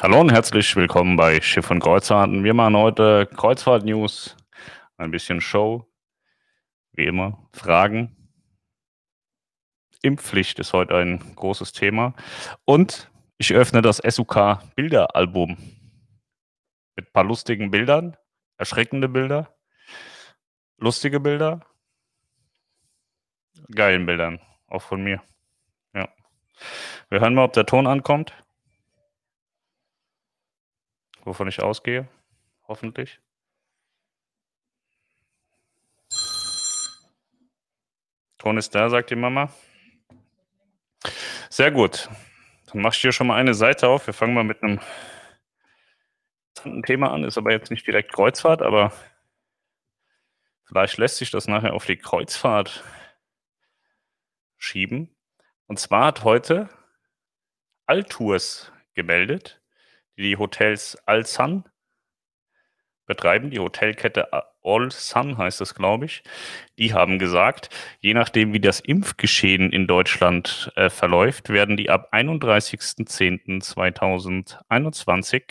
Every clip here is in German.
Hallo und herzlich willkommen bei Schiff und Kreuzfahrten. Wir machen heute Kreuzfahrt-News, ein bisschen Show, wie immer, Fragen. Impfpflicht ist heute ein großes Thema. Und ich öffne das SUK Bilderalbum mit ein paar lustigen Bildern, erschreckende Bilder, lustige Bilder, geilen Bildern, auch von mir. Ja. Wir hören mal, ob der Ton ankommt wovon ich ausgehe. Hoffentlich. Ton ist da, sagt die Mama. Sehr gut. Dann machst du hier schon mal eine Seite auf. Wir fangen mal mit einem Thema an. Ist aber jetzt nicht direkt Kreuzfahrt, aber vielleicht lässt sich das nachher auf die Kreuzfahrt schieben. Und zwar hat heute Altours gemeldet, die Hotels Al Sun betreiben, die Hotelkette All Sun heißt es, glaube ich. Die haben gesagt, je nachdem, wie das Impfgeschehen in Deutschland äh, verläuft, werden die ab 31.10.2021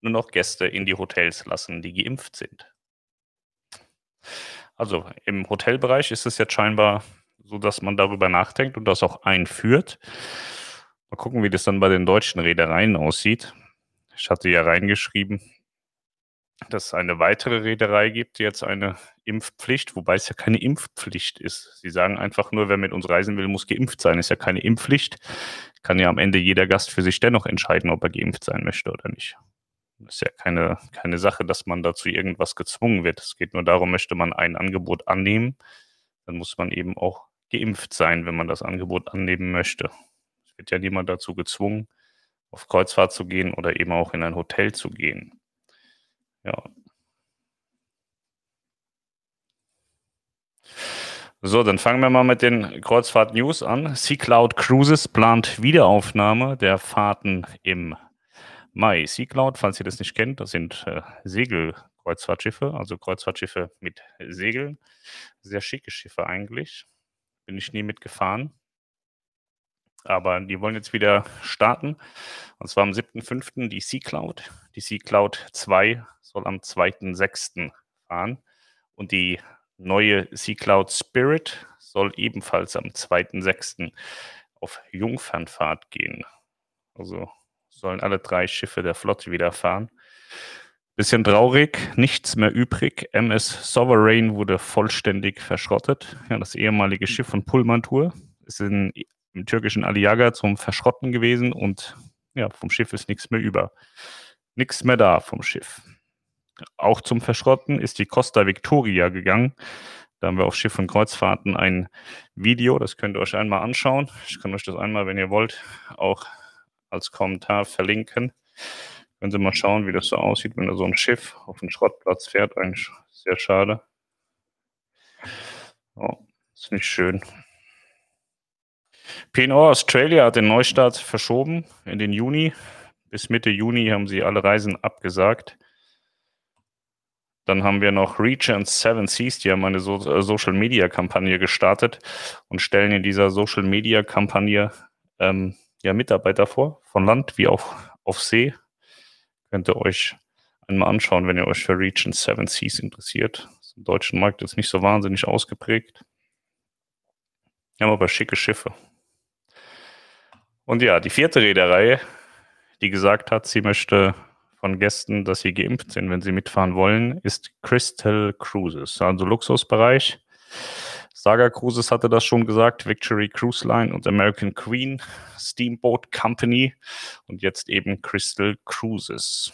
nur noch Gäste in die Hotels lassen, die geimpft sind. Also im Hotelbereich ist es jetzt scheinbar so, dass man darüber nachdenkt und das auch einführt. Mal gucken, wie das dann bei den deutschen Reedereien aussieht. Ich hatte ja reingeschrieben, dass es eine weitere Reederei gibt, die jetzt eine Impfpflicht, wobei es ja keine Impfpflicht ist. Sie sagen einfach nur, wer mit uns reisen will, muss geimpft sein. Ist ja keine Impfpflicht. Kann ja am Ende jeder Gast für sich dennoch entscheiden, ob er geimpft sein möchte oder nicht. Ist ja keine, keine Sache, dass man dazu irgendwas gezwungen wird. Es geht nur darum, möchte man ein Angebot annehmen, dann muss man eben auch geimpft sein, wenn man das Angebot annehmen möchte wird ja niemand dazu gezwungen, auf Kreuzfahrt zu gehen oder eben auch in ein Hotel zu gehen. Ja. So, dann fangen wir mal mit den Kreuzfahrt-News an. Sea Cloud Cruises plant Wiederaufnahme der Fahrten im Mai. Sea Cloud, falls ihr das nicht kennt, das sind äh, Segelkreuzfahrtschiffe, also Kreuzfahrtschiffe mit Segeln. Sehr schicke Schiffe eigentlich. Bin ich nie mitgefahren. Aber die wollen jetzt wieder starten. Und zwar am 7.5. die Sea Cloud. Die Sea Cloud 2 soll am 2.6. fahren. Und die neue Sea Cloud Spirit soll ebenfalls am 2.6. auf Jungfernfahrt gehen. Also sollen alle drei Schiffe der Flotte wieder fahren. Bisschen traurig, nichts mehr übrig. MS Sovereign wurde vollständig verschrottet. Ja, das ehemalige Schiff von Pullman Tour ist in im türkischen Aliaga zum Verschrotten gewesen und ja, vom Schiff ist nichts mehr über. Nichts mehr da vom Schiff. Auch zum Verschrotten ist die Costa Victoria gegangen. Da haben wir auf Schiff und Kreuzfahrten ein Video, das könnt ihr euch einmal anschauen. Ich kann euch das einmal, wenn ihr wollt, auch als Kommentar verlinken. Können Sie mal schauen, wie das so aussieht, wenn da so ein Schiff auf den Schrottplatz fährt. Eigentlich sehr schade. Oh, ist nicht schön. PNO Australia hat den Neustart verschoben in den Juni. Bis Mitte Juni haben sie alle Reisen abgesagt. Dann haben wir noch Regent Seven Seas, die haben eine so äh, Social Media Kampagne gestartet und stellen in dieser Social Media Kampagne ähm, ja, Mitarbeiter vor, von Land wie auch auf See. Könnt ihr euch einmal anschauen, wenn ihr euch für Regent Seven Seas interessiert. Das ist im deutschen Markt jetzt nicht so wahnsinnig ausgeprägt. Wir haben aber schicke Schiffe. Und ja, die vierte Reederei, die gesagt hat, sie möchte von Gästen, dass sie geimpft sind, wenn sie mitfahren wollen, ist Crystal Cruises, also Luxusbereich. Saga Cruises hatte das schon gesagt, Victory Cruise Line und American Queen Steamboat Company und jetzt eben Crystal Cruises.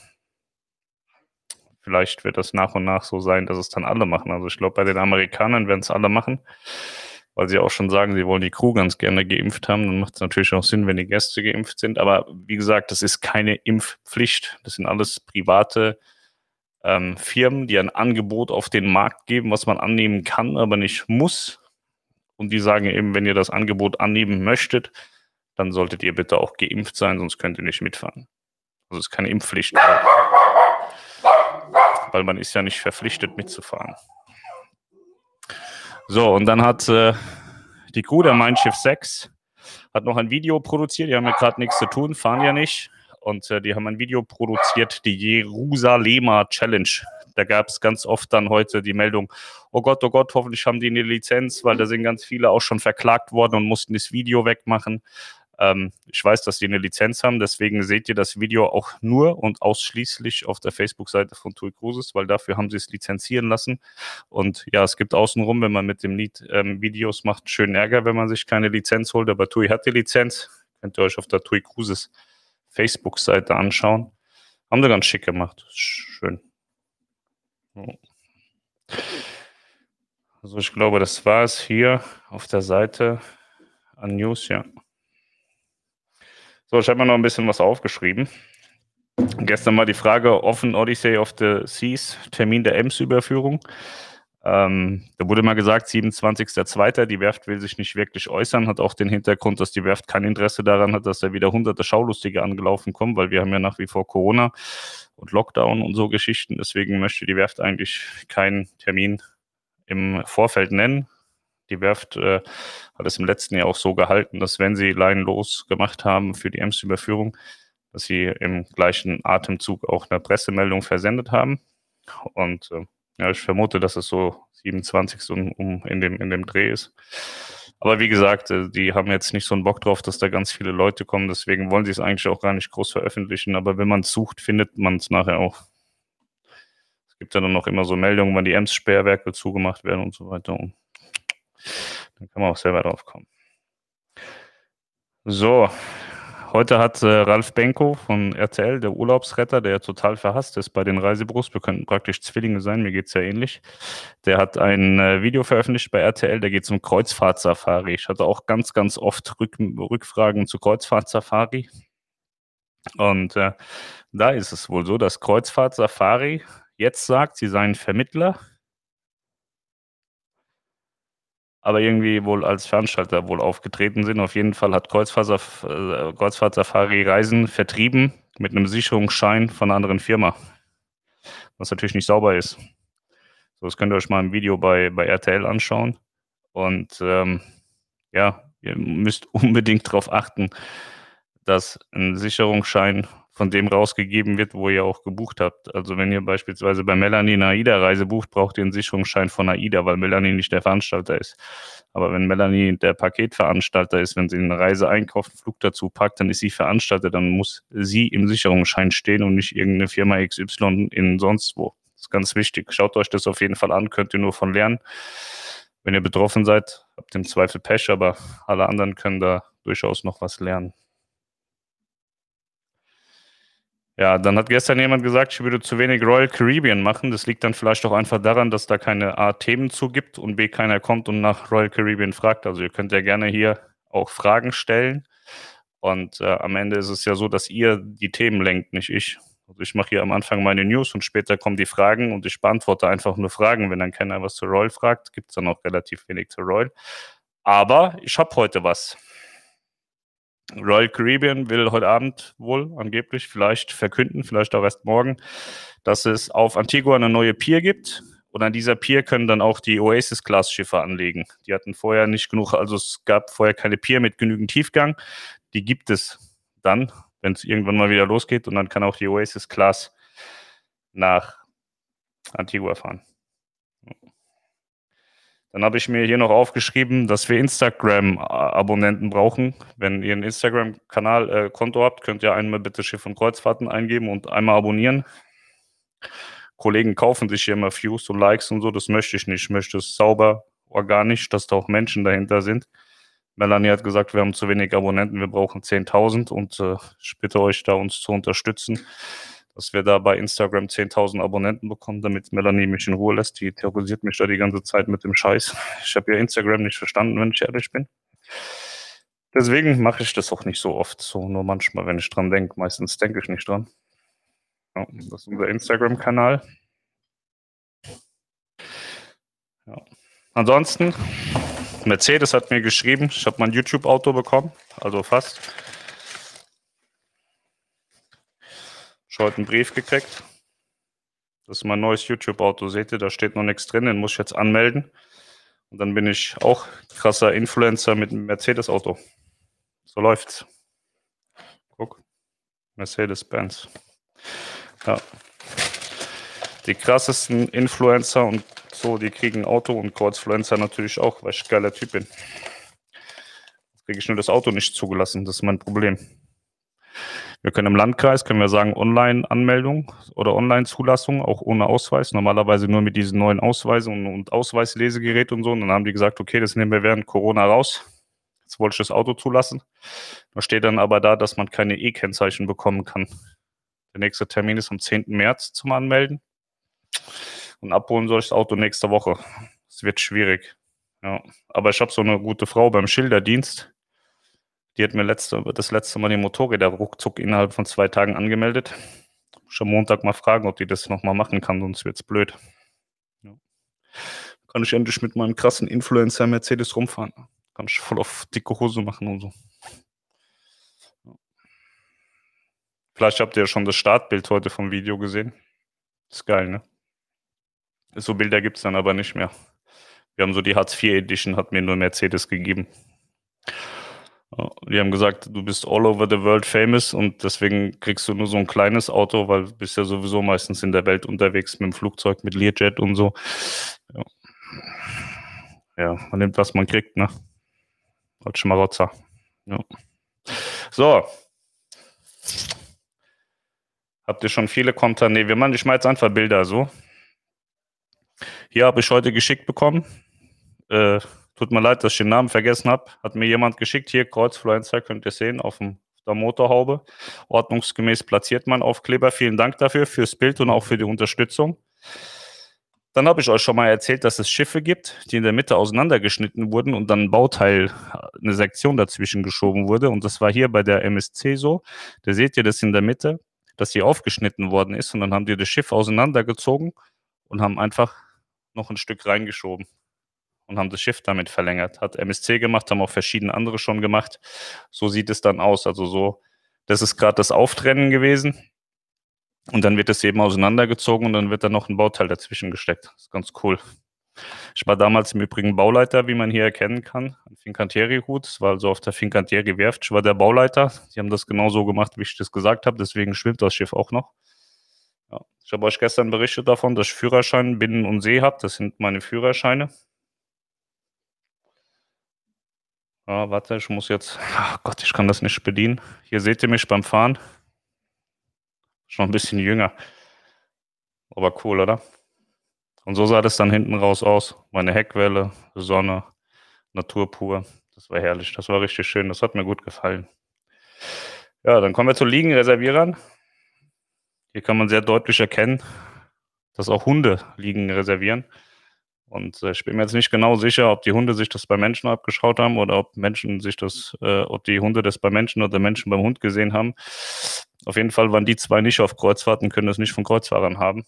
Vielleicht wird das nach und nach so sein, dass es dann alle machen. Also ich glaube, bei den Amerikanern werden es alle machen weil sie auch schon sagen, sie wollen die Crew ganz gerne geimpft haben. Dann macht es natürlich auch Sinn, wenn die Gäste geimpft sind. Aber wie gesagt, das ist keine Impfpflicht. Das sind alles private ähm, Firmen, die ein Angebot auf den Markt geben, was man annehmen kann, aber nicht muss. Und die sagen eben, wenn ihr das Angebot annehmen möchtet, dann solltet ihr bitte auch geimpft sein, sonst könnt ihr nicht mitfahren. Also es ist keine Impfpflicht. Weil man ist ja nicht verpflichtet mitzufahren. So, und dann hat äh, die Crew der Mein Schiff 6 hat noch ein Video produziert. Die haben ja gerade nichts zu tun, fahren ja nicht. und äh, die haben ein Video produziert, die Jerusalemer Challenge. Da gab es ganz oft dann heute die Meldung, oh Gott, oh Gott, hoffentlich haben die eine Lizenz, weil da sind ganz viele auch schon verklagt worden und mussten das Video wegmachen. Ähm, ich weiß, dass die eine Lizenz haben, deswegen seht ihr das Video auch nur und ausschließlich auf der Facebook-Seite von TUI Cruises, weil dafür haben sie es lizenzieren lassen. Und ja, es gibt außenrum, wenn man mit dem Lied ähm, Videos macht, schönen Ärger, wenn man sich keine Lizenz holt, aber TUI hat die Lizenz. Könnt ihr euch auf der TUI Cruises Facebook-Seite anschauen. Haben sie ganz schick gemacht. Schön. Also ich glaube, das war es hier auf der Seite an News, ja. So, ich habe mir noch ein bisschen was aufgeschrieben. Gestern war die Frage offen Odyssey of the Seas, Termin der Ems-Überführung. Ähm, da wurde mal gesagt, 27.02. Die Werft will sich nicht wirklich äußern, hat auch den Hintergrund, dass die Werft kein Interesse daran hat, dass da wieder hunderte Schaulustige angelaufen kommen, weil wir haben ja nach wie vor Corona und Lockdown und so Geschichten. Deswegen möchte die Werft eigentlich keinen Termin im Vorfeld nennen. Die Werft äh, hat es im letzten Jahr auch so gehalten, dass wenn sie leinenlos gemacht haben für die Ems-Überführung, dass sie im gleichen Atemzug auch eine Pressemeldung versendet haben. Und äh, ja, ich vermute, dass es so 27 um, um in, dem, in dem Dreh ist. Aber wie gesagt, äh, die haben jetzt nicht so einen Bock drauf, dass da ganz viele Leute kommen. Deswegen wollen sie es eigentlich auch gar nicht groß veröffentlichen. Aber wenn man es sucht, findet man es nachher auch. Es gibt ja dann noch immer so Meldungen, wann die Ems-Sperrwerke zugemacht werden und so weiter. Und dann kann man auch selber drauf kommen. So, heute hat äh, Ralf Benko von RTL, der Urlaubsretter, der total verhasst ist bei den Reisebüros, wir könnten praktisch Zwillinge sein, mir geht es ja ähnlich, der hat ein äh, Video veröffentlicht bei RTL, da geht es um Kreuzfahrtsafari. Ich hatte auch ganz, ganz oft Rück Rückfragen zu Kreuzfahrtsafari. Und äh, da ist es wohl so, dass Kreuzfahrtsafari jetzt sagt, sie seien Vermittler aber irgendwie wohl als Veranstalter wohl aufgetreten sind. Auf jeden Fall hat Kreuzfahrt, äh, Kreuzfahrt Safari Reisen vertrieben mit einem Sicherungsschein von einer anderen Firma. Was natürlich nicht sauber ist. So, das könnt ihr euch mal im Video bei, bei RTL anschauen. Und ähm, ja, ihr müsst unbedingt darauf achten, dass ein Sicherungsschein von dem rausgegeben wird, wo ihr auch gebucht habt. Also wenn ihr beispielsweise bei Melanie eine AIDA-Reise bucht, braucht ihr einen Sicherungsschein von AIDA, weil Melanie nicht der Veranstalter ist. Aber wenn Melanie der Paketveranstalter ist, wenn sie eine Reise einkauft, einen Flug dazu packt, dann ist sie Veranstalter, dann muss sie im Sicherungsschein stehen und nicht irgendeine Firma XY in sonst wo. Das ist ganz wichtig. Schaut euch das auf jeden Fall an, könnt ihr nur von lernen. Wenn ihr betroffen seid, habt ihr im Zweifel Pech, aber alle anderen können da durchaus noch was lernen. Ja, dann hat gestern jemand gesagt, ich würde zu wenig Royal Caribbean machen. Das liegt dann vielleicht auch einfach daran, dass da keine A Themen zu gibt und B keiner kommt und nach Royal Caribbean fragt. Also ihr könnt ja gerne hier auch Fragen stellen. Und äh, am Ende ist es ja so, dass ihr die Themen lenkt, nicht ich. Also ich mache hier am Anfang meine News und später kommen die Fragen und ich beantworte einfach nur Fragen. Wenn dann keiner was zu Royal fragt, gibt es dann auch relativ wenig zu Royal. Aber ich habe heute was. Royal Caribbean will heute Abend wohl angeblich vielleicht verkünden, vielleicht auch erst morgen, dass es auf Antigua eine neue Pier gibt. Und an dieser Pier können dann auch die Oasis-Class-Schiffe anlegen. Die hatten vorher nicht genug, also es gab vorher keine Pier mit genügend Tiefgang. Die gibt es dann, wenn es irgendwann mal wieder losgeht. Und dann kann auch die Oasis-Class nach Antigua fahren. Dann habe ich mir hier noch aufgeschrieben, dass wir Instagram-Abonnenten brauchen. Wenn ihr einen Instagram-Kanal, äh, habt, könnt ihr einmal bitte Schiff und Kreuzfahrten eingeben und einmal abonnieren. Kollegen kaufen sich hier immer Views und Likes und so. Das möchte ich nicht. Ich möchte es sauber, organisch, dass da auch Menschen dahinter sind. Melanie hat gesagt, wir haben zu wenig Abonnenten, wir brauchen 10.000 und äh, ich bitte euch da uns zu unterstützen dass wir da bei Instagram 10.000 Abonnenten bekommen, damit Melanie mich in Ruhe lässt. Die terrorisiert mich da die ganze Zeit mit dem Scheiß. Ich habe ja Instagram nicht verstanden, wenn ich ehrlich bin. Deswegen mache ich das auch nicht so oft. So nur manchmal, wenn ich dran denke. Meistens denke ich nicht dran. Ja, das ist unser Instagram-Kanal. Ja. Ansonsten, Mercedes hat mir geschrieben, ich habe mein YouTube-Auto bekommen, also fast. Habe heute einen Brief gekriegt. Das ist mein neues YouTube-Auto. Seht ihr, da steht noch nichts drin. Den muss ich jetzt anmelden. Und dann bin ich auch krasser Influencer mit einem Mercedes-Auto. So läuft's. Guck. Mercedes-Benz. Ja. Die krassesten Influencer und so, die kriegen Auto und Kreuzfluencer natürlich auch, weil ich geiler Typ bin. Kriege ich nur das Auto nicht zugelassen, das ist mein Problem. Wir können im Landkreis, können wir sagen, Online-Anmeldung oder Online-Zulassung, auch ohne Ausweis. Normalerweise nur mit diesen neuen Ausweisen und, Ausweislesegerät und so. Und dann haben die gesagt, okay, das nehmen wir während Corona raus. Jetzt wollte ich das Auto zulassen. Da steht dann aber da, dass man keine E-Kennzeichen bekommen kann. Der nächste Termin ist am 10. März zum Anmelden. Und abholen soll ich das Auto nächste Woche. Es wird schwierig. Ja. Aber ich habe so eine gute Frau beim Schilderdienst die hat mir letzte, das letzte Mal die Motorräder ruckzuck innerhalb von zwei Tagen angemeldet. Schon Montag mal fragen, ob die das nochmal machen kann, sonst wird's blöd. Ja. Kann ich endlich mit meinem krassen Influencer Mercedes rumfahren. Kann ich voll auf dicke Hose machen und so. Ja. Vielleicht habt ihr ja schon das Startbild heute vom Video gesehen. Ist geil, ne? So Bilder gibt's dann aber nicht mehr. Wir haben so die Hartz IV Edition, hat mir nur Mercedes gegeben. Die haben gesagt, du bist all over the world famous und deswegen kriegst du nur so ein kleines Auto, weil du bist ja sowieso meistens in der Welt unterwegs mit dem Flugzeug, mit Learjet und so. Ja, ja man nimmt, was man kriegt, ne? Als Schmarotzer. Ja. So. Habt ihr schon viele Konter? Ne, wir machen, ich jetzt einfach Bilder so. Hier habe ich heute geschickt bekommen. Äh, Tut mir leid, dass ich den Namen vergessen habe. Hat mir jemand geschickt. Hier, Kreuzfluencer, könnt ihr sehen, auf, dem, der Motorhaube. Ordnungsgemäß platziert mein Aufkleber. Vielen Dank dafür, fürs Bild und auch für die Unterstützung. Dann habe ich euch schon mal erzählt, dass es Schiffe gibt, die in der Mitte auseinandergeschnitten wurden und dann ein Bauteil, eine Sektion dazwischen geschoben wurde. Und das war hier bei der MSC so. Da seht ihr das in der Mitte, dass sie aufgeschnitten worden ist. Und dann haben die das Schiff auseinandergezogen und haben einfach noch ein Stück reingeschoben und haben das Schiff damit verlängert. Hat MSC gemacht, haben auch verschiedene andere schon gemacht. So sieht es dann aus. Also so, das ist gerade das Auftrennen gewesen. Und dann wird es eben auseinandergezogen und dann wird da noch ein Bauteil dazwischen gesteckt. Das ist ganz cool. Ich war damals im Übrigen Bauleiter, wie man hier erkennen kann, an Fincantieri-Hut. Das war also auf der Fincantieri-Werft. Ich war der Bauleiter. Die haben das genau so gemacht, wie ich das gesagt habe. Deswegen schwimmt das Schiff auch noch. Ja. Ich habe euch gestern berichtet davon, dass ich Führerschein Binnen- und See habe. Das sind meine Führerscheine. Ah, warte, ich muss jetzt. Ach Gott, ich kann das nicht bedienen. Hier seht ihr mich beim Fahren. Schon ein bisschen jünger. Aber cool, oder? Und so sah das dann hinten raus aus. Meine Heckwelle, Sonne, Natur pur. Das war herrlich. Das war richtig schön. Das hat mir gut gefallen. Ja, dann kommen wir zu Liegenreservierern. Hier kann man sehr deutlich erkennen, dass auch Hunde Liegen reservieren. Und äh, ich bin mir jetzt nicht genau sicher, ob die Hunde sich das bei Menschen abgeschaut haben oder ob Menschen sich das, äh, ob die Hunde das bei Menschen oder Menschen beim Hund gesehen haben. Auf jeden Fall waren die zwei nicht auf Kreuzfahrten, können das nicht von Kreuzfahrern haben.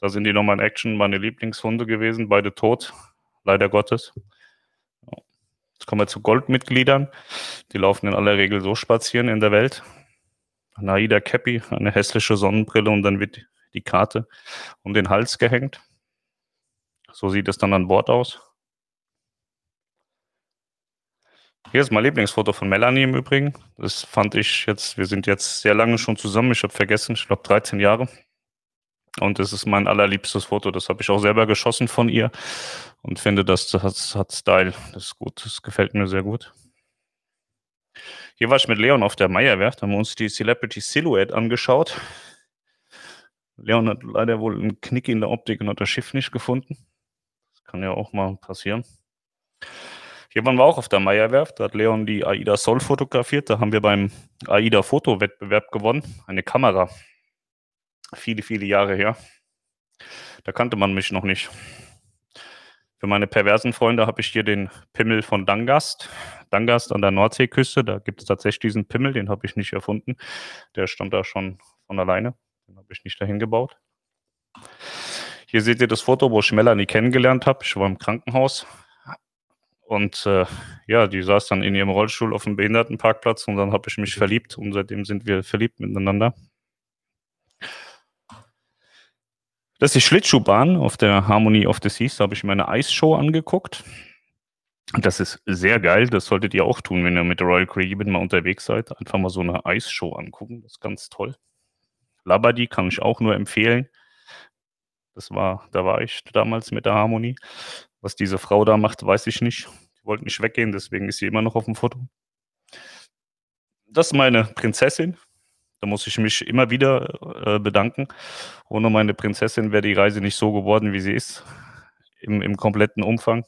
Da sind die nochmal in Action, meine Lieblingshunde gewesen, beide tot, leider Gottes. Jetzt kommen wir zu Goldmitgliedern. Die laufen in aller Regel so spazieren in der Welt. Naida Cappy, eine hässliche Sonnenbrille und dann wird die Karte um den Hals gehängt. So sieht es dann an Bord aus. Hier ist mein Lieblingsfoto von Melanie im Übrigen. Das fand ich jetzt, wir sind jetzt sehr lange schon zusammen. Ich habe vergessen, ich glaube 13 Jahre. Und das ist mein allerliebstes Foto. Das habe ich auch selber geschossen von ihr und finde, das hat, hat Style. Das ist gut. Das gefällt mir sehr gut. Hier war ich mit Leon auf der Meierwerft, haben wir uns die Celebrity Silhouette angeschaut. Leon hat leider wohl einen Knick in der Optik und hat das Schiff nicht gefunden. Kann ja auch mal passieren. Hier waren wir auch auf der Meierwerft. Da hat Leon die AIDA Sol fotografiert. Da haben wir beim AIDA Fotowettbewerb gewonnen. Eine Kamera. Viele, viele Jahre her. Da kannte man mich noch nicht. Für meine perversen Freunde habe ich hier den Pimmel von Dangast. Dangast an der Nordseeküste. Da gibt es tatsächlich diesen Pimmel, den habe ich nicht erfunden. Der stand da schon von alleine. Den habe ich nicht dahin gebaut. Hier seht ihr das Foto, wo ich Melanie kennengelernt habe. Ich war im Krankenhaus. Und äh, ja, die saß dann in ihrem Rollstuhl auf dem Behindertenparkplatz und dann habe ich mich verliebt und seitdem sind wir verliebt miteinander. Das ist die Schlittschuhbahn auf der Harmony of the Seas. Da habe ich mir eine Eisshow angeguckt. Das ist sehr geil. Das solltet ihr auch tun, wenn ihr mit Royal Caribbean mal unterwegs seid. Einfach mal so eine Eisshow angucken. Das ist ganz toll. Labadie kann ich auch nur empfehlen. Das war, da war ich damals mit der Harmonie. Was diese Frau da macht, weiß ich nicht. Die wollte nicht weggehen, deswegen ist sie immer noch auf dem Foto. Das ist meine Prinzessin. Da muss ich mich immer wieder äh, bedanken. Ohne meine Prinzessin wäre die Reise nicht so geworden, wie sie ist. Im, im kompletten Umfang.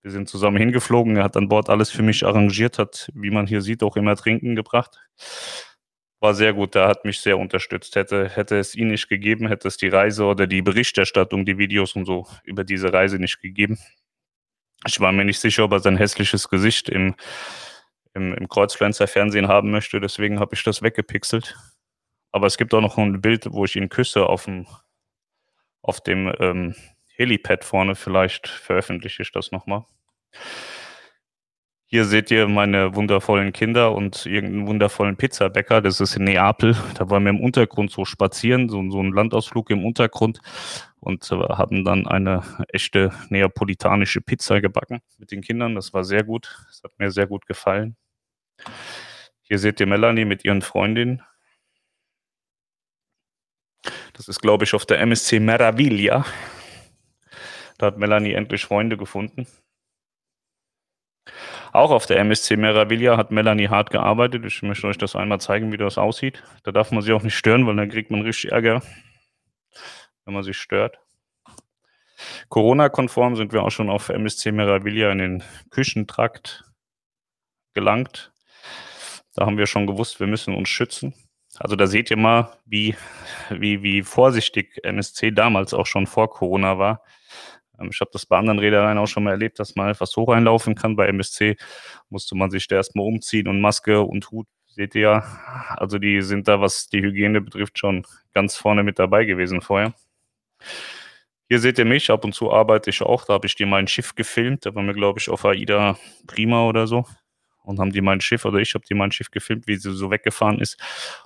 Wir sind zusammen hingeflogen. Er hat an Bord alles für mich arrangiert, hat, wie man hier sieht, auch immer Trinken gebracht. War sehr gut, er hat mich sehr unterstützt. Hätte, hätte es ihn nicht gegeben, hätte es die Reise oder die Berichterstattung, die Videos und so über diese Reise nicht gegeben. Ich war mir nicht sicher, ob er sein hässliches Gesicht im, im, im Kreuzpflanzer-Fernsehen haben möchte, deswegen habe ich das weggepixelt. Aber es gibt auch noch ein Bild, wo ich ihn küsse auf dem, auf dem ähm, Helipad vorne. Vielleicht veröffentliche ich das nochmal. Hier seht ihr meine wundervollen Kinder und irgendeinen wundervollen Pizzabäcker. Das ist in Neapel. Da waren wir im Untergrund so spazieren, so, so ein Landausflug im Untergrund und äh, haben dann eine echte neapolitanische Pizza gebacken mit den Kindern. Das war sehr gut. Das hat mir sehr gut gefallen. Hier seht ihr Melanie mit ihren Freundinnen. Das ist, glaube ich, auf der MSC Meraviglia. Da hat Melanie endlich Freunde gefunden. Auch auf der MSC Meraviglia hat Melanie hart gearbeitet. Ich möchte euch das einmal zeigen, wie das aussieht. Da darf man sie auch nicht stören, weil dann kriegt man richtig Ärger, wenn man sich stört. Corona-konform sind wir auch schon auf MSC Meraviglia in den Küchentrakt gelangt. Da haben wir schon gewusst, wir müssen uns schützen. Also da seht ihr mal, wie, wie, wie vorsichtig MSC damals auch schon vor Corona war. Ähm, ich habe das bei anderen Reedereien auch schon mal erlebt, dass man etwas hoch einlaufen kann. Bei MSC musste man sich da erstmal umziehen und Maske und Hut, seht ihr ja. Also die sind da, was die Hygiene betrifft, schon ganz vorne mit dabei gewesen vorher. Hier seht ihr mich, ab und zu arbeite ich auch. Da habe ich dir mein Schiff gefilmt. Da waren wir, glaube ich, auf AIDA Prima oder so. Und haben die mein Schiff, oder ich habe die mein Schiff gefilmt, wie sie so weggefahren ist.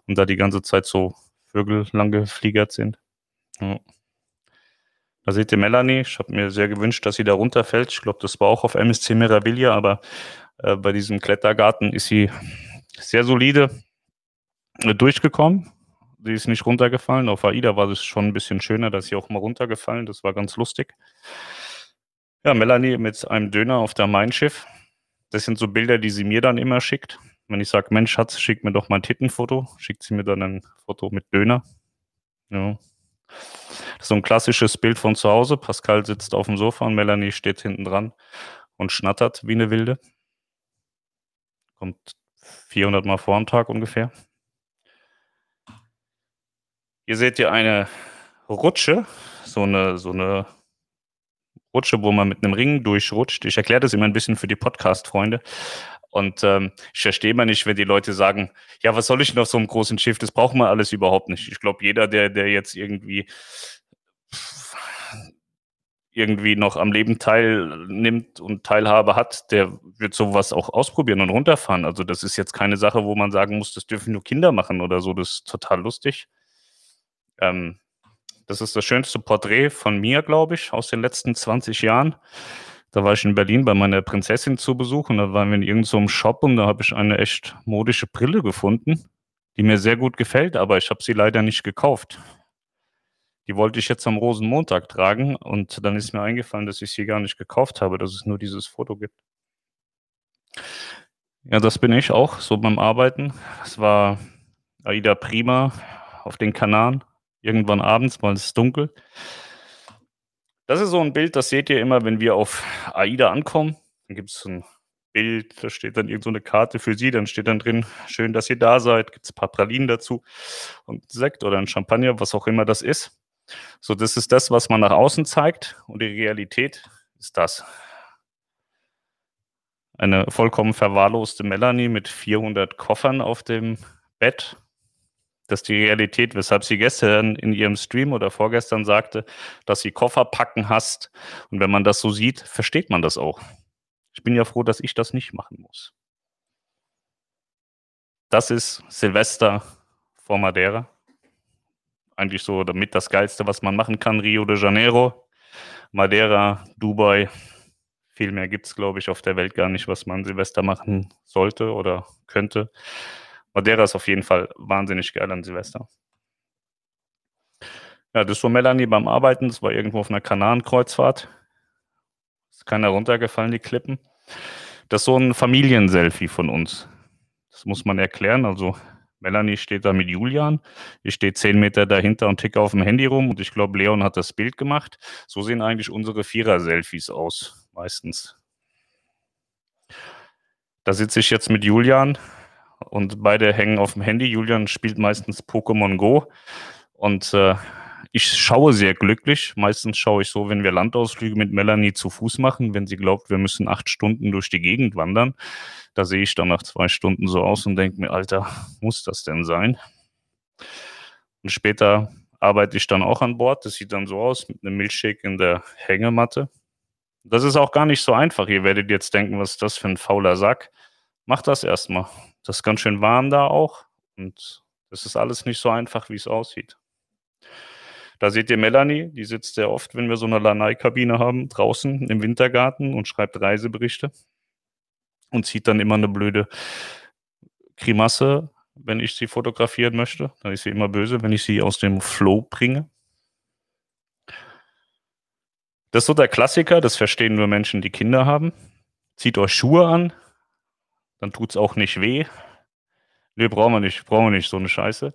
Und da die ganze Zeit so Vögel lang gefliegert sind. Ja. Da seht ihr Melanie. Ich habe mir sehr gewünscht, dass sie da runterfällt. Ich glaube, das war auch auf MSC Meraviglia, aber äh, bei diesem Klettergarten ist sie sehr solide äh, durchgekommen. Sie ist nicht runtergefallen. Auf AIDA war es schon ein bisschen schöner, dass sie auch mal runtergefallen. Das war ganz lustig. Ja, Melanie mit einem Döner auf der Main-Schiff. Das sind so Bilder, die sie mir dann immer schickt. Wenn ich sage, Mensch, Schatz, schick mir doch mal ein Tittenfoto, schickt sie mir dann ein Foto mit Döner. Ja. Das ist so ein klassisches Bild von zu Hause. Pascal sitzt auf dem Sofa und Melanie steht hinten dran und schnattert wie eine Wilde. Kommt 400 Mal vor am Tag ungefähr. Hier seht ihr eine Rutsche, so eine, so eine Rutsche, wo man mit einem Ring durchrutscht. Ich erkläre das immer ein bisschen für die Podcast-Freunde. Und ähm, ich verstehe mal nicht, wenn die Leute sagen, ja, was soll ich noch so einem großen Schiff? Das braucht man alles überhaupt nicht. Ich glaube, jeder, der, der jetzt irgendwie irgendwie noch am Leben teilnimmt und Teilhabe hat, der wird sowas auch ausprobieren und runterfahren. Also das ist jetzt keine Sache, wo man sagen muss, das dürfen nur Kinder machen oder so. Das ist total lustig. Ähm, das ist das schönste Porträt von mir, glaube ich, aus den letzten 20 Jahren. Da war ich in Berlin bei meiner Prinzessin zu Besuch und da waren wir in irgendeinem so Shop und da habe ich eine echt modische Brille gefunden, die mir sehr gut gefällt, aber ich habe sie leider nicht gekauft. Die wollte ich jetzt am Rosenmontag tragen und dann ist mir eingefallen, dass ich sie gar nicht gekauft habe, dass es nur dieses Foto gibt. Ja, das bin ich auch, so beim Arbeiten. Es war Aida Prima auf den Kanaren, irgendwann abends, weil es dunkel. Das ist so ein Bild, das seht ihr immer, wenn wir auf AIDA ankommen. Dann gibt es ein Bild, da steht dann irgendeine so Karte für Sie, dann steht dann drin, schön, dass ihr da seid, gibt es ein paar Pralinen dazu und Sekt oder ein Champagner, was auch immer das ist. So, das ist das, was man nach außen zeigt und die Realität ist das. Eine vollkommen verwahrloste Melanie mit 400 Koffern auf dem Bett das ist die Realität, weshalb sie gestern in ihrem Stream oder vorgestern sagte, dass sie Koffer packen hast. Und wenn man das so sieht, versteht man das auch. Ich bin ja froh, dass ich das nicht machen muss. Das ist Silvester vor Madeira. Eigentlich so damit das Geilste, was man machen kann. Rio de Janeiro, Madeira, Dubai. Viel mehr gibt es, glaube ich, auf der Welt gar nicht, was man Silvester machen sollte oder könnte. Madeira ist auf jeden Fall wahnsinnig geil an Silvester. Ja, das so Melanie beim Arbeiten. Das war irgendwo auf einer Kanarenkreuzfahrt. Ist keiner runtergefallen, die Klippen. Das ist so ein Familienselfie von uns. Das muss man erklären. Also Melanie steht da mit Julian. Ich stehe zehn Meter dahinter und ticke auf dem Handy rum. Und ich glaube, Leon hat das Bild gemacht. So sehen eigentlich unsere Vierer-Selfies aus, meistens. Da sitze ich jetzt mit Julian und beide hängen auf dem Handy. Julian spielt meistens Pokémon Go. Und äh, ich schaue sehr glücklich. Meistens schaue ich so, wenn wir Landausflüge mit Melanie zu Fuß machen, wenn sie glaubt, wir müssen acht Stunden durch die Gegend wandern. Da sehe ich dann nach zwei Stunden so aus und denke mir, Alter, muss das denn sein? Und später arbeite ich dann auch an Bord. Das sieht dann so aus mit einem Milchshake in der Hängematte. Das ist auch gar nicht so einfach. Ihr werdet jetzt denken, was ist das für ein fauler Sack? Macht das erstmal. Das ist ganz schön warm da auch. Und das ist alles nicht so einfach, wie es aussieht. Da seht ihr Melanie, die sitzt sehr oft, wenn wir so eine Lanai-Kabine haben, draußen im Wintergarten und schreibt Reiseberichte und zieht dann immer eine blöde Grimasse, wenn ich sie fotografieren möchte. Dann ist sie immer böse, wenn ich sie aus dem Flow bringe. Das ist so der Klassiker, das verstehen nur Menschen, die Kinder haben. Zieht euch Schuhe an, dann tut es auch nicht weh. Nee, brauchen wir nicht, brauchen wir nicht, so eine Scheiße.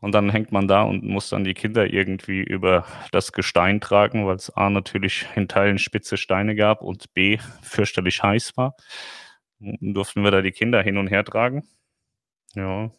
Und dann hängt man da und muss dann die Kinder irgendwie über das Gestein tragen, weil es A natürlich in Teilen spitze Steine gab und B fürchterlich heiß war. Und durften wir da die Kinder hin und her tragen. Ja.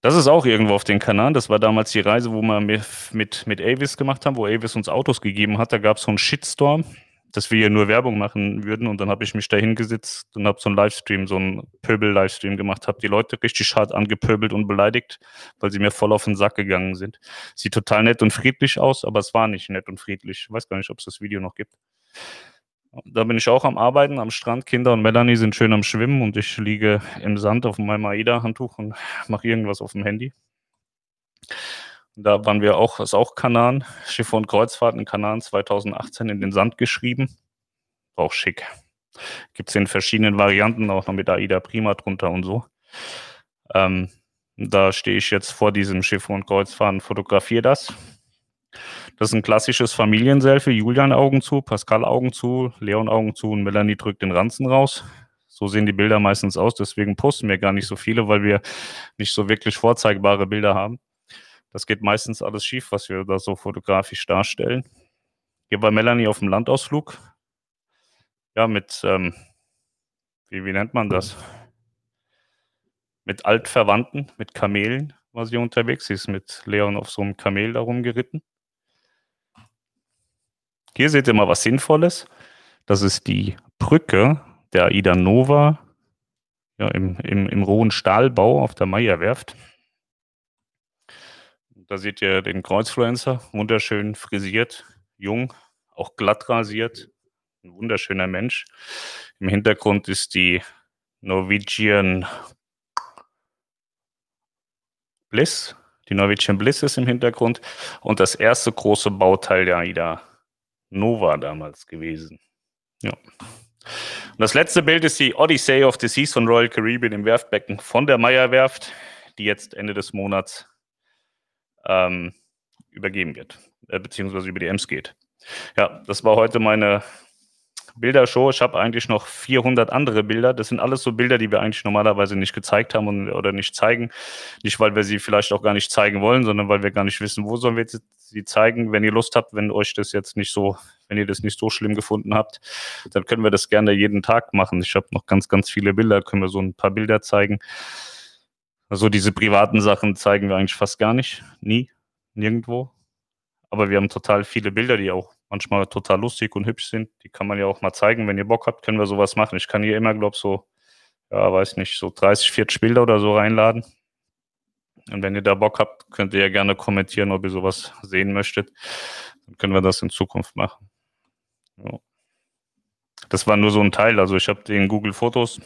Das ist auch irgendwo auf den Kanal. Das war damals die Reise, wo wir mit, mit Avis gemacht haben, wo Avis uns Autos gegeben hat. Da gab es so einen Shitstorm dass wir hier nur Werbung machen würden. Und dann habe ich mich da hingesetzt und habe so einen Livestream, so einen Pöbel-Livestream gemacht, habe die Leute richtig hart angepöbelt und beleidigt, weil sie mir voll auf den Sack gegangen sind. Sieht total nett und friedlich aus, aber es war nicht nett und friedlich. Ich weiß gar nicht, ob es das Video noch gibt. Da bin ich auch am Arbeiten am Strand. Kinder und Melanie sind schön am Schwimmen und ich liege im Sand auf meinem AIDA-Handtuch und mache irgendwas auf dem Handy. Da waren wir auch, ist auch Kanaren, Schiffe und Kreuzfahrten in Kanaren 2018 in den Sand geschrieben. Auch schick. Gibt es in verschiedenen Varianten, auch noch mit AIDA Prima drunter und so. Ähm, da stehe ich jetzt vor diesem Schiff und Kreuzfahrten, fotografiere das. Das ist ein klassisches Familienselfie. Julian Augen zu, Pascal Augen zu, Leon Augen zu und Melanie drückt den Ranzen raus. So sehen die Bilder meistens aus. Deswegen posten wir gar nicht so viele, weil wir nicht so wirklich vorzeigbare Bilder haben. Das geht meistens alles schief, was wir da so fotografisch darstellen. Hier bei Melanie auf dem Landausflug. Ja, mit, ähm, wie, wie nennt man das? Mit Altverwandten, mit Kamelen war sie unterwegs. Sie ist mit Leon auf so einem Kamel darum geritten. Hier seht ihr mal was Sinnvolles. Das ist die Brücke der Aida Nova ja, im, im, im rohen Stahlbau auf der Meierwerft. Da seht ihr den Kreuzfluencer, wunderschön frisiert, jung, auch glatt rasiert, ein wunderschöner Mensch. Im Hintergrund ist die Norwegian Bliss. Die Norwegian Bliss ist im Hintergrund und das erste große Bauteil der AIDA Nova damals gewesen. Ja. Und das letzte Bild ist die Odyssey of the Seas von Royal Caribbean im Werftbecken von der Meyer Werft, die jetzt Ende des Monats ähm, übergeben wird, äh, beziehungsweise über die Ems geht. Ja, das war heute meine Bildershow. Ich habe eigentlich noch 400 andere Bilder. Das sind alles so Bilder, die wir eigentlich normalerweise nicht gezeigt haben und, oder nicht zeigen. Nicht, weil wir sie vielleicht auch gar nicht zeigen wollen, sondern weil wir gar nicht wissen, wo sollen wir sie zeigen. Wenn ihr Lust habt, wenn euch das jetzt nicht so, wenn ihr das nicht so schlimm gefunden habt, dann können wir das gerne jeden Tag machen. Ich habe noch ganz, ganz viele Bilder, können wir so ein paar Bilder zeigen. Also diese privaten Sachen zeigen wir eigentlich fast gar nicht, nie, nirgendwo. Aber wir haben total viele Bilder, die auch manchmal total lustig und hübsch sind. Die kann man ja auch mal zeigen. Wenn ihr Bock habt, können wir sowas machen. Ich kann hier immer, glaube ich, so, ja, weiß nicht, so 30, 40 Bilder oder so reinladen. Und wenn ihr da Bock habt, könnt ihr ja gerne kommentieren, ob ihr sowas sehen möchtet. Dann können wir das in Zukunft machen. Ja. Das war nur so ein Teil. Also ich habe den Google Fotos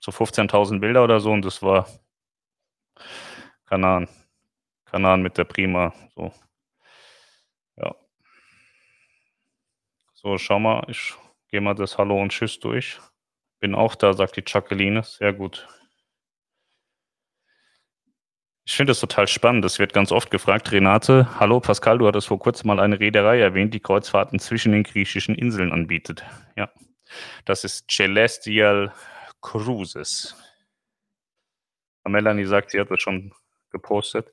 so 15.000 Bilder oder so und das war Kanan. Kanan mit der Prima. So. Ja. So, schau mal, ich gehe mal das Hallo und Tschüss durch. Bin auch da, sagt die Jacqueline. Sehr gut. Ich finde das total spannend. Das wird ganz oft gefragt. Renate, hallo Pascal, du hattest vor kurzem mal eine Reederei erwähnt, die Kreuzfahrten zwischen den griechischen Inseln anbietet. Ja, das ist Celestial Cruises. Melanie sagt, sie hat das schon gepostet.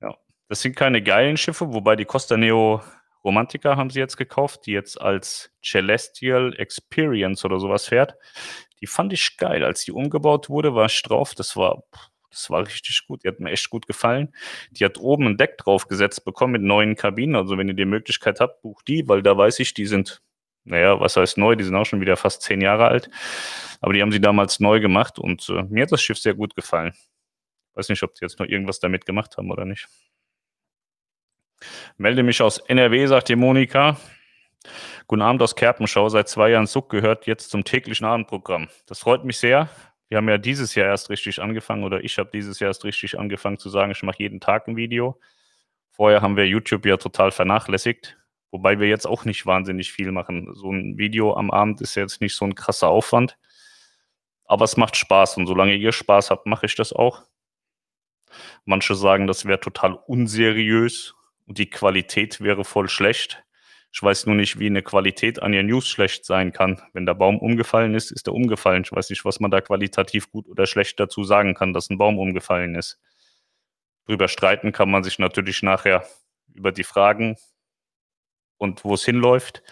Ja, das sind keine geilen Schiffe, wobei die Costa Neo Romantica haben sie jetzt gekauft, die jetzt als Celestial Experience oder sowas fährt. Die fand ich geil. Als die umgebaut wurde, war ich drauf. Das war, das war richtig gut. Die hat mir echt gut gefallen. Die hat oben ein Deck draufgesetzt bekommen mit neuen Kabinen. Also wenn ihr die Möglichkeit habt, bucht die, weil da weiß ich, die sind, naja, was heißt neu? Die sind auch schon wieder fast zehn Jahre alt. Aber die haben sie damals neu gemacht und äh, mir hat das Schiff sehr gut gefallen. Weiß nicht, ob die jetzt noch irgendwas damit gemacht haben oder nicht. Melde mich aus NRW, sagt die Monika. Guten Abend aus Kerpenschau. Seit zwei Jahren Suck gehört jetzt zum täglichen Abendprogramm. Das freut mich sehr. Wir haben ja dieses Jahr erst richtig angefangen oder ich habe dieses Jahr erst richtig angefangen zu sagen, ich mache jeden Tag ein Video. Vorher haben wir YouTube ja total vernachlässigt, wobei wir jetzt auch nicht wahnsinnig viel machen. So ein Video am Abend ist jetzt nicht so ein krasser Aufwand, aber es macht Spaß und solange ihr Spaß habt, mache ich das auch. Manche sagen, das wäre total unseriös und die Qualität wäre voll schlecht. Ich weiß nur nicht, wie eine Qualität an ihr News schlecht sein kann. Wenn der Baum umgefallen ist, ist er umgefallen. Ich weiß nicht, was man da qualitativ gut oder schlecht dazu sagen kann, dass ein Baum umgefallen ist. Drüber streiten kann man sich natürlich nachher über die Fragen und wo es hinläuft.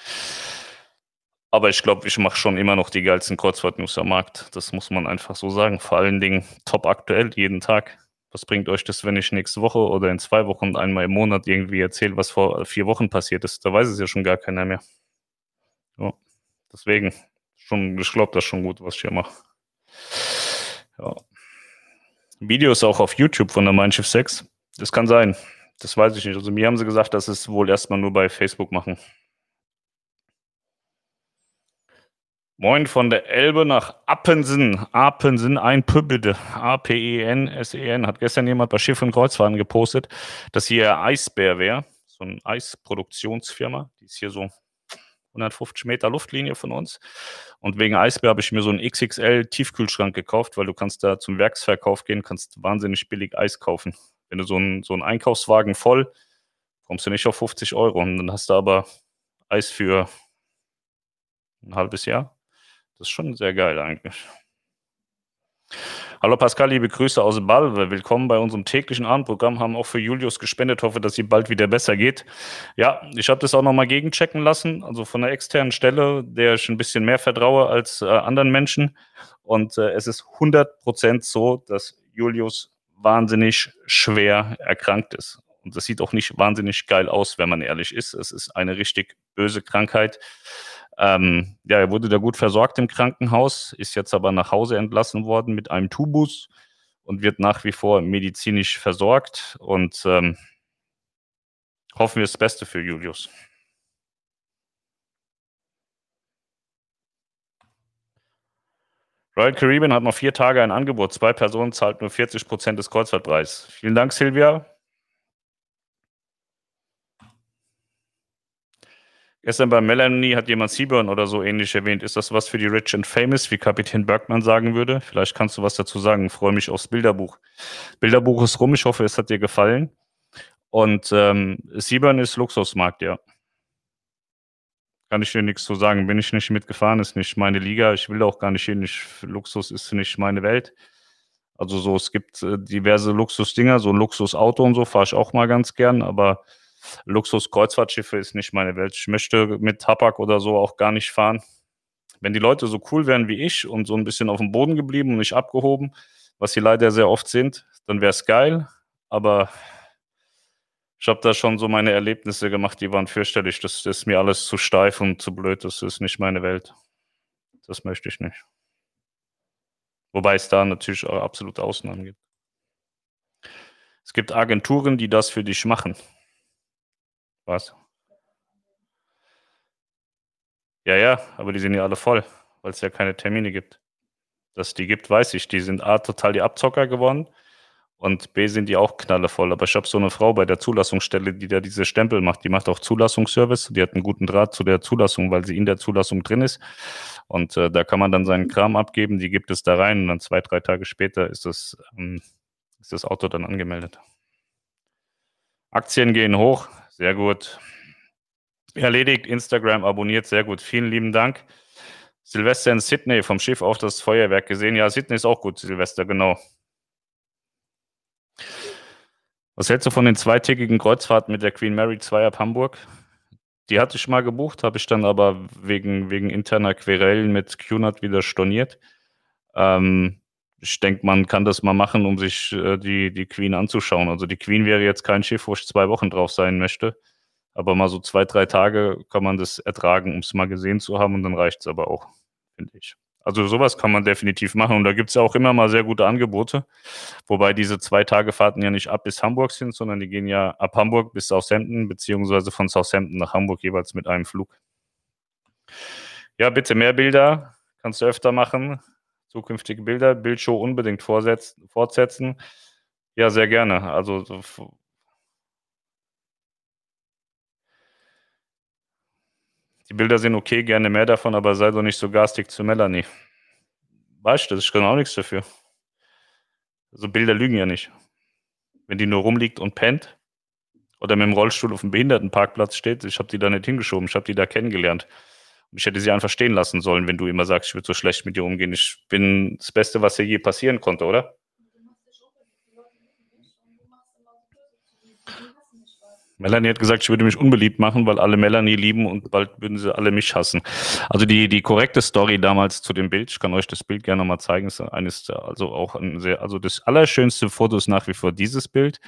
Aber ich glaube, ich mache schon immer noch die geilsten Kreuzfahrt-News am Markt. Das muss man einfach so sagen. Vor allen Dingen top aktuell, jeden Tag was bringt euch das, wenn ich nächste Woche oder in zwei Wochen einmal im Monat irgendwie erzähle, was vor vier Wochen passiert ist? Da weiß es ja schon gar keiner mehr. Ja, deswegen, schon, ich glaube, das ist schon gut, was ich hier mache. Ja. Video ist auch auf YouTube von der Mein Schiff 6. Das kann sein. Das weiß ich nicht. Also mir haben sie gesagt, dass es wohl erstmal nur bei Facebook machen. Moin von der Elbe nach Appensen. Appensen, ein P bitte. A-P-E-N-S-E-N. Hat gestern jemand bei Schiff und Kreuzfahrten gepostet, dass hier Eisbär wäre. So eine Eisproduktionsfirma. Die ist hier so 150 Meter Luftlinie von uns. Und wegen Eisbär habe ich mir so einen XXL Tiefkühlschrank gekauft, weil du kannst da zum Werksverkauf gehen, kannst wahnsinnig billig Eis kaufen. Wenn du so einen, so Einkaufswagen voll, kommst du nicht auf 50 Euro. Und dann hast du aber Eis für ein halbes Jahr. Das ist schon sehr geil eigentlich. Hallo Pascal, liebe Grüße aus Balve. Willkommen bei unserem täglichen Abendprogramm. Haben auch für Julius gespendet. Hoffe, dass ihm bald wieder besser geht. Ja, ich habe das auch nochmal gegenchecken lassen. Also von der externen Stelle, der ich ein bisschen mehr vertraue als äh, anderen Menschen. Und äh, es ist 100% so, dass Julius wahnsinnig schwer erkrankt ist. Und das sieht auch nicht wahnsinnig geil aus, wenn man ehrlich ist. Es ist eine richtig böse Krankheit. Ähm, ja, er wurde da gut versorgt im Krankenhaus, ist jetzt aber nach Hause entlassen worden mit einem Tubus und wird nach wie vor medizinisch versorgt. Und ähm, hoffen wir das Beste für Julius. Royal Caribbean hat noch vier Tage ein Angebot. Zwei Personen zahlt nur 40 Prozent des Kreuzfahrtpreises. Vielen Dank, Silvia. Gestern bei Melanie hat jemand Seaburn oder so ähnlich erwähnt. Ist das was für die Rich and Famous, wie Kapitän Bergmann sagen würde? Vielleicht kannst du was dazu sagen. Ich freue mich aufs Bilderbuch. Bilderbuch ist rum. Ich hoffe, es hat dir gefallen. Und ähm, Seaburn ist Luxusmarkt, ja. Kann ich dir nichts zu sagen. Bin ich nicht mitgefahren, ist nicht meine Liga. Ich will auch gar nicht hin. Ich, Luxus ist nicht meine Welt. Also so, es gibt äh, diverse Luxusdinger, so ein Luxusauto und so fahre ich auch mal ganz gern, aber Luxus-Kreuzfahrtschiffe ist nicht meine Welt. Ich möchte mit Tabak oder so auch gar nicht fahren. Wenn die Leute so cool wären wie ich und so ein bisschen auf dem Boden geblieben und nicht abgehoben, was sie leider sehr oft sind, dann wäre es geil. Aber ich habe da schon so meine Erlebnisse gemacht, die waren fürchterlich. Das, ist mir alles zu steif und zu blöd. Das ist nicht meine Welt. Das möchte ich nicht. Wobei es da natürlich auch absolute Ausnahmen gibt. Es gibt Agenturen, die das für dich machen. Was? Ja, ja, aber die sind ja alle voll, weil es ja keine Termine gibt. Dass die gibt, weiß ich. Die sind A, total die Abzocker geworden Und B sind die auch knallevoll. Aber ich habe so eine Frau bei der Zulassungsstelle, die da diese Stempel macht. Die macht auch Zulassungsservice. Die hat einen guten Draht zu der Zulassung, weil sie in der Zulassung drin ist. Und äh, da kann man dann seinen Kram abgeben. Die gibt es da rein. Und dann zwei, drei Tage später ist das, ähm, ist das Auto dann angemeldet. Aktien gehen hoch. Sehr gut. Erledigt. Instagram abonniert. Sehr gut. Vielen lieben Dank. Silvester in Sydney vom Schiff auf das Feuerwerk gesehen. Ja, Sydney ist auch gut, Silvester, genau. Was hältst du von den zweitägigen Kreuzfahrten mit der Queen Mary 2 ab Hamburg? Die hatte ich mal gebucht, habe ich dann aber wegen, wegen interner Querellen mit QNAT wieder storniert. Ähm, ich denke, man kann das mal machen, um sich äh, die, die Queen anzuschauen. Also die Queen wäre jetzt kein Schiff, wo ich zwei Wochen drauf sein möchte. Aber mal so zwei, drei Tage kann man das ertragen, um es mal gesehen zu haben und dann reicht es aber auch, finde ich. Also sowas kann man definitiv machen und da gibt es ja auch immer mal sehr gute Angebote. Wobei diese zwei Tage Fahrten ja nicht ab bis Hamburg sind, sondern die gehen ja ab Hamburg bis Southampton, beziehungsweise von Southampton nach Hamburg jeweils mit einem Flug. Ja, bitte mehr Bilder, kannst du öfter machen. Zukünftige Bilder, Bildshow unbedingt fortsetzen. Ja, sehr gerne. Also Die Bilder sind okay, gerne mehr davon, aber sei doch nicht so garstig zu Melanie. Weißt du, ich kann auch nichts dafür. Also Bilder lügen ja nicht. Wenn die nur rumliegt und pennt oder mit dem Rollstuhl auf dem Behindertenparkplatz steht, ich habe die da nicht hingeschoben, ich habe die da kennengelernt. Und ich hätte sie einfach stehen lassen sollen, wenn du immer sagst, ich würde so schlecht mit dir umgehen. Ich bin das Beste, was dir je passieren konnte, oder? Melanie hat gesagt, ich würde mich unbeliebt machen, weil alle Melanie lieben und bald würden sie alle mich hassen. Also die, die korrekte Story damals zu dem Bild, ich kann euch das Bild gerne nochmal zeigen, ist eines, also auch ein sehr, also das allerschönste Foto ist nach wie vor dieses Bild.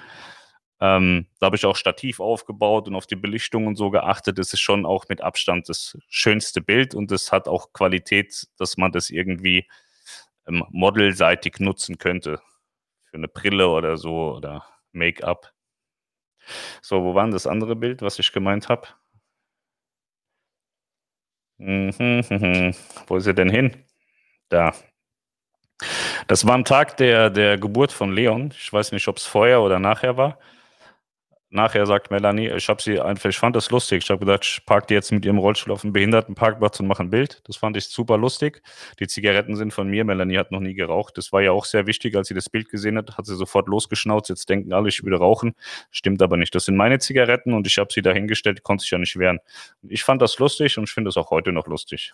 Ähm, da habe ich auch Stativ aufgebaut und auf die Belichtung und so geachtet. Das ist schon auch mit Abstand das schönste Bild und das hat auch Qualität, dass man das irgendwie ähm, modelseitig nutzen könnte. Für eine Brille oder so oder Make-up. So, wo war denn das andere Bild, was ich gemeint habe? Mhm. Wo ist er denn hin? Da. Das war am Tag der, der Geburt von Leon. Ich weiß nicht, ob es vorher oder nachher war. Nachher sagt Melanie, ich habe sie einfach, ich fand das lustig. Ich habe gedacht, ich parke die jetzt mit ihrem Rollstuhl auf dem Behindertenparkplatz und mache ein Bild. Das fand ich super lustig. Die Zigaretten sind von mir. Melanie hat noch nie geraucht. Das war ja auch sehr wichtig, als sie das Bild gesehen hat, hat sie sofort losgeschnauzt. Jetzt denken alle, ich würde rauchen. Stimmt aber nicht. Das sind meine Zigaretten und ich habe sie dahingestellt, konnte sich ja nicht wehren. Ich fand das lustig und ich finde es auch heute noch lustig.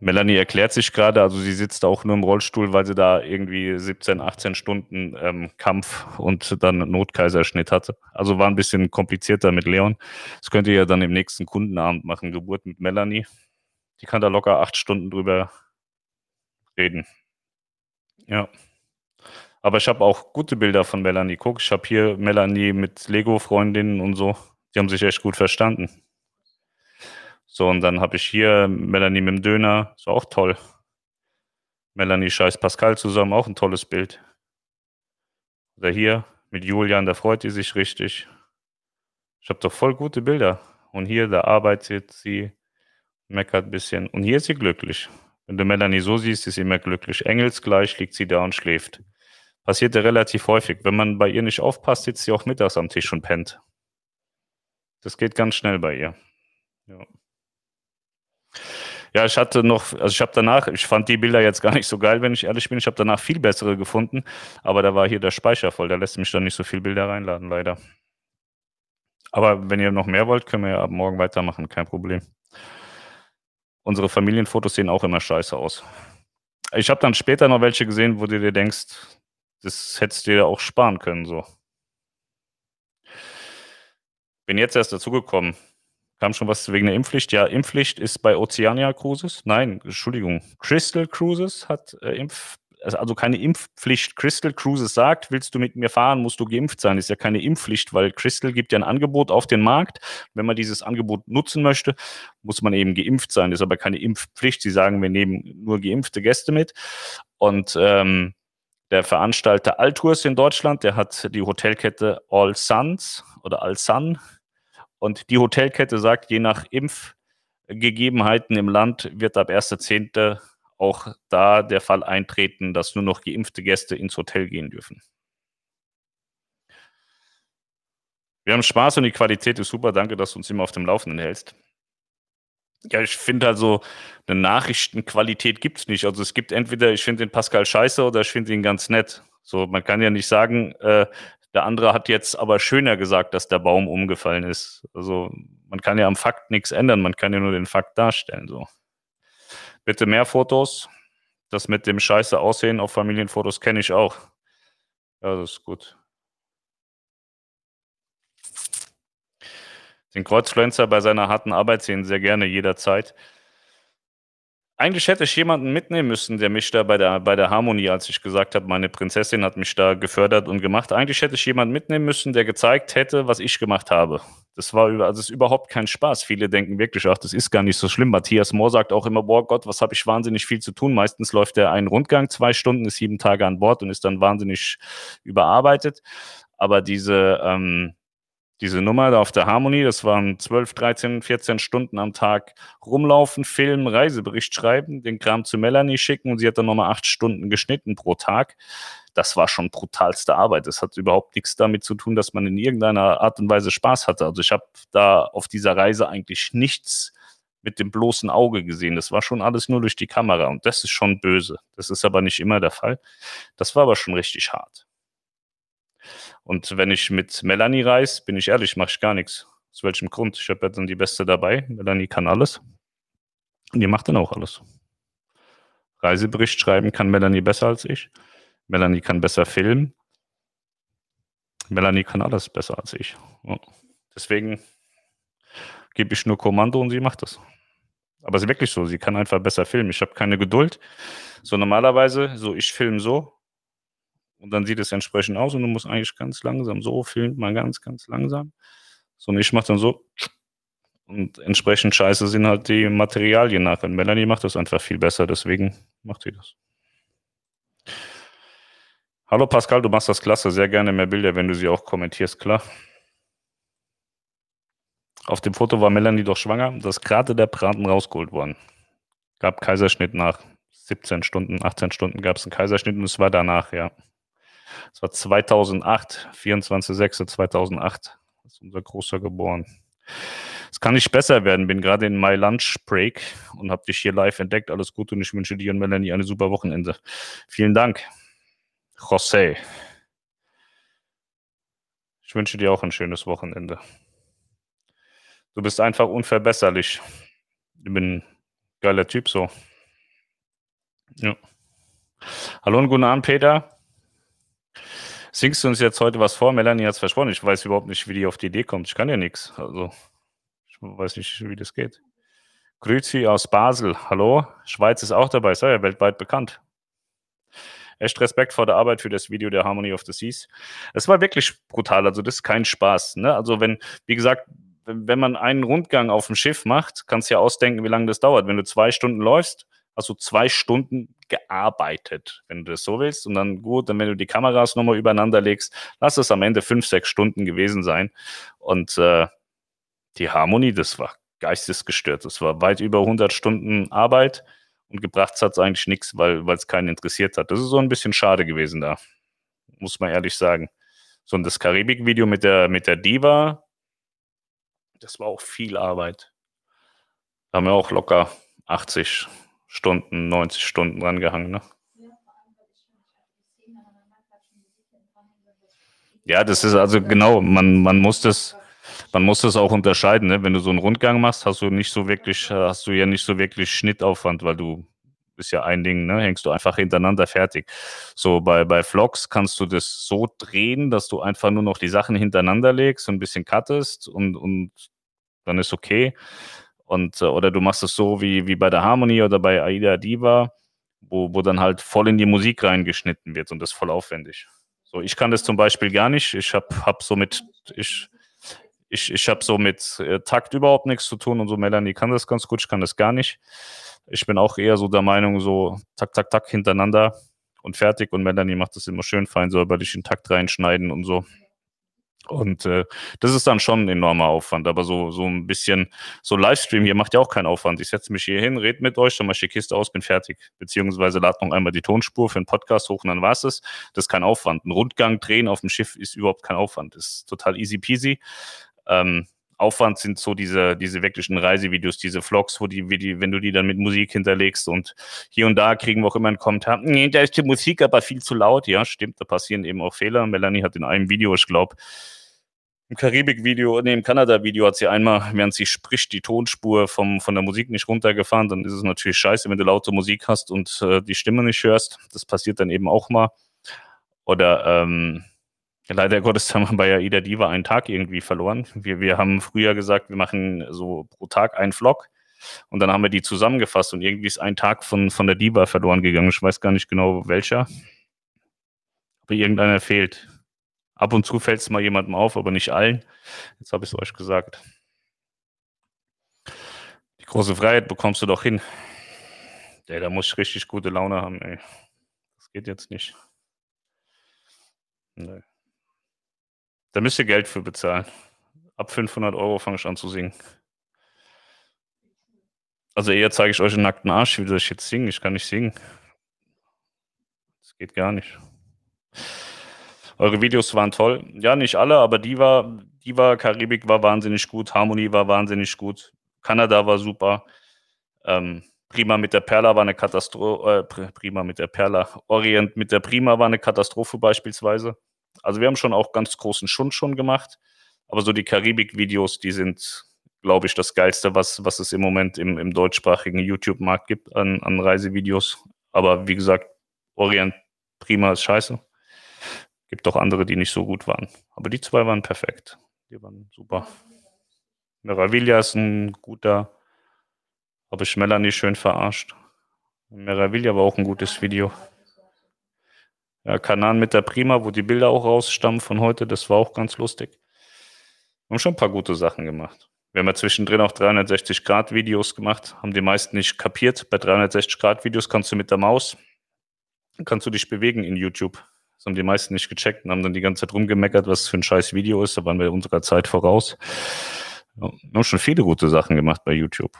Melanie erklärt sich gerade, also sie sitzt auch nur im Rollstuhl, weil sie da irgendwie 17, 18 Stunden ähm, Kampf und dann Notkaiserschnitt hatte. Also war ein bisschen komplizierter mit Leon. Das könnt ihr ja dann im nächsten Kundenabend machen, Geburt mit Melanie. Die kann da locker acht Stunden drüber reden. Ja. Aber ich habe auch gute Bilder von Melanie. Guck, ich habe hier Melanie mit Lego-Freundinnen und so. Die haben sich echt gut verstanden. So, und dann habe ich hier Melanie mit dem Döner, ist auch toll. Melanie scheiß Pascal zusammen, auch ein tolles Bild. Oder hier mit Julian, da freut die sich richtig. Ich habe doch voll gute Bilder. Und hier, da arbeitet sie, meckert ein bisschen. Und hier ist sie glücklich. Wenn du Melanie so siehst, ist sie immer glücklich. Engelsgleich liegt sie da und schläft. Passiert ja relativ häufig. Wenn man bei ihr nicht aufpasst, sitzt sie auch mittags am Tisch und pennt. Das geht ganz schnell bei ihr. Ja. Ja, ich hatte noch, also ich habe danach, ich fand die Bilder jetzt gar nicht so geil, wenn ich ehrlich bin. Ich habe danach viel bessere gefunden, aber da war hier der Speicher voll. Da lässt mich dann nicht so viel Bilder reinladen, leider. Aber wenn ihr noch mehr wollt, können wir ja ab morgen weitermachen, kein Problem. Unsere Familienfotos sehen auch immer scheiße aus. Ich habe dann später noch welche gesehen, wo du dir denkst, das hättest du dir auch sparen können, so. Bin jetzt erst dazugekommen. Kam schon was wegen der Impfpflicht? Ja, Impfpflicht ist bei Oceania Cruises. Nein, Entschuldigung. Crystal Cruises hat äh, Impf, also keine Impfpflicht. Crystal Cruises sagt, willst du mit mir fahren, musst du geimpft sein. Ist ja keine Impfpflicht, weil Crystal gibt ja ein Angebot auf den Markt. Wenn man dieses Angebot nutzen möchte, muss man eben geimpft sein. Ist aber keine Impfpflicht. Sie sagen, wir nehmen nur geimpfte Gäste mit. Und ähm, der Veranstalter Altours in Deutschland, der hat die Hotelkette All Suns oder All Sun und die Hotelkette sagt, je nach Impfgegebenheiten im Land wird ab 1.10. auch da der Fall eintreten, dass nur noch geimpfte Gäste ins Hotel gehen dürfen. Wir haben Spaß und die Qualität ist super. Danke, dass du uns immer auf dem Laufenden hältst. Ja, ich finde also, eine Nachrichtenqualität gibt es nicht. Also es gibt entweder, ich finde den Pascal scheiße oder ich finde ihn ganz nett. So, man kann ja nicht sagen, äh, der andere hat jetzt aber schöner gesagt, dass der Baum umgefallen ist. Also man kann ja am Fakt nichts ändern, man kann ja nur den Fakt darstellen. So. Bitte mehr Fotos. Das mit dem scheiße Aussehen auf Familienfotos kenne ich auch. Ja, das ist gut. Den Kreuzfluencer bei seiner harten Arbeit sehen sehr gerne jederzeit. Eigentlich hätte ich jemanden mitnehmen müssen, der mich da bei der, bei der Harmonie, als ich gesagt habe, meine Prinzessin hat mich da gefördert und gemacht. Eigentlich hätte ich jemanden mitnehmen müssen, der gezeigt hätte, was ich gemacht habe. Das war also das ist überhaupt kein Spaß. Viele denken wirklich, ach, das ist gar nicht so schlimm. Matthias Mohr sagt auch immer, boah Gott, was habe ich wahnsinnig viel zu tun. Meistens läuft er einen Rundgang, zwei Stunden, ist sieben Tage an Bord und ist dann wahnsinnig überarbeitet. Aber diese, ähm, diese Nummer da auf der Harmonie, das waren 12, 13, 14 Stunden am Tag rumlaufen, filmen, Reisebericht schreiben, den Kram zu Melanie schicken und sie hat dann nochmal acht Stunden geschnitten pro Tag. Das war schon brutalste Arbeit. Das hat überhaupt nichts damit zu tun, dass man in irgendeiner Art und Weise Spaß hatte. Also ich habe da auf dieser Reise eigentlich nichts mit dem bloßen Auge gesehen. Das war schon alles nur durch die Kamera und das ist schon böse. Das ist aber nicht immer der Fall. Das war aber schon richtig hart. Und wenn ich mit Melanie reise, bin ich ehrlich, mache ich gar nichts. Aus welchem Grund? Ich habe ja dann die Beste dabei. Melanie kann alles. Und die macht dann auch alles. Reisebericht schreiben kann Melanie besser als ich. Melanie kann besser filmen. Melanie kann alles besser als ich. Deswegen gebe ich nur Kommando und sie macht das. Aber es ist wirklich so, sie kann einfach besser filmen. Ich habe keine Geduld. So normalerweise, so ich filme so, und dann sieht es entsprechend aus und du musst eigentlich ganz langsam, so filmt man ganz, ganz langsam. So, und ich mache dann so. Und entsprechend scheiße sind halt die Materialien nachher. Melanie macht das einfach viel besser, deswegen macht sie das. Hallo Pascal, du machst das klasse. Sehr gerne mehr Bilder, wenn du sie auch kommentierst, klar. Auf dem Foto war Melanie doch schwanger. Das gerade der Braten rausgeholt worden. Gab Kaiserschnitt nach 17 Stunden, 18 Stunden gab es einen Kaiserschnitt und es war danach, ja. Das war 2008, 24.06.2008 ist unser Großer geboren. Es kann nicht besser werden. Bin gerade in My Lunch Break und habe dich hier live entdeckt. Alles Gute und ich wünsche dir und Melanie eine super Wochenende. Vielen Dank, José. Ich wünsche dir auch ein schönes Wochenende. Du bist einfach unverbesserlich. Ich bin ein geiler Typ so. Ja. Hallo und guten Abend, Peter. Singst du uns jetzt heute was vor? Melanie hat es versprochen. Ich weiß überhaupt nicht, wie die auf die Idee kommt. Ich kann ja nichts. Also, ich weiß nicht, wie das geht. Grüezi aus Basel. Hallo. Schweiz ist auch dabei. Ist ja weltweit bekannt. Echt Respekt vor der Arbeit für das Video der Harmony of the Seas. Es war wirklich brutal. Also, das ist kein Spaß. Ne? Also, wenn, wie gesagt, wenn, man einen Rundgang auf dem Schiff macht, kannst du ja ausdenken, wie lange das dauert. Wenn du zwei Stunden läufst, du zwei Stunden gearbeitet, wenn du das so willst. Und dann gut, dann wenn du die Kameras nochmal übereinander legst, lass es am Ende fünf, sechs Stunden gewesen sein. Und äh, die Harmonie, das war geistesgestört. Das war weit über 100 Stunden Arbeit und gebracht hat es eigentlich nichts, weil es keinen interessiert hat. Das ist so ein bisschen schade gewesen da, muss man ehrlich sagen. So, und das Karibik-Video mit der, mit der Diva, das war auch viel Arbeit. Da haben wir auch locker 80, Stunden, 90 Stunden dran gehangen, ne? Ja, das ist also genau, man, man muss das, man muss das auch unterscheiden, ne? Wenn du so einen Rundgang machst, hast du nicht so wirklich, hast du ja nicht so wirklich Schnittaufwand, weil du ist ja ein Ding, ne? Hängst du einfach hintereinander fertig. So bei, bei Vlogs kannst du das so drehen, dass du einfach nur noch die Sachen hintereinander legst, und ein bisschen cuttest und, und dann ist okay. Und, äh, oder du machst es so wie, wie bei der Harmony oder bei Aida Diva, wo, wo dann halt voll in die Musik reingeschnitten wird und das voll aufwendig. So, ich kann das zum Beispiel gar nicht. Ich habe hab so mit, ich, ich, ich habe so mit äh, Takt überhaupt nichts zu tun und so. Melanie kann das ganz gut, ich kann das gar nicht. Ich bin auch eher so der Meinung, so tak, tak, tak hintereinander und fertig. Und Melanie macht das immer schön fein säuberlich in Takt reinschneiden und so. Und äh, das ist dann schon ein enormer Aufwand. Aber so, so ein bisschen, so Livestream hier macht ja auch keinen Aufwand. Ich setze mich hier hin, rede mit euch, dann mache ich die Kiste aus, bin fertig. Beziehungsweise lade noch einmal die Tonspur für einen Podcast hoch und dann war es das. Das ist kein Aufwand. Ein Rundgang drehen auf dem Schiff ist überhaupt kein Aufwand. Das ist total easy peasy. Ähm, Aufwand sind so diese, diese wirklichen Reisevideos, diese Vlogs, wo die, wie die, wenn du die dann mit Musik hinterlegst und hier und da kriegen wir auch immer einen Kommentar, nee, da ist die Musik aber viel zu laut. Ja, stimmt, da passieren eben auch Fehler. Melanie hat in einem Video, ich glaube, im Karibik-Video, nee, im Kanada-Video hat sie einmal, während sie spricht, die Tonspur vom, von der Musik nicht runtergefahren. Dann ist es natürlich scheiße, wenn du laute Musik hast und äh, die Stimme nicht hörst. Das passiert dann eben auch mal. Oder ähm, leider Gottes haben wir bei AIDA Diva einen Tag irgendwie verloren. Wir, wir haben früher gesagt, wir machen so pro Tag einen Vlog. Und dann haben wir die zusammengefasst und irgendwie ist ein Tag von, von der Diva verloren gegangen. Ich weiß gar nicht genau welcher. Aber irgendeiner fehlt. Ab und zu fällt es mal jemandem auf, aber nicht allen. Jetzt habe ich es euch gesagt. Die große Freiheit bekommst du doch hin. Ja, da muss ich richtig gute Laune haben, ey. Das geht jetzt nicht. Nee. Da müsst ihr Geld für bezahlen. Ab 500 Euro fange ich an zu singen. Also eher zeige ich euch einen nackten Arsch, wie soll ich jetzt singen? Ich kann nicht singen. Das geht gar nicht. Eure Videos waren toll. Ja, nicht alle, aber die war, die war, Karibik war wahnsinnig gut, Harmonie war wahnsinnig gut, Kanada war super. Ähm, Prima mit der Perla war eine Katastrophe, äh, Prima mit der Perla, Orient mit der Prima war eine Katastrophe beispielsweise. Also wir haben schon auch ganz großen Schund schon gemacht, aber so die Karibik-Videos, die sind, glaube ich, das Geilste, was, was es im Moment im, im deutschsprachigen YouTube-Markt gibt an, an Reisevideos. Aber wie gesagt, Orient Prima ist scheiße. Gibt auch andere, die nicht so gut waren. Aber die zwei waren perfekt. Die waren super. Meraviglia ist ein guter. Habe ich Melanie schön verarscht. Meraviglia war auch ein gutes Video. Ja, Kanan mit der Prima, wo die Bilder auch rausstammen von heute, das war auch ganz lustig. Wir haben schon ein paar gute Sachen gemacht. Wir haben ja zwischendrin auch 360-Grad-Videos gemacht, haben die meisten nicht kapiert. Bei 360-Grad-Videos kannst du mit der Maus, kannst du dich bewegen in YouTube. Das haben die meisten nicht gecheckt und haben dann die ganze Zeit rumgemeckert, was für ein scheiß Video ist. Da waren wir unserer Zeit voraus. wir haben schon viele gute Sachen gemacht bei YouTube.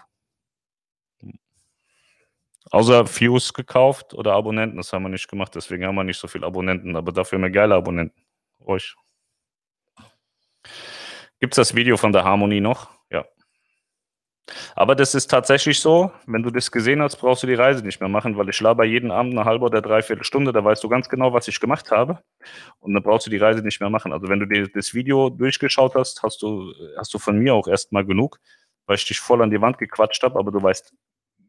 Außer Views gekauft oder Abonnenten, das haben wir nicht gemacht, deswegen haben wir nicht so viele Abonnenten, aber dafür haben wir geile Abonnenten. Euch. Gibt es das Video von der Harmonie noch? Aber das ist tatsächlich so, wenn du das gesehen hast, brauchst du die Reise nicht mehr machen, weil ich laber jeden Abend eine halbe oder dreiviertel Stunde, da weißt du ganz genau, was ich gemacht habe. Und dann brauchst du die Reise nicht mehr machen. Also wenn du dir das Video durchgeschaut hast, hast du, hast du von mir auch erstmal genug, weil ich dich voll an die Wand gequatscht habe, aber du weißt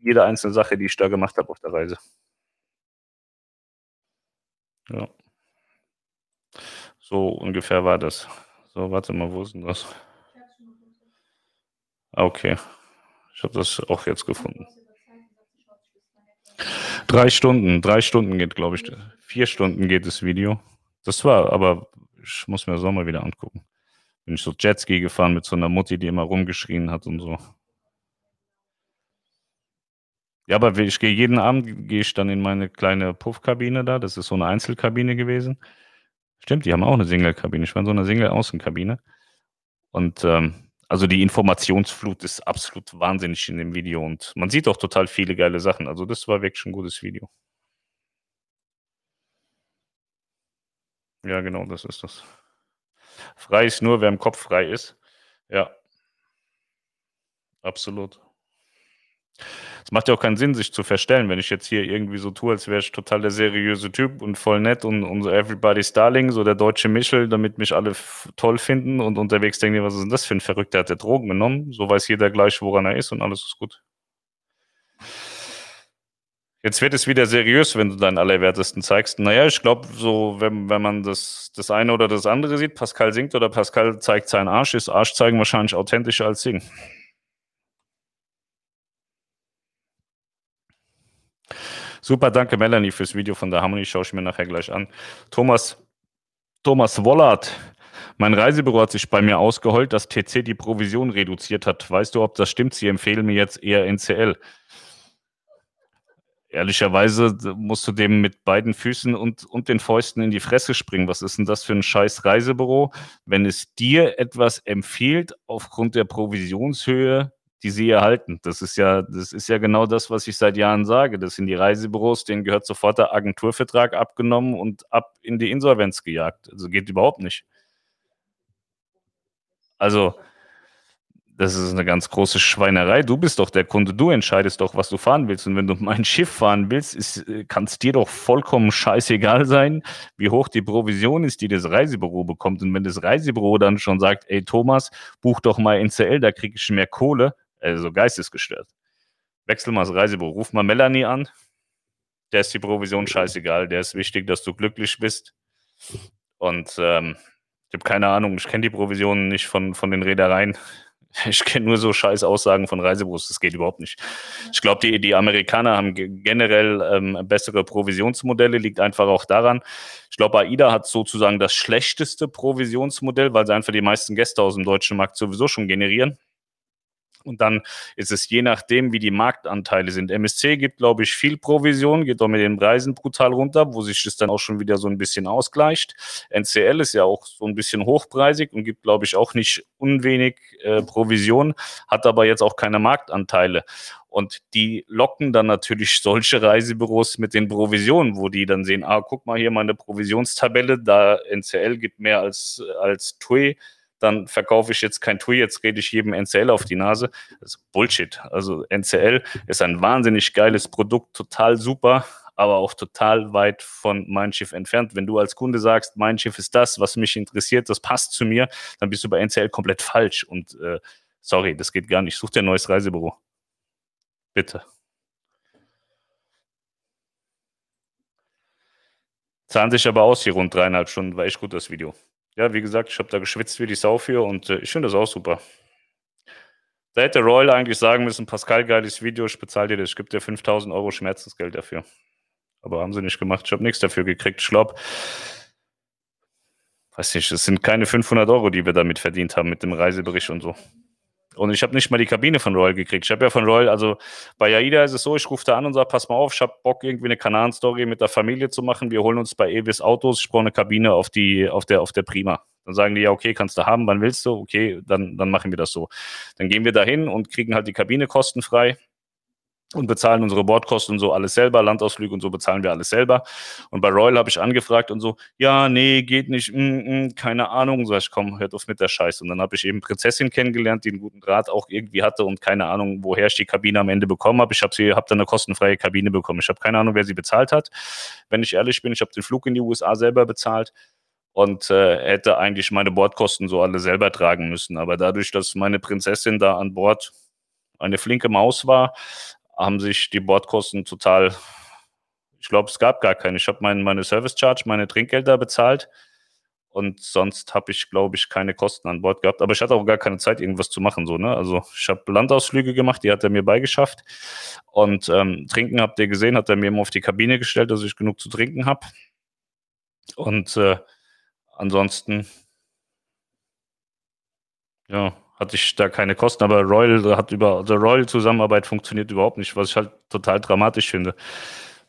jede einzelne Sache, die ich da gemacht habe auf der Reise. Ja. So ungefähr war das. So, warte mal, wo ist denn das? Ah, okay. Ich habe das auch jetzt gefunden. Drei Stunden, drei Stunden geht, glaube ich. Vier Stunden geht das Video. Das war, aber ich muss mir das auch mal wieder angucken. Bin ich so Jetski gefahren mit so einer Mutti, die immer rumgeschrien hat und so. Ja, aber ich gehe jeden Abend, gehe ich dann in meine kleine Puffkabine da. Das ist so eine Einzelkabine gewesen. Stimmt, die haben auch eine Single-Kabine. Ich war in so einer Single-Außenkabine. Und ähm, also die Informationsflut ist absolut wahnsinnig in dem Video und man sieht auch total viele geile Sachen. Also das war wirklich ein gutes Video. Ja, genau, das ist das. Frei ist nur, wer im Kopf frei ist. Ja. Absolut. Es macht ja auch keinen Sinn, sich zu verstellen, wenn ich jetzt hier irgendwie so tue, als wäre ich total der seriöse Typ und voll nett und, und so Everybody's Darling, so der deutsche Michel, damit mich alle toll finden und unterwegs denken, was ist denn das für ein Verrückter, hat der Drogen genommen? So weiß jeder gleich, woran er ist und alles ist gut. Jetzt wird es wieder seriös, wenn du deinen Allerwertesten zeigst. Naja, ich glaube, so, wenn, wenn man das, das eine oder das andere sieht, Pascal singt oder Pascal zeigt seinen Arsch, ist Arsch zeigen wahrscheinlich authentischer als singen. Super, danke Melanie fürs Video von der Harmony. Schaue ich mir nachher gleich an. Thomas, Thomas Wollert. Mein Reisebüro hat sich bei mir ausgeheult, dass TC die Provision reduziert hat. Weißt du, ob das stimmt? Sie empfehlen mir jetzt eher NCL. ehrlicherweise musst du dem mit beiden Füßen und, und den Fäusten in die Fresse springen. Was ist denn das für ein scheiß Reisebüro, wenn es dir etwas empfiehlt aufgrund der Provisionshöhe, die sie erhalten? Das ist ja, das ist ja genau das, was ich seit Jahren sage. Das sind die Reisebüros, denen gehört sofort der Agenturvertrag abgenommen und ab in die Insolvenz gejagt. Also geht überhaupt nicht. Also, das ist eine ganz große Schweinerei. Du bist doch der Kunde, du entscheidest doch, was du fahren willst. Und wenn du mein Schiff fahren willst, kann es dir doch vollkommen scheißegal sein, wie hoch die Provision ist, die das Reisebüro bekommt. Und wenn das Reisebüro dann schon sagt, ey Thomas, buch doch mal NCL, da krieg ich mehr Kohle, also geistesgestört. Wechsel mal das Reisebüro, ruf mal Melanie an, der ist die Provision scheißegal, der ist wichtig, dass du glücklich bist. Und ähm, ich habe keine Ahnung, ich kenne die Provisionen nicht von, von den Reedereien. Ich kenne nur so scheiß Aussagen von Reisebüros, das geht überhaupt nicht. Ich glaube, die, die Amerikaner haben generell ähm, bessere Provisionsmodelle, liegt einfach auch daran. Ich glaube, AIDA hat sozusagen das schlechteste Provisionsmodell, weil sie einfach die meisten Gäste aus dem deutschen Markt sowieso schon generieren. Und dann ist es je nachdem, wie die Marktanteile sind. MSC gibt, glaube ich, viel Provision, geht auch mit den Preisen brutal runter, wo sich das dann auch schon wieder so ein bisschen ausgleicht. NCL ist ja auch so ein bisschen hochpreisig und gibt, glaube ich, auch nicht unwenig äh, Provision, hat aber jetzt auch keine Marktanteile. Und die locken dann natürlich solche Reisebüros mit den Provisionen, wo die dann sehen, ah, guck mal hier meine Provisionstabelle, da NCL gibt mehr als, als TUI dann verkaufe ich jetzt kein TUI, jetzt rede ich jedem NCL auf die Nase. Das ist Bullshit. Also NCL ist ein wahnsinnig geiles Produkt, total super, aber auch total weit von mein Schiff entfernt. Wenn du als Kunde sagst, mein Schiff ist das, was mich interessiert, das passt zu mir, dann bist du bei NCL komplett falsch. Und äh, sorry, das geht gar nicht. Such dir ein neues Reisebüro. Bitte. Zahlen sich aber aus hier rund dreieinhalb Stunden, war echt gut das Video. Ja, wie gesagt, ich habe da geschwitzt wie die Sau für und äh, ich finde das auch super. Da hätte Royal eigentlich sagen müssen, Pascal, geiles Video, ich bezahle dir das, ich gebe dir 5000 Euro Schmerzensgeld dafür. Aber haben sie nicht gemacht, ich habe nichts dafür gekriegt. Ich glaube, weiß nicht, es sind keine 500 Euro, die wir damit verdient haben mit dem Reisebericht und so. Und ich habe nicht mal die Kabine von Royal gekriegt. Ich habe ja von Royal, also bei AIDA ist es so, ich rufe da an und sage, pass mal auf, ich habe Bock, irgendwie eine Kanaren-Story mit der Familie zu machen. Wir holen uns bei Evis Autos, ich brauche eine Kabine auf, die, auf, der, auf der Prima. Dann sagen die, ja, okay, kannst du haben, wann willst du? Okay, dann, dann machen wir das so. Dann gehen wir da hin und kriegen halt die Kabine kostenfrei und bezahlen unsere Bordkosten und so alles selber, Landausflüge und so bezahlen wir alles selber. Und bei Royal habe ich angefragt und so, ja, nee, geht nicht, mm, mm, keine Ahnung. Sag ich, komm, hört auf mit der Scheiße. Und dann habe ich eben Prinzessin kennengelernt, die einen guten Draht auch irgendwie hatte und keine Ahnung, woher ich die Kabine am Ende bekommen habe. Ich habe sie, habe dann eine kostenfreie Kabine bekommen. Ich habe keine Ahnung, wer sie bezahlt hat. Wenn ich ehrlich bin, ich habe den Flug in die USA selber bezahlt und äh, hätte eigentlich meine Bordkosten so alle selber tragen müssen. Aber dadurch, dass meine Prinzessin da an Bord eine flinke Maus war, haben sich die Bordkosten total, ich glaube, es gab gar keine. Ich habe mein, meine Service Charge, meine Trinkgelder bezahlt und sonst habe ich, glaube ich, keine Kosten an Bord gehabt. Aber ich hatte auch gar keine Zeit, irgendwas zu machen. So, ne? Also ich habe Landausflüge gemacht, die hat er mir beigeschafft. Und ähm, Trinken habt ihr gesehen, hat er mir immer auf die Kabine gestellt, dass ich genug zu trinken habe. Und äh, ansonsten, ja, hatte ich da keine Kosten, aber Royal hat über, also Royal-Zusammenarbeit funktioniert überhaupt nicht, was ich halt total dramatisch finde.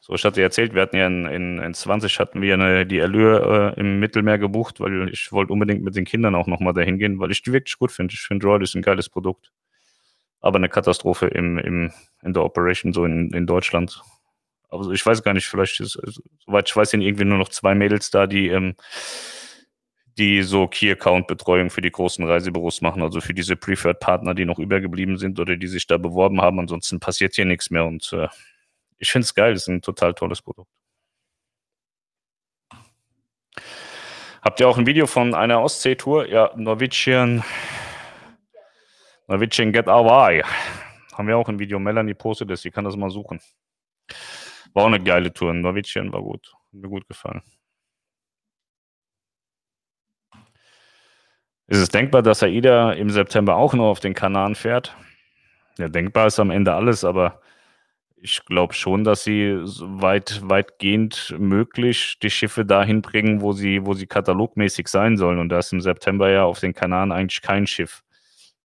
So, ich hatte erzählt, wir hatten ja in, in, in 20 hatten wir eine, die Allure äh, im Mittelmeer gebucht, weil ich wollte unbedingt mit den Kindern auch nochmal dahin gehen, weil ich die wirklich gut finde. Ich finde Royal ist ein geiles Produkt. Aber eine Katastrophe im, im, in der Operation, so in, in Deutschland. Also ich weiß gar nicht, vielleicht ist, soweit ich weiß, sind irgendwie nur noch zwei Mädels da, die ähm, die so Key-Account-Betreuung für die großen Reisebüros machen, also für diese Preferred-Partner, die noch übergeblieben sind oder die sich da beworben haben. Ansonsten passiert hier nichts mehr und äh, ich finde es geil, das ist ein total tolles Produkt. Habt ihr auch ein Video von einer Ostsee-Tour? Ja, Norwegian, Norwegian Get Away. Haben wir auch ein Video. Melanie postet es, sie kann das mal suchen. War auch eine geile Tour. Norwegian war gut. Hat mir gut gefallen. Ist es denkbar, dass AIDA im September auch nur auf den Kanaren fährt? Ja, denkbar ist am Ende alles, aber ich glaube schon, dass sie weit, weitgehend möglich die Schiffe dahin bringen, wo sie, wo sie katalogmäßig sein sollen. Und da ist im September ja auf den Kanaren eigentlich kein Schiff.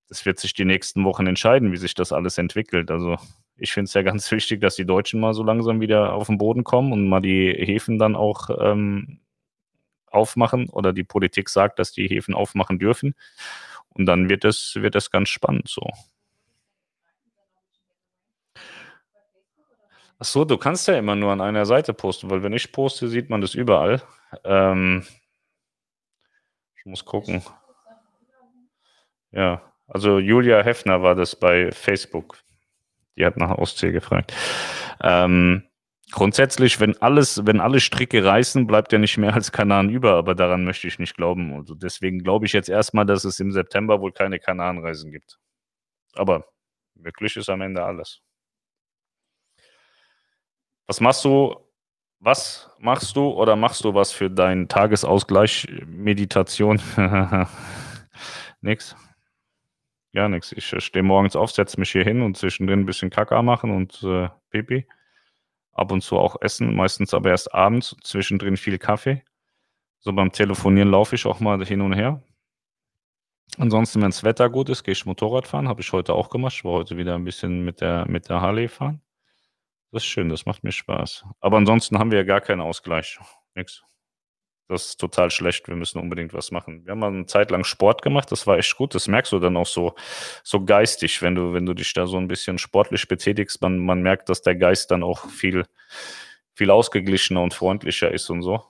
Das wird sich die nächsten Wochen entscheiden, wie sich das alles entwickelt. Also Ich finde es ja ganz wichtig, dass die Deutschen mal so langsam wieder auf den Boden kommen und mal die Häfen dann auch ähm, aufmachen oder die Politik sagt, dass die Häfen aufmachen dürfen. Und dann wird es, wird es ganz spannend so. Ach so, du kannst ja immer nur an einer Seite posten, weil wenn ich poste, sieht man das überall. Ähm, ich muss gucken. Ja, also Julia Heffner war das bei Facebook. Die hat nach Ostsee gefragt. Ähm, grundsätzlich, wenn alles, wenn alle Stricke reißen, bleibt ja nicht mehr als Kanaren über, aber daran möchte ich nicht glauben. Also deswegen glaube ich jetzt erstmal, dass es im September wohl keine Kanarenreisen gibt. Aber möglich ist am Ende alles. Was machst du, was machst du oder machst du was für deinen Tagesausgleich, Meditation? nix. Ja, nix. Ich stehe morgens auf, setze mich hier hin und zwischendrin ein bisschen Kaka machen und äh, Pipi. Ab und zu auch essen, meistens aber erst abends, zwischendrin viel Kaffee. So beim Telefonieren laufe ich auch mal hin und her. Ansonsten, wenn das Wetter gut ist, gehe ich Motorrad fahren. Habe ich heute auch gemacht. Ich war heute wieder ein bisschen mit der, mit der Harley fahren. Das ist schön, das macht mir Spaß. Aber ansonsten haben wir ja gar keinen Ausgleich. Nix. Das ist total schlecht. Wir müssen unbedingt was machen. Wir haben mal eine Zeit lang Sport gemacht. Das war echt gut. Das merkst du dann auch so, so geistig, wenn du, wenn du dich da so ein bisschen sportlich betätigst. Man, man merkt, dass der Geist dann auch viel, viel ausgeglichener und freundlicher ist und so.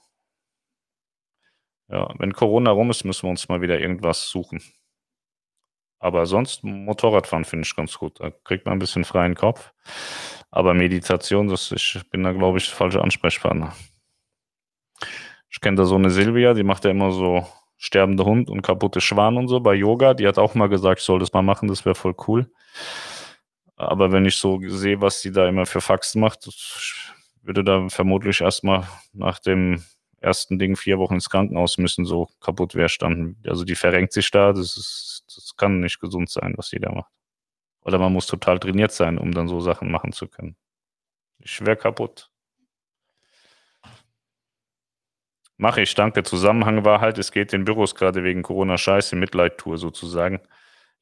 Ja, wenn Corona rum ist, müssen wir uns mal wieder irgendwas suchen. Aber sonst Motorradfahren finde ich ganz gut. Da kriegt man ein bisschen freien Kopf. Aber Meditation, das, ich bin da, glaube ich, der falsche Ansprechpartner. Ich kenne da so eine Silvia, die macht ja immer so sterbende Hund und kaputte Schwan und so bei Yoga. Die hat auch mal gesagt, ich soll das mal machen, das wäre voll cool. Aber wenn ich so sehe, was sie da immer für Faxen macht, würde da vermutlich erstmal nach dem ersten Ding vier Wochen ins Krankenhaus müssen, so kaputt wäre standen. Also die verrenkt sich da, das ist, das kann nicht gesund sein, was sie da macht. Oder man muss total trainiert sein, um dann so Sachen machen zu können. Ich wäre kaputt. Mache ich, danke. Zusammenhang war halt, es geht den Büros gerade wegen Corona scheiße, Mitleid-Tour sozusagen.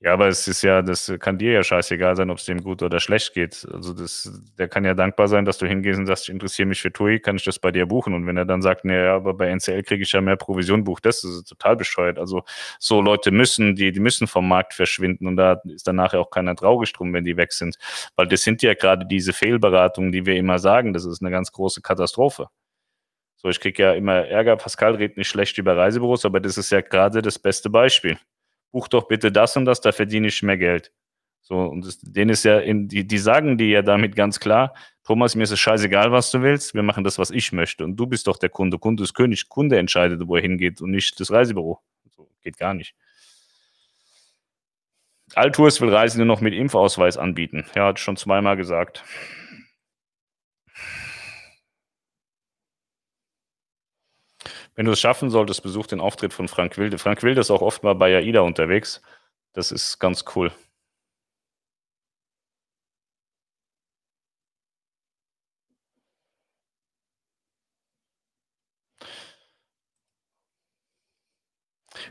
Ja, aber es ist ja, das kann dir ja scheißegal sein, ob es dem gut oder schlecht geht. Also das, der kann ja dankbar sein, dass du hingehst und sagst, ich interessiere mich für TUI, kann ich das bei dir buchen? Und wenn er dann sagt, naja, aber bei NCL kriege ich ja mehr Provision, buch das, das ist total bescheuert. Also so Leute müssen, die, die müssen vom Markt verschwinden und da ist dann nachher auch keiner traurig drum, wenn die weg sind. Weil das sind ja gerade diese Fehlberatungen, die wir immer sagen, das ist eine ganz große Katastrophe. So, ich kriege ja immer Ärger, Pascal redet nicht schlecht über Reisebüros, aber das ist ja gerade das beste Beispiel buch doch bitte das und das, da verdiene ich mehr Geld. So, und das, denen ist ja, in, die, die sagen dir ja damit ganz klar, Thomas, mir ist es scheißegal, was du willst, wir machen das, was ich möchte. Und du bist doch der Kunde. Kunde ist König. Kunde entscheidet, wo er hingeht und nicht das Reisebüro. So, geht gar nicht. Altours will Reisende noch mit Impfausweis anbieten. Ja, hat schon zweimal gesagt. Wenn du es schaffen solltest, besuch den Auftritt von Frank Wilde. Frank Wilde ist auch oft mal bei AIDA unterwegs. Das ist ganz cool.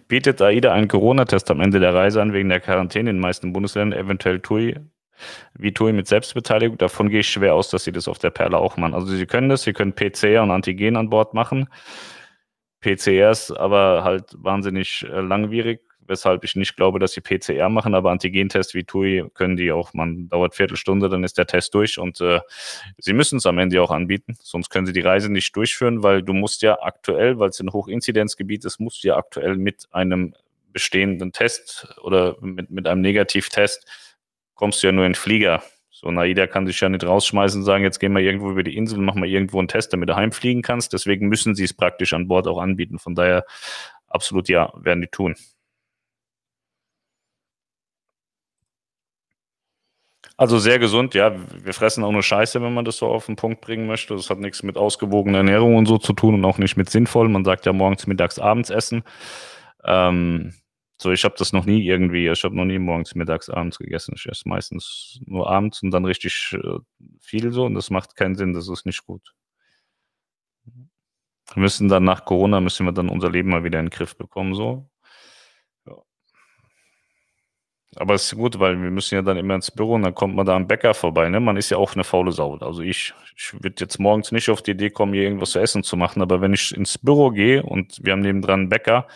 Bietet AIDA einen Corona-Test am Ende der Reise an wegen der Quarantäne in den meisten Bundesländern, eventuell TUI, wie TUI mit Selbstbeteiligung. Davon gehe ich schwer aus, dass sie das auf der Perle auch machen. Also sie können das, sie können PCR und Antigen an Bord machen. PCRs aber halt wahnsinnig äh, langwierig, weshalb ich nicht glaube, dass sie PCR machen, aber Antigentest wie TUI können die auch, man dauert Viertelstunde, dann ist der Test durch und äh, sie müssen es am Ende auch anbieten, sonst können sie die Reise nicht durchführen, weil du musst ja aktuell, weil es ein Hochinzidenzgebiet ist, musst du ja aktuell mit einem bestehenden Test oder mit, mit einem Negativtest kommst du ja nur in Flieger so, Naida kann sich ja nicht rausschmeißen und sagen, jetzt gehen wir irgendwo über die Insel, machen wir irgendwo einen Test, damit du heimfliegen kannst. Deswegen müssen sie es praktisch an Bord auch anbieten. Von daher absolut ja, werden die tun. Also sehr gesund, ja. Wir fressen auch nur Scheiße, wenn man das so auf den Punkt bringen möchte. Das hat nichts mit ausgewogener Ernährung und so zu tun und auch nicht mit sinnvoll. Man sagt ja morgens, mittags, abends essen. Ähm, so, ich habe das noch nie irgendwie, ich habe noch nie morgens, mittags, abends gegessen. Ich esse meistens nur abends und dann richtig äh, viel so und das macht keinen Sinn, das ist nicht gut. Wir müssen dann nach Corona, müssen wir dann unser Leben mal wieder in den Griff bekommen, so. Ja. Aber es ist gut, weil wir müssen ja dann immer ins Büro und dann kommt man da am Bäcker vorbei. Ne? Man ist ja auch eine faule Sau. Also ich, ich würde jetzt morgens nicht auf die Idee kommen, hier irgendwas zu essen zu machen. Aber wenn ich ins Büro gehe und wir haben nebendran einen Bäcker,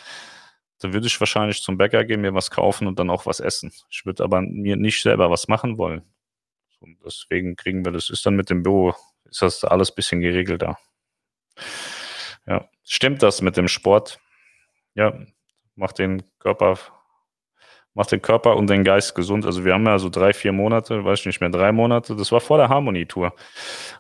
dann würde ich wahrscheinlich zum Bäcker gehen, mir was kaufen und dann auch was essen. Ich würde aber mir nicht selber was machen wollen. Und deswegen kriegen wir das, ist dann mit dem Büro, ist das alles ein bisschen geregelter. Ja, stimmt das mit dem Sport? Ja, macht den Körper macht den Körper und den Geist gesund. Also wir haben ja so drei, vier Monate, weiß ich nicht mehr, drei Monate. Das war vor der Harmony-Tour.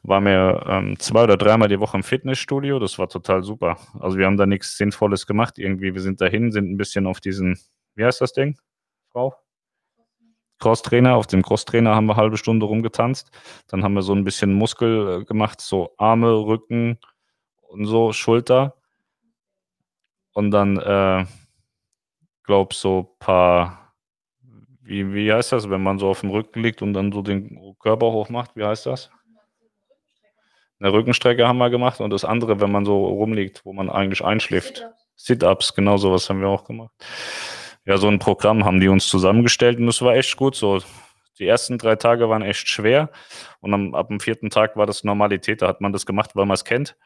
Waren wir ähm, zwei oder dreimal die Woche im Fitnessstudio. Das war total super. Also wir haben da nichts Sinnvolles gemacht. Irgendwie, wir sind dahin, sind ein bisschen auf diesen, wie heißt das Ding, Frau? Crosstrainer. Auf dem Crosstrainer haben wir halbe Stunde rumgetanzt. Dann haben wir so ein bisschen Muskel äh, gemacht, so Arme, Rücken und so, Schulter. Und dann, äh, glaub so paar wie, wie heißt das, wenn man so auf dem Rücken liegt und dann so den Körper hoch macht? Wie heißt das? Eine Rückenstrecke haben wir gemacht und das andere, wenn man so rumliegt, wo man eigentlich einschläft. Sit-Ups, genau sowas haben wir auch gemacht. Ja, so ein Programm haben die uns zusammengestellt und das war echt gut so. Die ersten drei Tage waren echt schwer und am, ab dem vierten Tag war das Normalität. Da hat man das gemacht, weil man es kennt.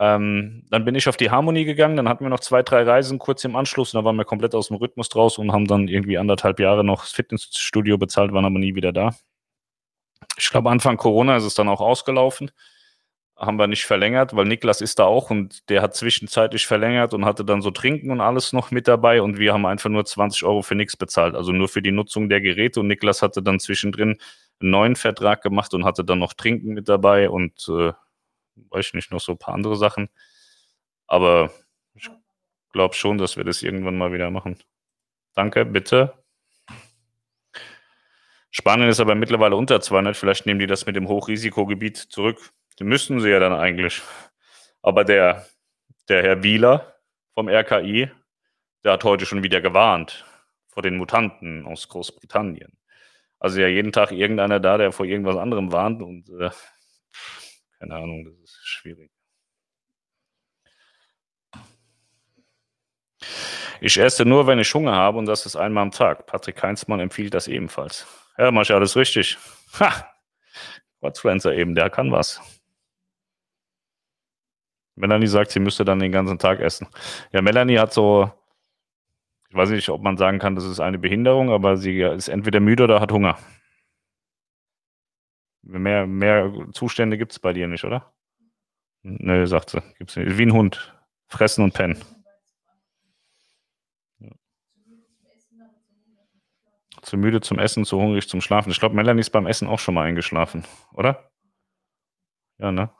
Ähm, dann bin ich auf die Harmonie gegangen, dann hatten wir noch zwei, drei Reisen kurz im Anschluss und da waren wir komplett aus dem Rhythmus draus und haben dann irgendwie anderthalb Jahre noch das Fitnessstudio bezahlt, waren aber nie wieder da. Ich glaube, Anfang Corona ist es dann auch ausgelaufen. Haben wir nicht verlängert, weil Niklas ist da auch und der hat zwischenzeitlich verlängert und hatte dann so Trinken und alles noch mit dabei und wir haben einfach nur 20 Euro für nichts bezahlt, also nur für die Nutzung der Geräte und Niklas hatte dann zwischendrin einen neuen Vertrag gemacht und hatte dann noch Trinken mit dabei und äh, weiß ich nicht, noch so ein paar andere Sachen. Aber ich glaube schon, dass wir das irgendwann mal wieder machen. Danke, bitte. Spanien ist aber mittlerweile unter 200. Vielleicht nehmen die das mit dem Hochrisikogebiet zurück. Die müssten sie ja dann eigentlich. Aber der, der Herr Wieler vom RKI, der hat heute schon wieder gewarnt vor den Mutanten aus Großbritannien. Also ja jeden Tag irgendeiner da, der vor irgendwas anderem warnt und äh, keine Ahnung, das ist schwierig. Ich esse nur, wenn ich Hunger habe und das ist einmal am Tag. Patrick Heinzmann empfiehlt das ebenfalls. Ja, mach ich alles richtig. Ha! Quadfluencer eben, der kann was. Melanie sagt, sie müsste dann den ganzen Tag essen. Ja, Melanie hat so, ich weiß nicht, ob man sagen kann, das ist eine Behinderung, aber sie ist entweder müde oder hat Hunger. Mehr, mehr Zustände gibt es bei dir nicht, oder? Nö, sagt sie. Gibt's nicht. Wie ein Hund. Fressen und pennen. Zu müde zum Essen, zu hungrig zum Schlafen. Ich glaube, Melanie ist beim Essen auch schon mal eingeschlafen, oder? Ja, ne?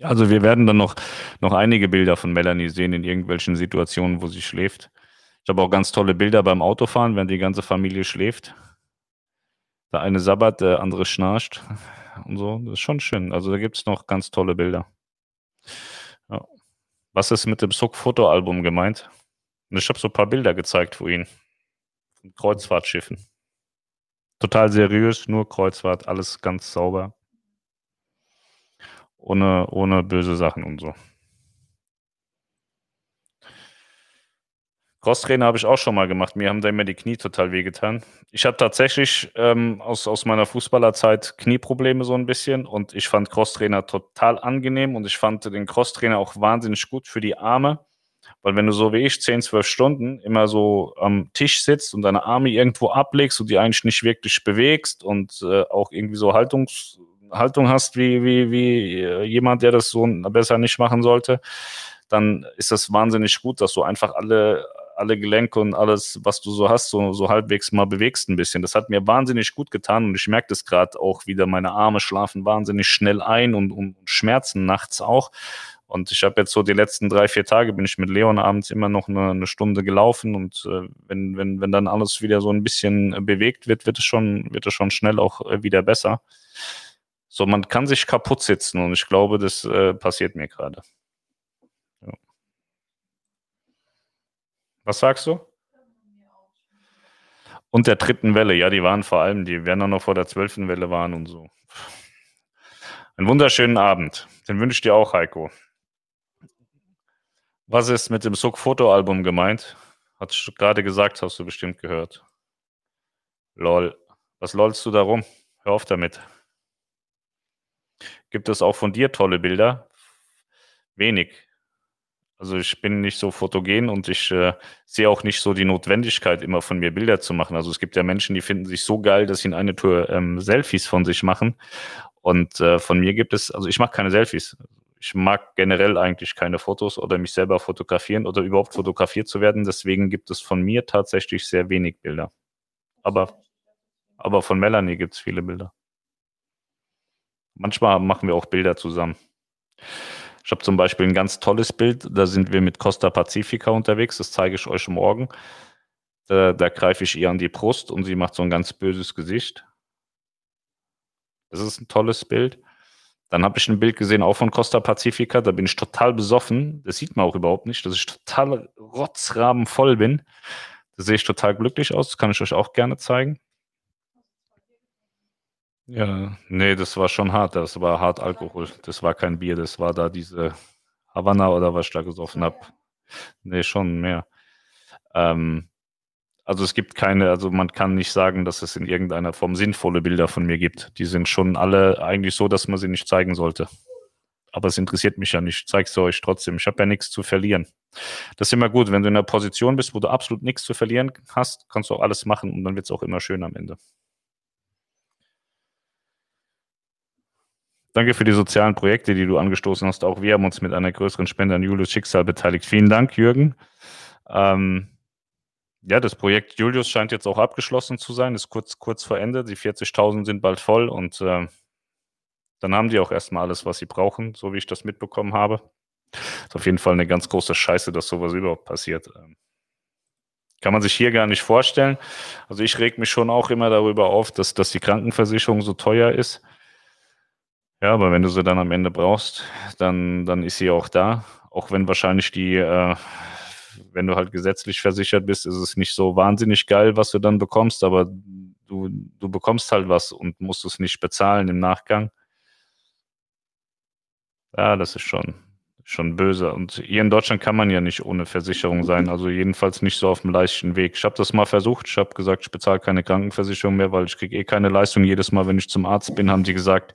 Also wir werden dann noch, noch einige Bilder von Melanie sehen in irgendwelchen Situationen, wo sie schläft. Ich habe auch ganz tolle Bilder beim Autofahren, wenn die ganze Familie schläft. Der eine sabbert, der andere schnarcht und so. Das ist schon schön. Also da gibt es noch ganz tolle Bilder. Ja. Was ist mit dem Suck-Fotoalbum gemeint? Und ich habe so ein paar Bilder gezeigt für ihn. Von Kreuzfahrtschiffen. Total seriös, nur Kreuzfahrt, alles ganz sauber. Ohne, ohne böse Sachen und so. Crosstrainer habe ich auch schon mal gemacht. Mir haben da immer die Knie total wehgetan. Ich habe tatsächlich ähm, aus, aus meiner Fußballerzeit Knieprobleme so ein bisschen und ich fand Crosstrainer total angenehm und ich fand den Crosstrainer auch wahnsinnig gut für die Arme, weil wenn du so wie ich 10, 12 Stunden immer so am Tisch sitzt und deine Arme irgendwo ablegst und die eigentlich nicht wirklich bewegst und äh, auch irgendwie so Haltungs, Haltung hast wie, wie, wie äh, jemand, der das so besser nicht machen sollte, dann ist das wahnsinnig gut, dass du einfach alle alle Gelenke und alles, was du so hast, so, so halbwegs mal bewegst ein bisschen. Das hat mir wahnsinnig gut getan und ich merke das gerade auch wieder. Meine Arme schlafen wahnsinnig schnell ein und, und schmerzen nachts auch. Und ich habe jetzt so die letzten drei, vier Tage bin ich mit Leon abends immer noch eine, eine Stunde gelaufen und äh, wenn, wenn, wenn dann alles wieder so ein bisschen bewegt wird, wird es schon, wird es schon schnell auch äh, wieder besser. So, man kann sich kaputt sitzen und ich glaube, das äh, passiert mir gerade. Was sagst du? Und der dritten Welle, ja, die waren vor allem, die werden auch noch vor der zwölften Welle waren und so. Einen wunderschönen Abend. Den wünsche ich dir auch, Heiko. Was ist mit dem Suck-Foto-Album gemeint? Hat gerade gesagt, hast du bestimmt gehört. Lol. Was lollst du darum? Hör auf damit. Gibt es auch von dir tolle Bilder? Wenig. Also ich bin nicht so fotogen und ich äh, sehe auch nicht so die Notwendigkeit, immer von mir Bilder zu machen. Also es gibt ja Menschen, die finden sich so geil, dass sie in eine Tour ähm, Selfies von sich machen. Und äh, von mir gibt es, also ich mache keine Selfies. Ich mag generell eigentlich keine Fotos oder mich selber fotografieren oder überhaupt fotografiert zu werden. Deswegen gibt es von mir tatsächlich sehr wenig Bilder. Aber, aber von Melanie gibt es viele Bilder. Manchmal machen wir auch Bilder zusammen. Ich habe zum Beispiel ein ganz tolles Bild, da sind wir mit Costa Pacifica unterwegs, das zeige ich euch morgen. Da, da greife ich ihr an die Brust und sie macht so ein ganz böses Gesicht. Das ist ein tolles Bild. Dann habe ich ein Bild gesehen, auch von Costa Pacifica, da bin ich total besoffen. Das sieht man auch überhaupt nicht, dass ich total rotzrabenvoll bin. Da sehe ich total glücklich aus, das kann ich euch auch gerne zeigen. Ja, nee, das war schon hart. Das war hart Alkohol. Das war kein Bier, das war da diese Havanna oder was ich da gesoffen habe. Nee, schon mehr. Ähm, also es gibt keine, also man kann nicht sagen, dass es in irgendeiner Form sinnvolle Bilder von mir gibt. Die sind schon alle eigentlich so, dass man sie nicht zeigen sollte. Aber es interessiert mich ja nicht. Ich zeige sie euch trotzdem. Ich habe ja nichts zu verlieren. Das ist immer gut. Wenn du in einer Position bist, wo du absolut nichts zu verlieren hast, kannst du auch alles machen und dann wird es auch immer schön am Ende. Danke für die sozialen Projekte, die du angestoßen hast. Auch wir haben uns mit einer größeren Spende an Julius Schicksal beteiligt. Vielen Dank, Jürgen. Ähm, ja, das Projekt Julius scheint jetzt auch abgeschlossen zu sein, ist kurz, kurz vor Ende. Die 40.000 sind bald voll und äh, dann haben die auch erstmal alles, was sie brauchen, so wie ich das mitbekommen habe. Ist auf jeden Fall eine ganz große Scheiße, dass sowas überhaupt passiert. Ähm, kann man sich hier gar nicht vorstellen. Also ich reg mich schon auch immer darüber auf, dass, dass die Krankenversicherung so teuer ist. Ja, aber wenn du sie dann am Ende brauchst, dann, dann ist sie auch da. Auch wenn wahrscheinlich die, äh, wenn du halt gesetzlich versichert bist, ist es nicht so wahnsinnig geil, was du dann bekommst, aber du, du bekommst halt was und musst es nicht bezahlen im Nachgang. Ja, das ist schon, schon böse. Und hier in Deutschland kann man ja nicht ohne Versicherung sein, also jedenfalls nicht so auf dem leichten Weg. Ich habe das mal versucht, ich habe gesagt, ich bezahle keine Krankenversicherung mehr, weil ich kriege eh keine Leistung. Jedes Mal, wenn ich zum Arzt bin, haben die gesagt,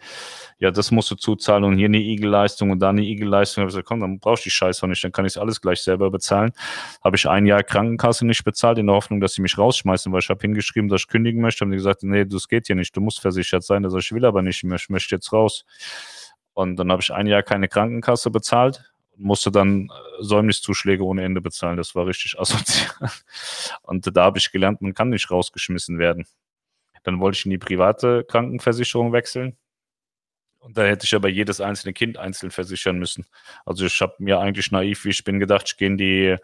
ja, das musst du zuzahlen und hier eine Igel-Leistung und da eine Igel-Leistung. Ich habe gesagt, komm, dann brauchst du die Scheiße nicht, dann kann ich es alles gleich selber bezahlen. Habe ich ein Jahr Krankenkasse nicht bezahlt, in der Hoffnung, dass sie mich rausschmeißen, weil ich habe hingeschrieben, dass ich kündigen möchte. Haben die gesagt, nee, das geht hier nicht, du musst versichert sein. Also ich will aber nicht mehr, ich möchte jetzt raus. Und dann habe ich ein Jahr keine Krankenkasse bezahlt, musste dann äh, Säumniszuschläge ohne Ende bezahlen. Das war richtig asozial. Und da habe ich gelernt, man kann nicht rausgeschmissen werden. Dann wollte ich in die private Krankenversicherung wechseln. Und da hätte ich aber jedes einzelne Kind einzeln versichern müssen. Also ich habe mir eigentlich naiv, wie ich bin, gedacht, ich gehe in die,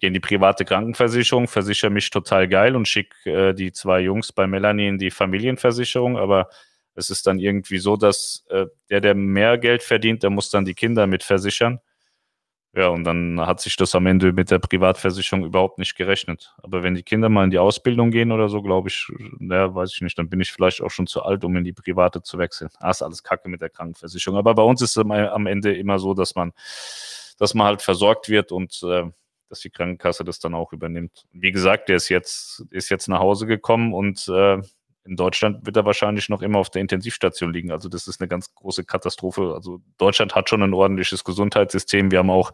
gehe in die private Krankenversicherung, versichere mich total geil und schicke äh, die zwei Jungs bei Melanie in die Familienversicherung. Aber es ist dann irgendwie so, dass äh, der, der mehr Geld verdient, der muss dann die Kinder mit versichern. Ja, und dann hat sich das am Ende mit der Privatversicherung überhaupt nicht gerechnet. Aber wenn die Kinder mal in die Ausbildung gehen oder so, glaube ich, naja, weiß ich nicht, dann bin ich vielleicht auch schon zu alt, um in die private zu wechseln. Ah, ist alles Kacke mit der Krankenversicherung. Aber bei uns ist es am Ende immer so, dass man, dass man halt versorgt wird und äh, dass die Krankenkasse das dann auch übernimmt. Wie gesagt, der ist jetzt, ist jetzt nach Hause gekommen und äh, in Deutschland wird er wahrscheinlich noch immer auf der Intensivstation liegen. Also das ist eine ganz große Katastrophe. Also Deutschland hat schon ein ordentliches Gesundheitssystem. Wir haben auch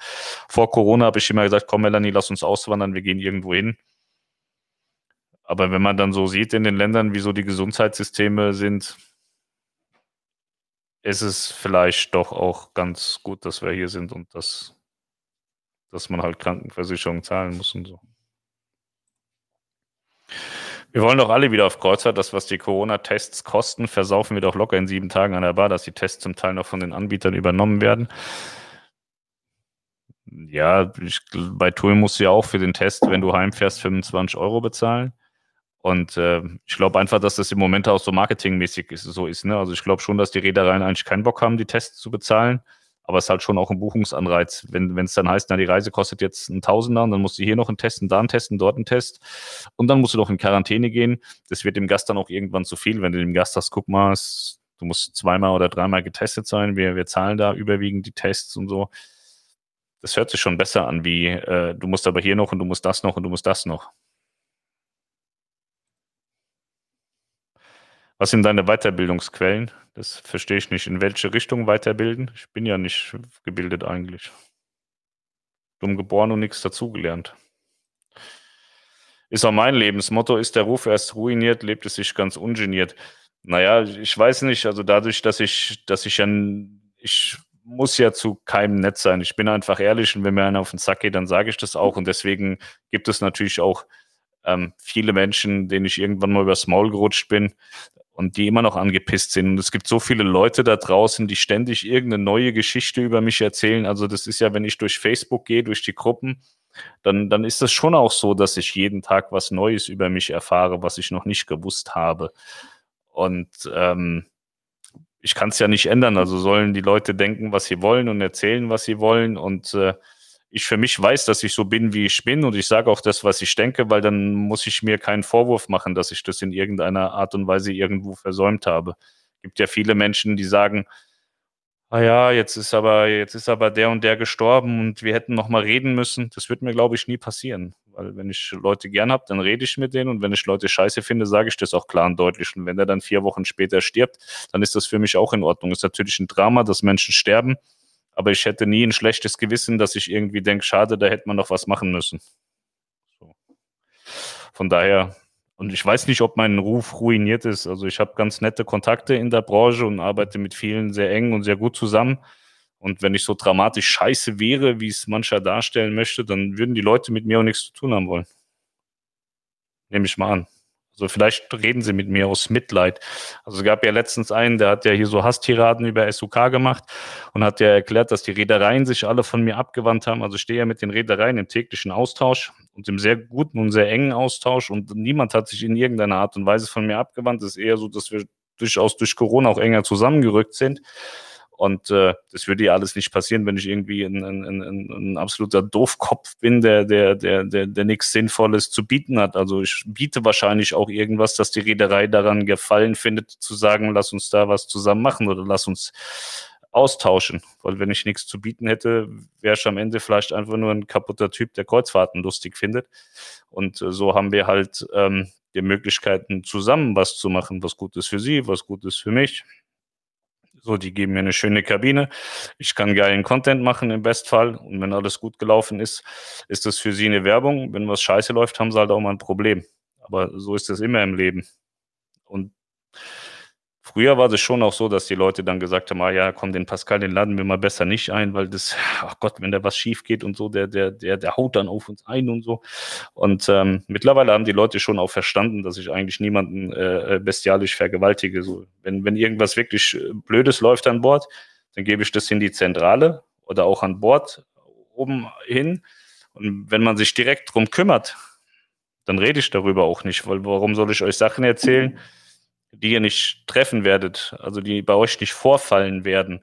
vor Corona habe ich immer gesagt, komm Melanie, lass uns auswandern, wir gehen irgendwo hin. Aber wenn man dann so sieht in den Ländern, wie so die Gesundheitssysteme sind, ist es vielleicht doch auch ganz gut, dass wir hier sind und dass, dass man halt Krankenversicherung zahlen muss und so. Wir wollen doch alle wieder auf Kreuzfahrt. Das, was die Corona-Tests kosten, versaufen wir doch locker in sieben Tagen an der Bar, dass die Tests zum Teil noch von den Anbietern übernommen werden. Ja, ich, bei Tool musst du ja auch für den Test, wenn du heimfährst, 25 Euro bezahlen. Und äh, ich glaube einfach, dass das im Moment auch so marketingmäßig ist, so ist. Ne? Also ich glaube schon, dass die Reedereien eigentlich keinen Bock haben, die Tests zu bezahlen aber es ist halt schon auch ein Buchungsanreiz. Wenn es dann heißt, na, die Reise kostet jetzt ein Tausender, und dann musst du hier noch einen testen, da einen testen, dort einen Test und dann musst du noch in Quarantäne gehen. Das wird dem Gast dann auch irgendwann zu viel, wenn du dem Gast sagst, guck mal, es, du musst zweimal oder dreimal getestet sein, wir, wir zahlen da überwiegend die Tests und so. das hört sich schon besser an, wie äh, du musst aber hier noch und du musst das noch und du musst das noch. Was sind deine Weiterbildungsquellen? Das verstehe ich nicht. In welche Richtung weiterbilden? Ich bin ja nicht gebildet eigentlich. Dumm geboren und nichts dazugelernt. Ist auch mein Lebensmotto, ist der Ruf erst ruiniert, lebt es sich ganz ungeniert. Naja, ich weiß nicht, also dadurch, dass ich, dass ich ja, ich muss ja zu keinem nett sein. Ich bin einfach ehrlich und wenn mir einer auf den Sack geht, dann sage ich das auch. Und deswegen gibt es natürlich auch ähm, viele Menschen, denen ich irgendwann mal übers Maul gerutscht bin und die immer noch angepisst sind. Und es gibt so viele Leute da draußen, die ständig irgendeine neue Geschichte über mich erzählen. Also das ist ja, wenn ich durch Facebook gehe, durch die Gruppen, dann, dann ist es schon auch so, dass ich jeden Tag was Neues über mich erfahre, was ich noch nicht gewusst habe. Und ähm, ich kann es ja nicht ändern. Also sollen die Leute denken, was sie wollen und erzählen, was sie wollen. Und äh, ich für mich weiß, dass ich so bin, wie ich bin und ich sage auch das, was ich denke, weil dann muss ich mir keinen Vorwurf machen, dass ich das in irgendeiner Art und Weise irgendwo versäumt habe. Es gibt ja viele Menschen, die sagen, ah ja, jetzt ist aber, jetzt ist aber der und der gestorben und wir hätten noch mal reden müssen. Das wird mir, glaube ich, nie passieren. Weil wenn ich Leute gern habe, dann rede ich mit denen und wenn ich Leute scheiße finde, sage ich das auch klar und deutlich. Und wenn er dann vier Wochen später stirbt, dann ist das für mich auch in Ordnung. Ist natürlich ein Drama, dass Menschen sterben aber ich hätte nie ein schlechtes Gewissen, dass ich irgendwie denke, schade, da hätte man noch was machen müssen. So. Von daher, und ich weiß nicht, ob mein Ruf ruiniert ist. Also ich habe ganz nette Kontakte in der Branche und arbeite mit vielen sehr eng und sehr gut zusammen. Und wenn ich so dramatisch scheiße wäre, wie es mancher darstellen möchte, dann würden die Leute mit mir auch nichts zu tun haben wollen. Nehme ich mal an. Also vielleicht reden sie mit mir aus Mitleid. Also es gab ja letztens einen, der hat ja hier so Hasstiraden über SUK gemacht und hat ja erklärt, dass die Reedereien sich alle von mir abgewandt haben. Also ich stehe ja mit den Reedereien im täglichen Austausch und im sehr guten und sehr engen Austausch und niemand hat sich in irgendeiner Art und Weise von mir abgewandt. Es ist eher so, dass wir durchaus durch Corona auch enger zusammengerückt sind. Und äh, das würde ja alles nicht passieren, wenn ich irgendwie ein, ein, ein, ein absoluter Doofkopf bin, der, der, der, der, der nichts Sinnvolles zu bieten hat. Also ich biete wahrscheinlich auch irgendwas, dass die Reederei daran gefallen findet, zu sagen, lass uns da was zusammen machen oder lass uns austauschen. Weil wenn ich nichts zu bieten hätte, wäre ich am Ende vielleicht einfach nur ein kaputter Typ, der Kreuzfahrten lustig findet. Und äh, so haben wir halt ähm, die Möglichkeiten, zusammen was zu machen, was gut ist für sie, was gut ist für mich. So, die geben mir eine schöne Kabine. Ich kann geilen Content machen im Bestfall. Und wenn alles gut gelaufen ist, ist das für sie eine Werbung. Wenn was scheiße läuft, haben sie halt auch mal ein Problem. Aber so ist es immer im Leben. Und Früher war es schon auch so, dass die Leute dann gesagt haben, ah ja, komm, den Pascal, den laden wir mal besser nicht ein, weil das, ach Gott, wenn da was schief geht und so, der, der, der, der haut dann auf uns ein und so. Und ähm, mittlerweile haben die Leute schon auch verstanden, dass ich eigentlich niemanden äh, äh bestialisch vergewaltige. So, wenn, wenn irgendwas wirklich äh, Blödes läuft an Bord, dann gebe ich das in die Zentrale oder auch an Bord oben hin. Und wenn man sich direkt drum kümmert, dann rede ich darüber auch nicht, weil warum soll ich euch Sachen erzählen? Die ihr nicht treffen werdet, also die bei euch nicht vorfallen werden.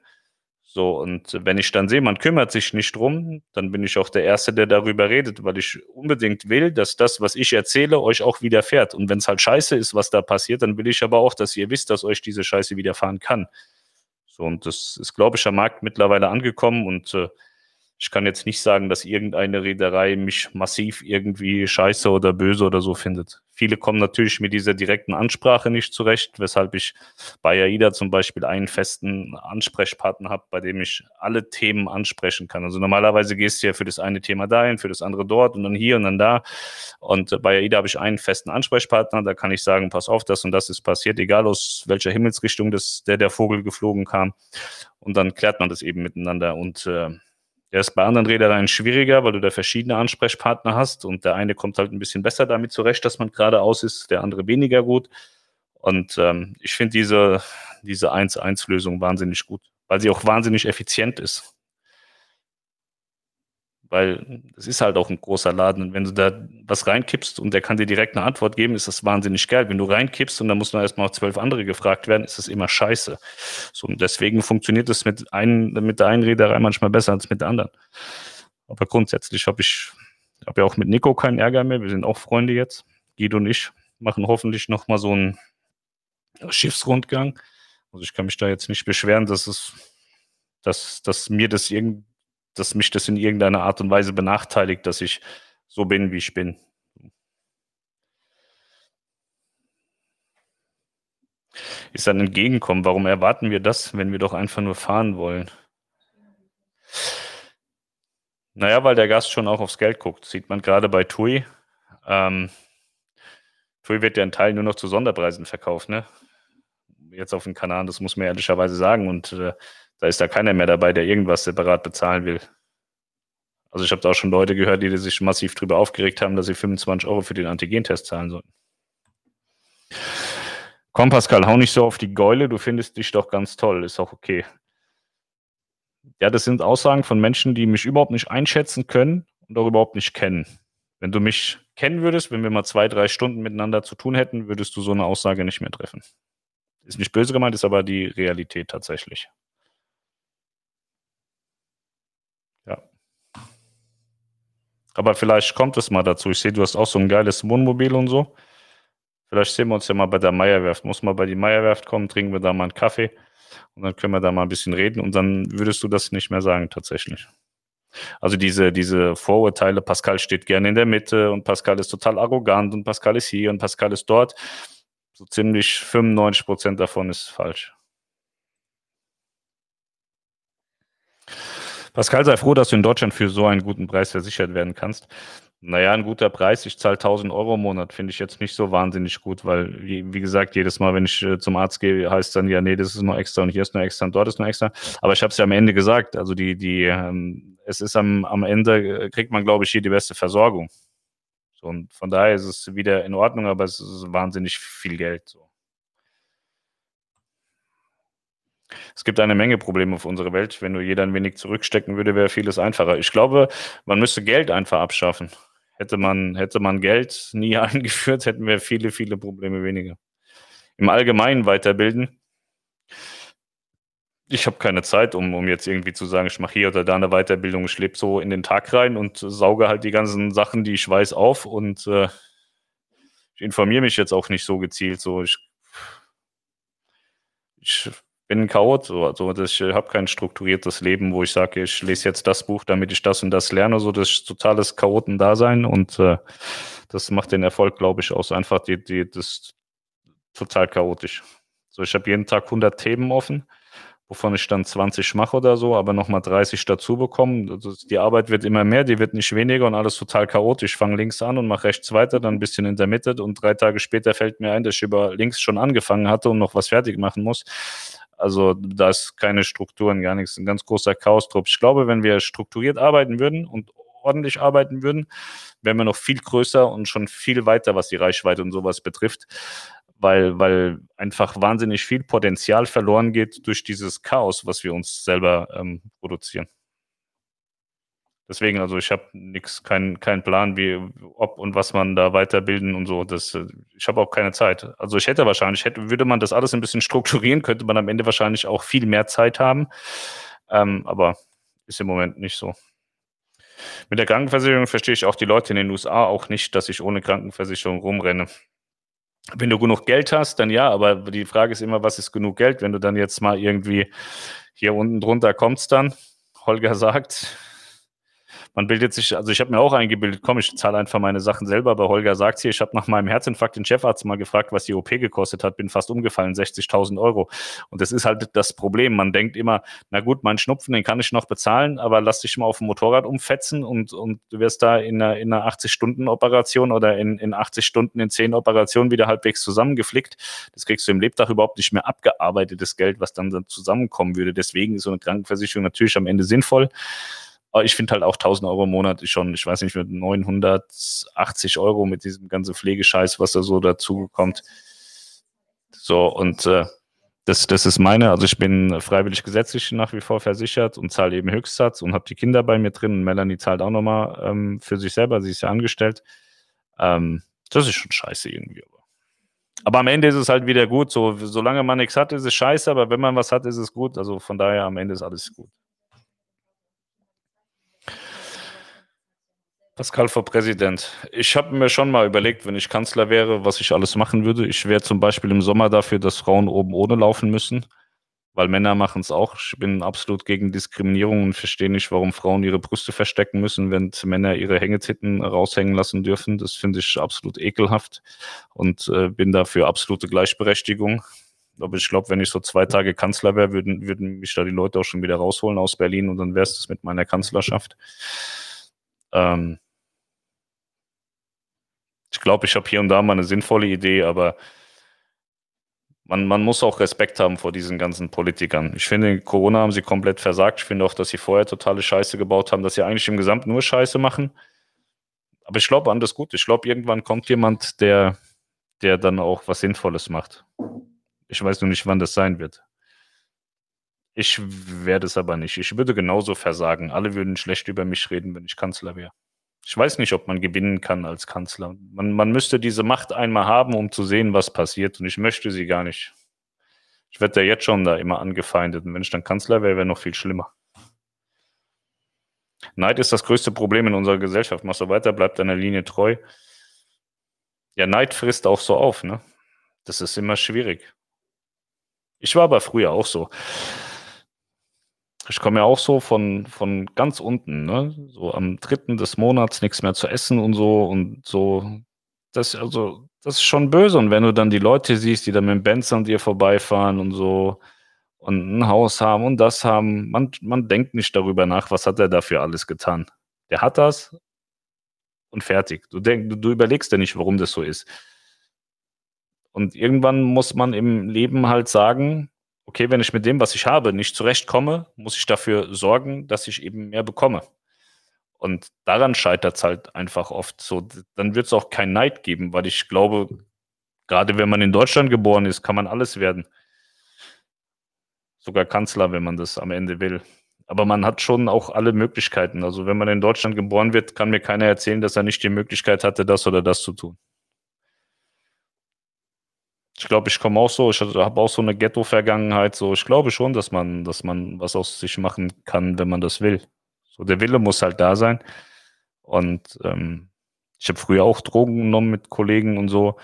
So, und wenn ich dann sehe, man kümmert sich nicht drum, dann bin ich auch der Erste, der darüber redet, weil ich unbedingt will, dass das, was ich erzähle, euch auch widerfährt. Und wenn es halt scheiße ist, was da passiert, dann will ich aber auch, dass ihr wisst, dass euch diese Scheiße widerfahren kann. So, und das ist, glaube ich, am Markt mittlerweile angekommen und äh, ich kann jetzt nicht sagen, dass irgendeine Reederei mich massiv irgendwie scheiße oder böse oder so findet. Viele kommen natürlich mit dieser direkten Ansprache nicht zurecht, weshalb ich bei AIDA zum Beispiel einen festen Ansprechpartner habe, bei dem ich alle Themen ansprechen kann. Also normalerweise gehst du ja für das eine Thema dahin, für das andere dort und dann hier und dann da. Und bei AIDA habe ich einen festen Ansprechpartner, da kann ich sagen, pass auf, das und das ist passiert, egal aus welcher Himmelsrichtung das, der, der Vogel geflogen kam. Und dann klärt man das eben miteinander und äh, der ist bei anderen Reedereien schwieriger, weil du da verschiedene Ansprechpartner hast und der eine kommt halt ein bisschen besser damit zurecht, dass man geradeaus ist, der andere weniger gut. Und ähm, ich finde diese, diese 1-1-Lösung wahnsinnig gut, weil sie auch wahnsinnig effizient ist weil es ist halt auch ein großer Laden und wenn du da was reinkippst und der kann dir direkt eine Antwort geben, ist das wahnsinnig geil. Wenn du reinkippst und dann muss noch erstmal zwölf andere gefragt werden, ist das immer scheiße. So, und deswegen funktioniert es mit, mit der einen Reederei manchmal besser als mit der anderen. Aber grundsätzlich habe ich habe ja auch mit Nico keinen Ärger mehr. Wir sind auch Freunde jetzt. Guido und ich machen hoffentlich nochmal so einen Schiffsrundgang. Also ich kann mich da jetzt nicht beschweren, dass es, dass, dass mir das irgendwie dass mich das in irgendeiner Art und Weise benachteiligt, dass ich so bin, wie ich bin. Ist ein Entgegenkommen. Warum erwarten wir das, wenn wir doch einfach nur fahren wollen? Naja, weil der Gast schon auch aufs Geld guckt. Sieht man gerade bei TUI. Ähm, TUI wird ja ein Teil nur noch zu Sonderpreisen verkauft, ne? Jetzt auf dem Kanal, das muss man ehrlicherweise sagen. Und äh, da ist da keiner mehr dabei, der irgendwas separat bezahlen will. Also ich habe da auch schon Leute gehört, die sich massiv darüber aufgeregt haben, dass sie 25 Euro für den Antigentest zahlen sollten. Komm, Pascal, hau nicht so auf die Geule, du findest dich doch ganz toll, ist auch okay. Ja, das sind Aussagen von Menschen, die mich überhaupt nicht einschätzen können und auch überhaupt nicht kennen. Wenn du mich kennen würdest, wenn wir mal zwei, drei Stunden miteinander zu tun hätten, würdest du so eine Aussage nicht mehr treffen. Ist nicht böse gemeint, ist aber die Realität tatsächlich. Aber vielleicht kommt es mal dazu. Ich sehe, du hast auch so ein geiles Wohnmobil und so. Vielleicht sehen wir uns ja mal bei der Meierwerft. Muss mal bei die Meierwerft kommen, trinken wir da mal einen Kaffee und dann können wir da mal ein bisschen reden und dann würdest du das nicht mehr sagen tatsächlich. Also diese, diese Vorurteile, Pascal steht gerne in der Mitte und Pascal ist total arrogant und Pascal ist hier und Pascal ist dort. So ziemlich 95 Prozent davon ist falsch. Pascal, sei froh, dass du in Deutschland für so einen guten Preis versichert werden kannst. Naja, ein guter Preis. Ich zahle 1000 Euro im Monat, finde ich jetzt nicht so wahnsinnig gut, weil, wie, wie gesagt, jedes Mal, wenn ich äh, zum Arzt gehe, heißt dann, ja, nee, das ist nur extra und hier ist nur extra und dort ist nur extra. Aber ich habe es ja am Ende gesagt, also die, die, ähm, es ist am, am Ende, äh, kriegt man, glaube ich, hier die beste Versorgung. So, und von daher ist es wieder in Ordnung, aber es ist wahnsinnig viel Geld. So. Es gibt eine Menge Probleme auf unserer Welt. Wenn nur jeder ein wenig zurückstecken würde, wäre vieles einfacher. Ich glaube, man müsste Geld einfach abschaffen. Hätte man, hätte man Geld nie eingeführt, hätten wir viele, viele Probleme weniger. Im Allgemeinen weiterbilden. Ich habe keine Zeit, um, um jetzt irgendwie zu sagen, ich mache hier oder da eine Weiterbildung. Ich lebe so in den Tag rein und sauge halt die ganzen Sachen, die ich weiß, auf und äh, ich informiere mich jetzt auch nicht so gezielt. So, ich, ich bin ein Chaot, so, also ich habe kein strukturiertes Leben, wo ich sage, ich lese jetzt das Buch, damit ich das und das lerne. So, das ist totales Chaoten-Dasein und äh, das macht den Erfolg, glaube ich, aus. Einfach die, die, das total chaotisch. So, ich habe jeden Tag 100 Themen offen wovon ich dann 20 mache oder so, aber nochmal 30 dazu bekommen. Also die Arbeit wird immer mehr, die wird nicht weniger und alles total chaotisch. Ich fange links an und mache rechts weiter, dann ein bisschen in der Mitte und drei Tage später fällt mir ein, dass ich über links schon angefangen hatte und noch was fertig machen muss. Also da ist keine Strukturen, gar nichts, ein ganz großer Chaos-Trupp. Ich glaube, wenn wir strukturiert arbeiten würden und ordentlich arbeiten würden, wären wir noch viel größer und schon viel weiter, was die Reichweite und sowas betrifft weil, weil einfach wahnsinnig viel Potenzial verloren geht durch dieses Chaos, was wir uns selber ähm, produzieren. Deswegen, also ich habe nichts, keinen kein Plan, wie, ob und was man da weiterbilden und so. Das, äh, ich habe auch keine Zeit. Also ich hätte wahrscheinlich, hätte, würde man das alles ein bisschen strukturieren, könnte man am Ende wahrscheinlich auch viel mehr Zeit haben. Ähm, aber ist im Moment nicht so. Mit der Krankenversicherung verstehe ich auch die Leute in den USA auch nicht, dass ich ohne Krankenversicherung rumrenne. Wenn du genug Geld hast, dann ja, aber die Frage ist immer, was ist genug Geld? Wenn du dann jetzt mal irgendwie hier unten drunter kommst dann, Holger sagt, man bildet sich, also ich habe mir auch eingebildet, komm, ich zahle einfach meine Sachen selber, aber Holger sagt hier, ich habe nach meinem Herzinfarkt den Chefarzt mal gefragt, was die OP gekostet hat, bin fast umgefallen, 60.000 Euro. Und das ist halt das Problem. Man denkt immer, na gut, mein Schnupfen, den kann ich noch bezahlen, aber lass dich mal auf dem Motorrad umfetzen und, und du wirst da in einer, in einer 80-Stunden-Operation oder in, in 80 Stunden in 10 Operationen wieder halbwegs zusammengeflickt. Das kriegst du im Lebtag überhaupt nicht mehr abgearbeitetes Geld, was dann, dann zusammenkommen würde. Deswegen ist so eine Krankenversicherung natürlich am Ende sinnvoll. Aber ich finde halt auch 1000 Euro im Monat schon, ich weiß nicht, mit 980 Euro mit diesem ganzen Pflegescheiß, was da so dazukommt. So, und äh, das, das ist meine, also ich bin freiwillig gesetzlich nach wie vor versichert und zahle eben Höchstsatz und habe die Kinder bei mir drin. Und Melanie zahlt auch nochmal ähm, für sich selber, sie ist ja angestellt. Ähm, das ist schon scheiße irgendwie. Aber. aber am Ende ist es halt wieder gut. So, solange man nichts hat, ist es scheiße, aber wenn man was hat, ist es gut. Also von daher am Ende ist alles gut. Pascal vor Präsident. Ich habe mir schon mal überlegt, wenn ich Kanzler wäre, was ich alles machen würde. Ich wäre zum Beispiel im Sommer dafür, dass Frauen oben ohne laufen müssen. weil Männer machen es auch. Ich bin absolut gegen Diskriminierung und verstehe nicht, warum Frauen ihre Brüste verstecken müssen, wenn Männer ihre Hängetitten raushängen lassen dürfen. Das finde ich absolut ekelhaft und äh, bin dafür absolute Gleichberechtigung. Aber ich glaube, wenn ich so zwei Tage Kanzler wäre, würden, würden mich da die Leute auch schon wieder rausholen aus Berlin und dann wäre es das mit meiner Kanzlerschaft. Ähm ich glaube, ich habe hier und da mal eine sinnvolle Idee, aber man, man muss auch Respekt haben vor diesen ganzen Politikern. Ich finde, in Corona haben sie komplett versagt. Ich finde auch, dass sie vorher totale Scheiße gebaut haben, dass sie eigentlich im Gesamt nur Scheiße machen. Aber ich glaube an das Gute. Ich glaube, irgendwann kommt jemand, der, der dann auch was Sinnvolles macht. Ich weiß nur nicht, wann das sein wird. Ich werde es aber nicht. Ich würde genauso versagen. Alle würden schlecht über mich reden, wenn ich Kanzler wäre. Ich weiß nicht, ob man gewinnen kann als Kanzler. Man, man müsste diese Macht einmal haben, um zu sehen, was passiert. Und ich möchte sie gar nicht. Ich werde ja jetzt schon da immer angefeindet. Und wenn ich dann Kanzler wäre, wäre noch viel schlimmer. Neid ist das größte Problem in unserer Gesellschaft. Mach so weiter, bleib deiner Linie treu. Ja, Neid frisst auch so auf, ne? Das ist immer schwierig. Ich war aber früher auch so. Ich komme ja auch so von, von ganz unten, ne? So am dritten des Monats nichts mehr zu essen und so und so. Das, also, das ist schon böse. Und wenn du dann die Leute siehst, die dann mit dem Benz an dir vorbeifahren und so und ein Haus haben und das haben, man, man denkt nicht darüber nach, was hat er dafür alles getan. Der hat das und fertig. Du, denk, du, du überlegst ja nicht, warum das so ist. Und irgendwann muss man im Leben halt sagen, okay, wenn ich mit dem, was ich habe, nicht zurechtkomme, muss ich dafür sorgen, dass ich eben mehr bekomme. Und daran scheitert es halt einfach oft so. Dann wird es auch kein Neid geben, weil ich glaube, gerade wenn man in Deutschland geboren ist, kann man alles werden. Sogar Kanzler, wenn man das am Ende will. Aber man hat schon auch alle Möglichkeiten. Also wenn man in Deutschland geboren wird, kann mir keiner erzählen, dass er nicht die Möglichkeit hatte, das oder das zu tun. Ich glaube, ich komme auch so, ich habe auch so eine Ghetto-Vergangenheit. So, ich glaube schon, dass man, dass man was aus sich machen kann, wenn man das will. So, der Wille muss halt da sein. Und ähm, ich habe früher auch Drogen genommen mit Kollegen und so.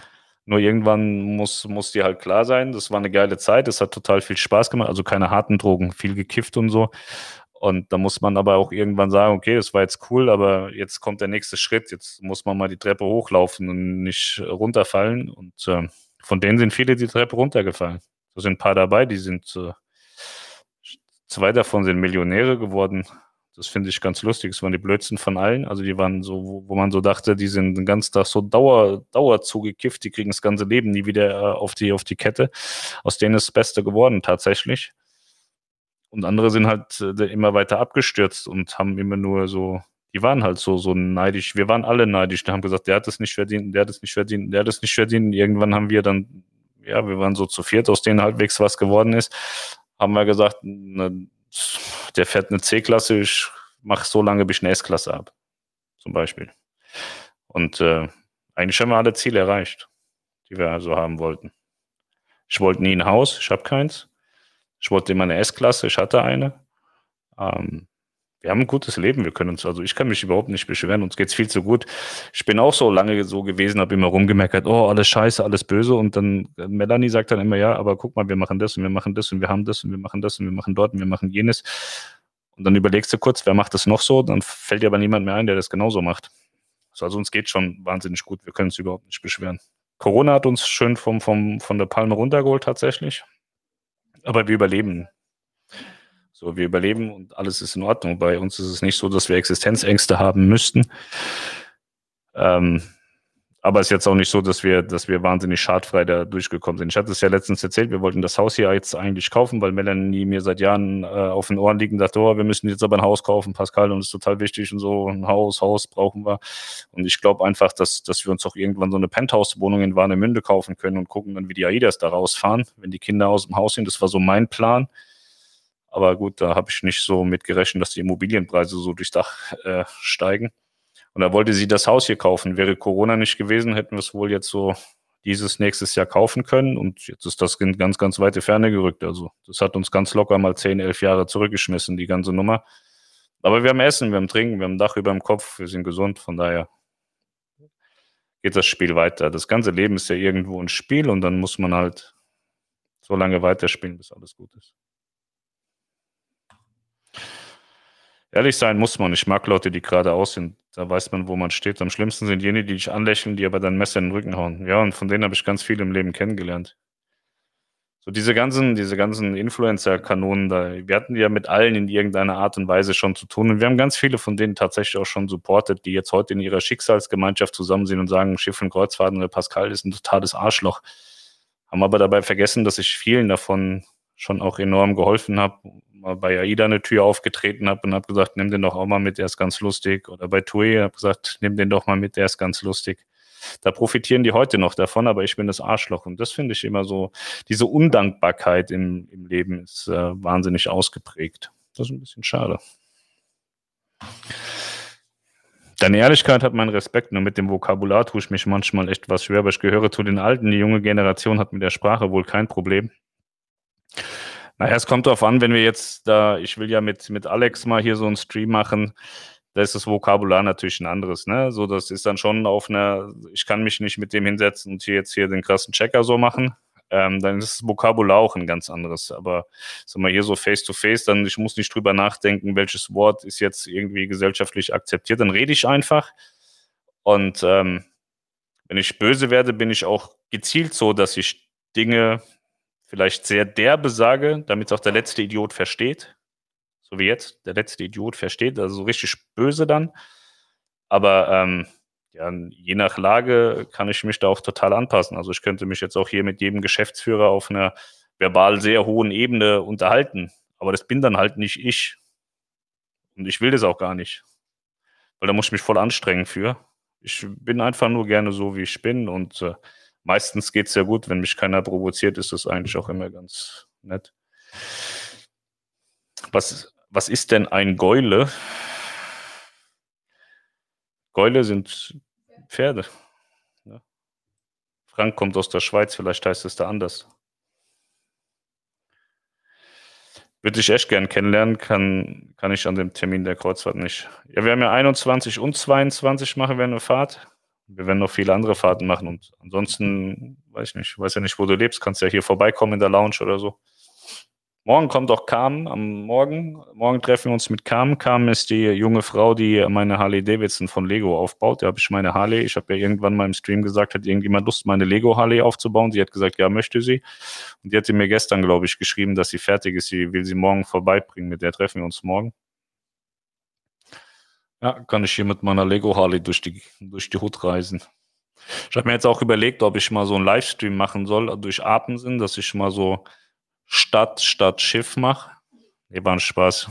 Nur irgendwann muss, muss dir halt klar sein, das war eine geile Zeit, es hat total viel Spaß gemacht, also keine harten Drogen, viel gekifft und so. Und da muss man aber auch irgendwann sagen, okay, das war jetzt cool, aber jetzt kommt der nächste Schritt, jetzt muss man mal die Treppe hochlaufen und nicht runterfallen. Und äh, von denen sind viele die Treppe runtergefallen. Da sind ein paar dabei, die sind, äh, zwei davon sind Millionäre geworden. Das finde ich ganz lustig. Das waren die blödsten von allen. Also die waren so, wo, wo man so dachte, die sind den ganzen Tag so Dauer, Dauer zugekifft, die kriegen das ganze Leben nie wieder äh, auf, die, auf die Kette. Aus denen ist das Beste geworden, tatsächlich. Und andere sind halt äh, immer weiter abgestürzt und haben immer nur so die waren halt so, so neidisch. Wir waren alle neidisch. Die haben gesagt, der hat es nicht verdient, der hat es nicht verdient, der hat es nicht verdient. Irgendwann haben wir dann, ja, wir waren so zu viert, aus denen halbwegs was geworden ist, haben wir gesagt, ne, der fährt eine C-Klasse, ich mache so lange, bis ich eine S-Klasse habe. Zum Beispiel. Und äh, eigentlich haben wir alle Ziele erreicht, die wir so haben wollten. Ich wollte nie ein Haus, ich habe keins. Ich wollte immer eine S-Klasse, ich hatte eine. Ähm, wir haben ein gutes Leben, wir können uns, also ich kann mich überhaupt nicht beschweren, uns geht's viel zu gut. Ich bin auch so lange so gewesen, habe immer rumgemeckert, oh, alles scheiße, alles böse und dann äh, Melanie sagt dann immer, ja, aber guck mal, wir machen das und wir machen das und wir haben das und wir machen das und wir machen dort und wir machen jenes. Und dann überlegst du kurz, wer macht das noch so, dann fällt dir aber niemand mehr ein, der das genauso macht. Also uns geht schon wahnsinnig gut, wir können uns überhaupt nicht beschweren. Corona hat uns schön vom, vom, von der Palme runtergeholt tatsächlich, aber wir überleben so, wir überleben und alles ist in Ordnung. Bei uns ist es nicht so, dass wir Existenzängste haben müssten. Ähm, aber es ist jetzt auch nicht so, dass wir, dass wir wahnsinnig schadfrei da durchgekommen sind. Ich hatte es ja letztens erzählt, wir wollten das Haus hier jetzt eigentlich kaufen, weil Melanie mir seit Jahren äh, auf den Ohren liegen dachte, oh, wir müssen jetzt aber ein Haus kaufen, Pascal, und ist total wichtig und so, ein Haus, Haus brauchen wir. Und ich glaube einfach, dass, dass wir uns auch irgendwann so eine Penthouse-Wohnung in Warnemünde kaufen können und gucken dann, wie die AIDAs da rausfahren, wenn die Kinder aus dem Haus sind. Das war so mein Plan. Aber gut, da habe ich nicht so mit gerechnet, dass die Immobilienpreise so durchs Dach äh, steigen. Und da wollte sie das Haus hier kaufen. Wäre Corona nicht gewesen, hätten wir es wohl jetzt so dieses nächstes Jahr kaufen können. Und jetzt ist das in ganz, ganz weite Ferne gerückt. Also das hat uns ganz locker mal zehn, elf Jahre zurückgeschmissen, die ganze Nummer. Aber wir haben Essen, wir haben Trinken, wir haben Dach über dem Kopf, wir sind gesund. Von daher geht das Spiel weiter. Das ganze Leben ist ja irgendwo ein Spiel und dann muss man halt so lange weiterspielen, bis alles gut ist. Ehrlich sein muss man. Ich mag Leute, die geradeaus sind. Da weiß man, wo man steht. Am schlimmsten sind jene, die dich anlächeln, die aber dann Messer in den Rücken hauen. Ja, und von denen habe ich ganz viel im Leben kennengelernt. So diese ganzen, diese ganzen Influencer-Kanonen da, wir hatten ja mit allen in irgendeiner Art und Weise schon zu tun. Und wir haben ganz viele von denen tatsächlich auch schon supportet, die jetzt heute in ihrer Schicksalsgemeinschaft zusammen sind und sagen, Schiff und Kreuzfahrten oder Pascal ist ein totales Arschloch. Haben aber dabei vergessen, dass ich vielen davon schon auch enorm geholfen habe. Mal bei AIDA eine Tür aufgetreten habe und habe gesagt, nimm den doch auch mal mit, der ist ganz lustig. Oder bei TUI habe gesagt, nimm den doch mal mit, der ist ganz lustig. Da profitieren die heute noch davon, aber ich bin das Arschloch. Und das finde ich immer so, diese Undankbarkeit im, im Leben ist äh, wahnsinnig ausgeprägt. Das ist ein bisschen schade. Deine Ehrlichkeit hat meinen Respekt, nur mit dem Vokabular tue ich mich manchmal echt was schwer, aber ich gehöre zu den Alten. Die junge Generation hat mit der Sprache wohl kein Problem. Naja, es kommt darauf an, wenn wir jetzt da, ich will ja mit, mit Alex mal hier so einen Stream machen, da ist das Vokabular natürlich ein anderes, ne? So, das ist dann schon auf einer, ich kann mich nicht mit dem hinsetzen und hier jetzt hier den krassen Checker so machen. Ähm, dann ist das Vokabular auch ein ganz anderes. Aber sag mal, hier so face to face, dann ich muss nicht drüber nachdenken, welches Wort ist jetzt irgendwie gesellschaftlich akzeptiert. Dann rede ich einfach. Und ähm, wenn ich böse werde, bin ich auch gezielt so, dass ich Dinge vielleicht sehr derbe sage, damit es auch der letzte Idiot versteht so wie jetzt, der letzte Idiot versteht, also so richtig böse dann. Aber ähm, ja, je nach Lage kann ich mich da auch total anpassen. Also ich könnte mich jetzt auch hier mit jedem Geschäftsführer auf einer verbal sehr hohen Ebene unterhalten. Aber das bin dann halt nicht ich. Und ich will das auch gar nicht. Weil da muss ich mich voll anstrengen für. Ich bin einfach nur gerne so, wie ich bin. Und äh, meistens geht es ja gut. Wenn mich keiner provoziert, ist das eigentlich auch immer ganz nett. Was was ist denn ein Gäule? Gäule sind Pferde. Ja. Frank kommt aus der Schweiz, vielleicht heißt es da anders. Würde ich echt gern kennenlernen, kann, kann ich an dem Termin der Kreuzfahrt nicht. Ja, wir haben ja 21 und 22 machen wir eine Fahrt. Wir werden noch viele andere Fahrten machen und ansonsten, weiß ich nicht, weiß ja nicht, wo du lebst, kannst ja hier vorbeikommen in der Lounge oder so. Morgen kommt auch Carmen am Morgen. Morgen treffen wir uns mit Carmen. Carmen ist die junge Frau, die meine Harley Davidson von Lego aufbaut. Da habe ich meine Harley. Ich habe ja irgendwann mal im Stream gesagt, hat irgendjemand Lust, meine Lego Harley aufzubauen? Sie hat gesagt, ja, möchte sie. Und die hat mir gestern, glaube ich, geschrieben, dass sie fertig ist. Sie will sie morgen vorbeibringen. Mit der treffen wir uns morgen. Ja, kann ich hier mit meiner Lego Harley durch die, durch die Hut reisen. Ich habe mir jetzt auch überlegt, ob ich mal so einen Livestream machen soll durch Apensen, dass ich mal so Stadt statt Schiff mache. Nee, war ein Spaß.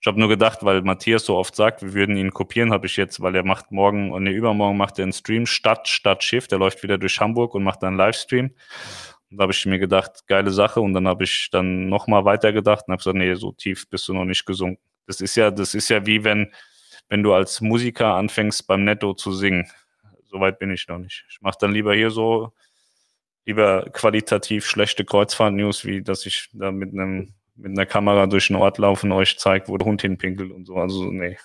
Ich habe nur gedacht, weil Matthias so oft sagt, wir würden ihn kopieren, habe ich jetzt, weil er macht morgen und nee, übermorgen macht er einen Stream Stadt statt Schiff. Der läuft wieder durch Hamburg und macht dann einen Livestream. Und da habe ich mir gedacht, geile Sache. Und dann habe ich dann nochmal weitergedacht und habe gesagt, nee, so tief bist du noch nicht gesunken. Das ist ja, das ist ja wie wenn, wenn du als Musiker anfängst beim Netto zu singen. Soweit bin ich noch nicht. Ich mache dann lieber hier so lieber qualitativ schlechte Kreuzfahrt-News, wie dass ich da mit einem mit einer Kamera durch den Ort laufe und euch zeigt, wo der Hund hinpinkelt und so. Also, nee.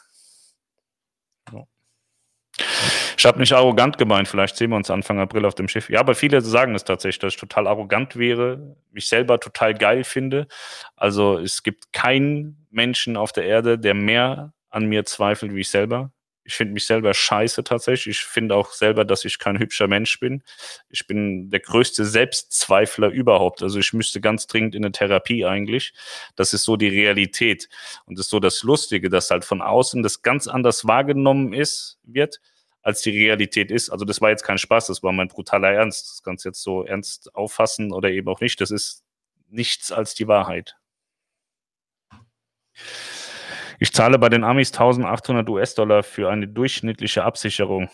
Ich habe nicht arrogant gemeint, vielleicht sehen wir uns Anfang April auf dem Schiff. Ja, aber viele sagen es tatsächlich, dass ich total arrogant wäre, mich selber total geil finde. Also es gibt keinen Menschen auf der Erde, der mehr an mir zweifelt wie ich selber. Ich finde mich selber scheiße tatsächlich. Ich finde auch selber, dass ich kein hübscher Mensch bin. Ich bin der größte Selbstzweifler überhaupt. Also ich müsste ganz dringend in eine Therapie eigentlich. Das ist so die Realität. Und das ist so das Lustige, dass halt von außen das ganz anders wahrgenommen ist, wird, als die Realität ist. Also das war jetzt kein Spaß, das war mein brutaler Ernst. Das kannst du jetzt so ernst auffassen oder eben auch nicht. Das ist nichts als die Wahrheit. Ich zahle bei den Amis 1800 US-Dollar für eine durchschnittliche Absicherung.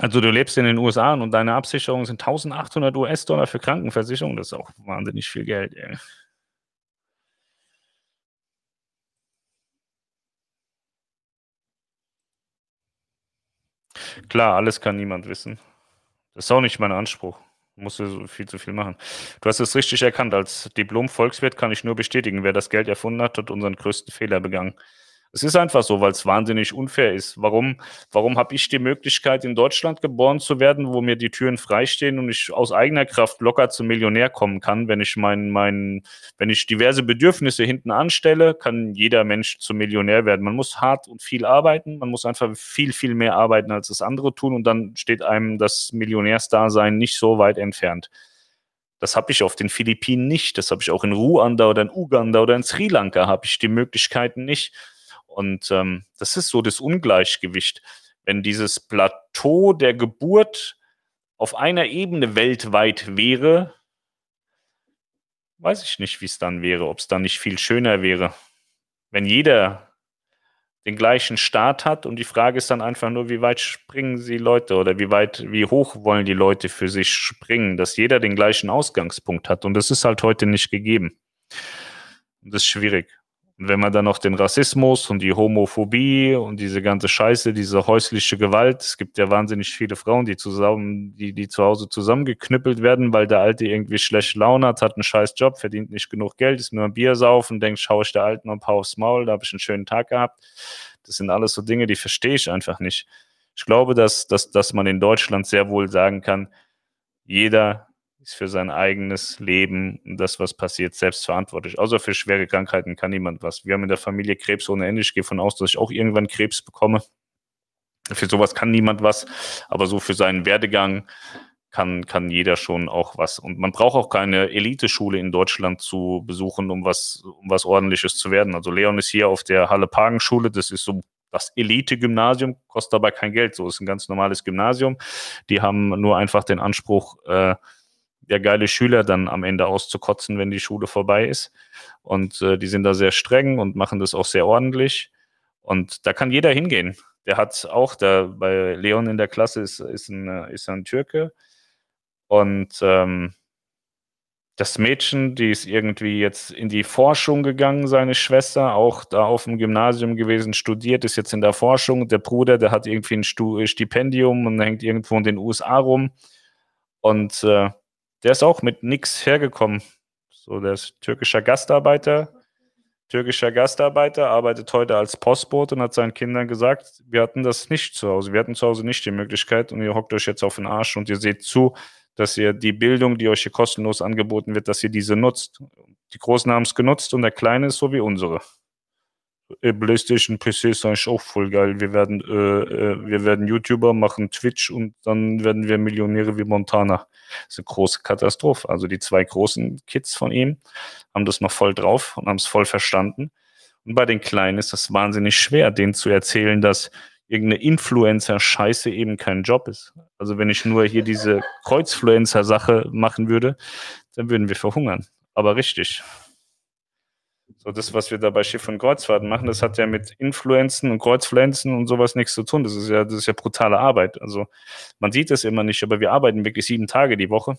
Also du lebst in den USA und deine Absicherung sind 1800 US-Dollar für Krankenversicherung. Das ist auch wahnsinnig viel Geld. Ey. Klar, alles kann niemand wissen. Das ist auch nicht mein Anspruch musste so viel zu viel machen. Du hast es richtig erkannt. Als Diplom-Volkswirt kann ich nur bestätigen, wer das Geld erfunden hat, hat unseren größten Fehler begangen. Es ist einfach so, weil es wahnsinnig unfair ist. Warum, warum habe ich die Möglichkeit, in Deutschland geboren zu werden, wo mir die Türen freistehen und ich aus eigener Kraft locker zum Millionär kommen kann, wenn ich mein, mein, wenn ich diverse Bedürfnisse hinten anstelle, kann jeder Mensch zum Millionär werden. Man muss hart und viel arbeiten, man muss einfach viel, viel mehr arbeiten, als das andere tun und dann steht einem das Millionärsdasein nicht so weit entfernt. Das habe ich auf den Philippinen nicht. Das habe ich auch in Ruanda oder in Uganda oder in Sri Lanka habe ich die Möglichkeiten nicht. Und ähm, das ist so das Ungleichgewicht. Wenn dieses Plateau der Geburt auf einer Ebene weltweit wäre, weiß ich nicht, wie es dann wäre, ob es dann nicht viel schöner wäre. Wenn jeder den gleichen Start hat und die Frage ist dann einfach nur, wie weit springen sie Leute oder wie weit, wie hoch wollen die Leute für sich springen, dass jeder den gleichen Ausgangspunkt hat und das ist halt heute nicht gegeben. Und das ist schwierig. Und wenn man dann noch den Rassismus und die Homophobie und diese ganze Scheiße, diese häusliche Gewalt, es gibt ja wahnsinnig viele Frauen, die zusammen, die, die zu Hause zusammengeknüppelt werden, weil der Alte irgendwie schlecht Laune hat, hat einen scheiß Job, verdient nicht genug Geld, ist nur ein Bier saufen, denkt, schau ich der Alten ein paar aufs Maul, da habe ich einen schönen Tag gehabt. Das sind alles so Dinge, die verstehe ich einfach nicht. Ich glaube, dass, dass, dass man in Deutschland sehr wohl sagen kann, jeder ist für sein eigenes Leben das, was passiert, selbst verantwortlich. Außer für schwere Krankheiten kann niemand was. Wir haben in der Familie Krebs ohne Ende. Ich gehe von aus, dass ich auch irgendwann Krebs bekomme. Für sowas kann niemand was, aber so für seinen Werdegang kann, kann jeder schon auch was. Und man braucht auch keine Eliteschule in Deutschland zu besuchen, um was, um was ordentliches zu werden. Also Leon ist hier auf der Halle-Pagen-Schule, das ist so das Elite-Gymnasium, kostet aber kein Geld. So ist ein ganz normales Gymnasium. Die haben nur einfach den Anspruch, äh, der geile Schüler dann am Ende auszukotzen, wenn die Schule vorbei ist. Und äh, die sind da sehr streng und machen das auch sehr ordentlich. Und da kann jeder hingehen. Der hat auch, da bei Leon in der Klasse ist, ist, ein, ist ein Türke. Und ähm, das Mädchen, die ist irgendwie jetzt in die Forschung gegangen, seine Schwester, auch da auf dem Gymnasium gewesen, studiert, ist jetzt in der Forschung. Der Bruder, der hat irgendwie ein Stipendium und hängt irgendwo in den USA rum. Und äh, der ist auch mit nichts hergekommen. So, der ist türkischer Gastarbeiter. Türkischer Gastarbeiter arbeitet heute als Postbote und hat seinen Kindern gesagt, wir hatten das nicht zu Hause. Wir hatten zu Hause nicht die Möglichkeit und ihr hockt euch jetzt auf den Arsch und ihr seht zu, dass ihr die Bildung, die euch hier kostenlos angeboten wird, dass ihr diese nutzt. Die Großen haben es genutzt und der Kleine ist so wie unsere. PlayStation PC ist eigentlich auch voll geil. Wir werden, äh, äh, wir werden YouTuber, machen Twitch und dann werden wir Millionäre wie Montana. Das ist eine große Katastrophe. Also die zwei großen Kids von ihm haben das noch voll drauf und haben es voll verstanden. Und bei den Kleinen ist das wahnsinnig schwer, denen zu erzählen, dass irgendeine Influencer-Scheiße eben kein Job ist. Also wenn ich nur hier diese Kreuzfluencer-Sache machen würde, dann würden wir verhungern. Aber richtig. So das, was wir da bei Schiff und Kreuzfahrten machen, das hat ja mit Influenzen und Kreuzfluenzen und sowas nichts zu tun. Das ist ja, das ist ja brutale Arbeit. Also man sieht das immer nicht, aber wir arbeiten wirklich sieben Tage die Woche.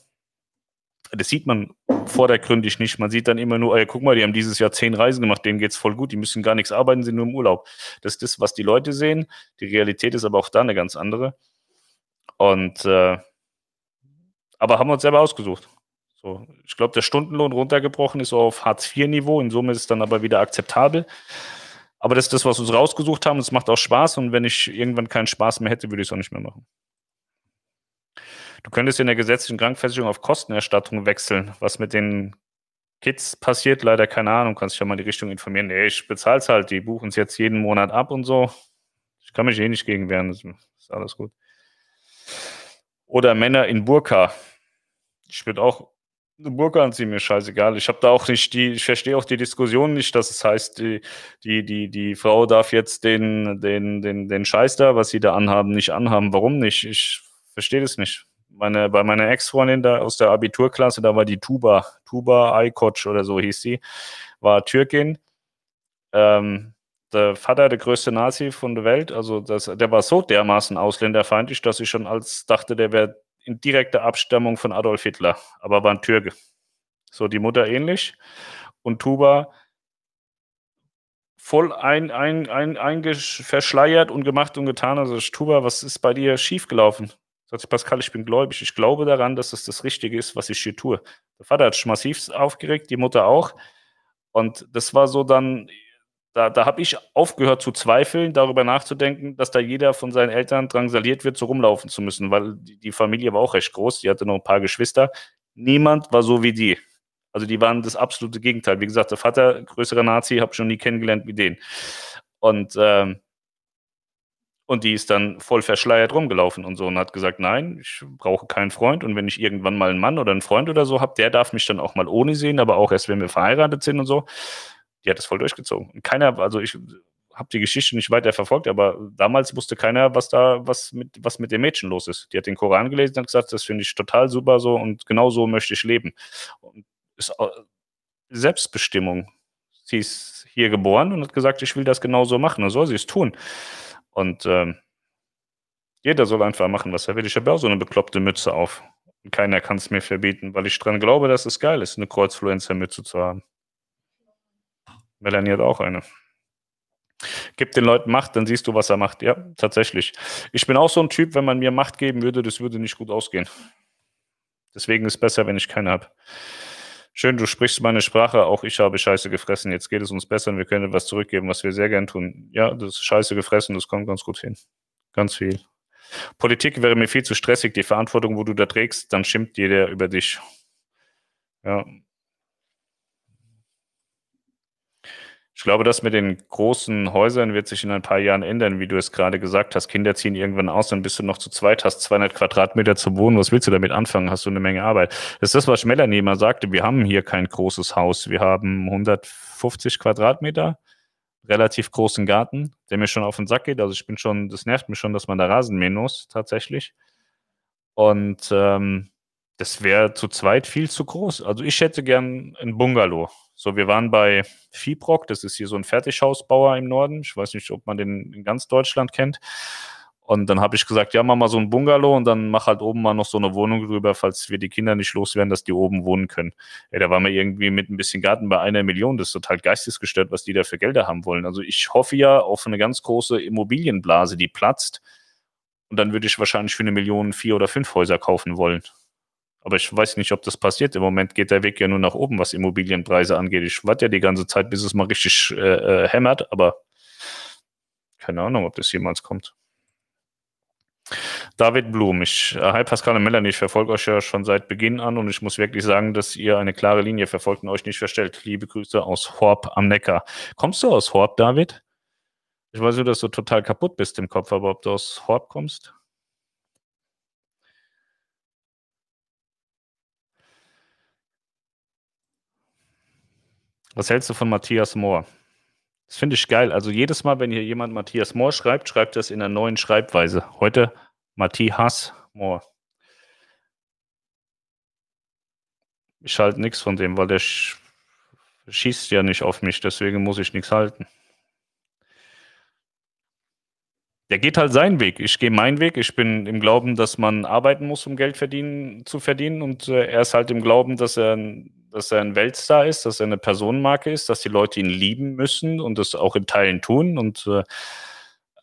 Das sieht man vordergründig nicht. Man sieht dann immer nur, ey, guck mal, die haben dieses Jahr zehn Reisen gemacht, denen geht's voll gut, die müssen gar nichts arbeiten, sind nur im Urlaub. Das ist das, was die Leute sehen. Die Realität ist aber auch da eine ganz andere. Und äh, aber haben wir uns selber ausgesucht. So, ich glaube, der Stundenlohn runtergebrochen ist auf Hartz-IV-Niveau. In Summe ist es dann aber wieder akzeptabel. Aber das ist das, was uns rausgesucht haben. Es macht auch Spaß. Und wenn ich irgendwann keinen Spaß mehr hätte, würde ich es auch nicht mehr machen. Du könntest in der gesetzlichen Krankenversicherung auf Kostenerstattung wechseln. Was mit den Kids passiert, leider keine Ahnung. Kannst dich ja mal in die Richtung informieren. Nee, ich bezahle es halt. Die buchen es jetzt jeden Monat ab und so. Ich kann mich eh nicht gegen wehren. Das ist alles gut. Oder Männer in Burka. Ich würde auch eine Burka anziehen, mir scheißegal. Ich habe da auch nicht die, ich verstehe auch die Diskussion nicht, dass es heißt, die, die, die, die Frau darf jetzt den, den, den, den Scheiß da, was sie da anhaben, nicht anhaben. Warum nicht? Ich verstehe das nicht. Meine, bei meiner Ex-Freundin da aus der Abiturklasse, da war die Tuba, Tuba Aykoc oder so hieß sie, war Türkin. Ähm, der Vater, der größte Nazi von der Welt, also das, der war so dermaßen ausländerfeindlich, dass ich schon als dachte, der wäre in direkter Abstammung von Adolf Hitler, aber war ein Türke. So die Mutter ähnlich. Und Tuba voll ein, ein, ein, ein verschleiert und gemacht und getan. Also Tuba, was ist bei dir schiefgelaufen? Sagt sie, Pascal, ich bin gläubig. Ich glaube daran, dass es das Richtige ist, was ich hier tue. Der Vater hat sich massiv aufgeregt, die Mutter auch. Und das war so dann, da, da habe ich aufgehört zu zweifeln, darüber nachzudenken, dass da jeder von seinen Eltern drangsaliert wird, so rumlaufen zu müssen, weil die, Familie war auch recht groß, die hatte noch ein paar Geschwister. Niemand war so wie die. Also die waren das absolute Gegenteil. Wie gesagt, der Vater, größerer Nazi, habe ich schon nie kennengelernt wie den. Und, ähm, und die ist dann voll verschleiert rumgelaufen und so und hat gesagt, nein, ich brauche keinen Freund. Und wenn ich irgendwann mal einen Mann oder einen Freund oder so habe, der darf mich dann auch mal ohne sehen, aber auch erst, wenn wir verheiratet sind und so die hat das voll durchgezogen. Und keiner, also ich habe die Geschichte nicht weiter verfolgt, aber damals wusste keiner, was da, was mit, was mit dem Mädchen los ist. Die hat den Koran gelesen und gesagt, das finde ich total super so und genau so möchte ich leben. Und ist Selbstbestimmung. Sie ist hier geboren und hat gesagt, ich will das genauso machen. Und soll sie es tun. Und ähm, jeder soll einfach machen, was er will. Ich habe auch so eine bekloppte Mütze auf. Keiner kann es mir verbieten, weil ich dran glaube, dass es geil ist, eine Kreuzfluencer-Mütze zu haben. Melanie hat auch eine. Gib den Leuten Macht, dann siehst du, was er macht. Ja, tatsächlich. Ich bin auch so ein Typ, wenn man mir Macht geben würde, das würde nicht gut ausgehen. Deswegen ist es besser, wenn ich keine habe. Schön, du sprichst meine Sprache, auch ich habe Scheiße gefressen. Jetzt geht es uns besser und wir können etwas zurückgeben, was wir sehr gern tun. Ja, das ist Scheiße gefressen, das kommt ganz gut hin. Ganz viel. Politik wäre mir viel zu stressig. Die Verantwortung, wo du da trägst, dann schimpft jeder über dich. Ja, Ich glaube, das mit den großen Häusern wird sich in ein paar Jahren ändern, wie du es gerade gesagt hast. Kinder ziehen irgendwann aus, dann bist du noch zu zweit, hast 200 Quadratmeter zu wohnen. Was willst du damit anfangen? Hast du eine Menge Arbeit? Das ist das, was Melanie immer sagte. Wir haben hier kein großes Haus. Wir haben 150 Quadratmeter, relativ großen Garten, der mir schon auf den Sack geht. Also ich bin schon, das nervt mich schon, dass man da Rasen mähen muss, tatsächlich. Und ähm, das wäre zu zweit viel zu groß. Also ich hätte gern ein Bungalow. So, wir waren bei Fibrock, das ist hier so ein Fertighausbauer im Norden. Ich weiß nicht, ob man den in ganz Deutschland kennt. Und dann habe ich gesagt, ja, mach mal so ein Bungalow und dann mach halt oben mal noch so eine Wohnung drüber, falls wir die Kinder nicht loswerden, dass die oben wohnen können. Ja, da waren wir irgendwie mit ein bisschen Garten bei einer Million. Das ist total geistesgestört, was die da für Gelder haben wollen. Also ich hoffe ja auf eine ganz große Immobilienblase, die platzt. Und dann würde ich wahrscheinlich für eine Million vier oder fünf Häuser kaufen wollen. Aber ich weiß nicht, ob das passiert. Im Moment geht der Weg ja nur nach oben, was Immobilienpreise angeht. Ich warte ja die ganze Zeit, bis es mal richtig äh, äh, hämmert, aber keine Ahnung, ob das jemals kommt. David Blum, ich, äh, hi Pascal und Melanie, ich verfolge euch ja schon seit Beginn an und ich muss wirklich sagen, dass ihr eine klare Linie verfolgt und euch nicht verstellt. Liebe Grüße aus Horb am Neckar. Kommst du aus Horb, David? Ich weiß nur, dass du total kaputt bist im Kopf, aber ob du aus Horb kommst? Was hältst du von Matthias Mohr? Das finde ich geil. Also jedes Mal, wenn hier jemand Matthias Mohr schreibt, schreibt das in einer neuen Schreibweise. Heute Matthias Mohr. Ich halte nichts von dem, weil der sch schießt ja nicht auf mich, deswegen muss ich nichts halten. Der geht halt seinen Weg. Ich gehe meinen Weg. Ich bin im Glauben, dass man arbeiten muss, um Geld verdienen, zu verdienen. Und äh, er ist halt im Glauben, dass er dass er ein Weltstar ist, dass er eine Personenmarke ist, dass die Leute ihn lieben müssen und das auch in Teilen tun. Und äh,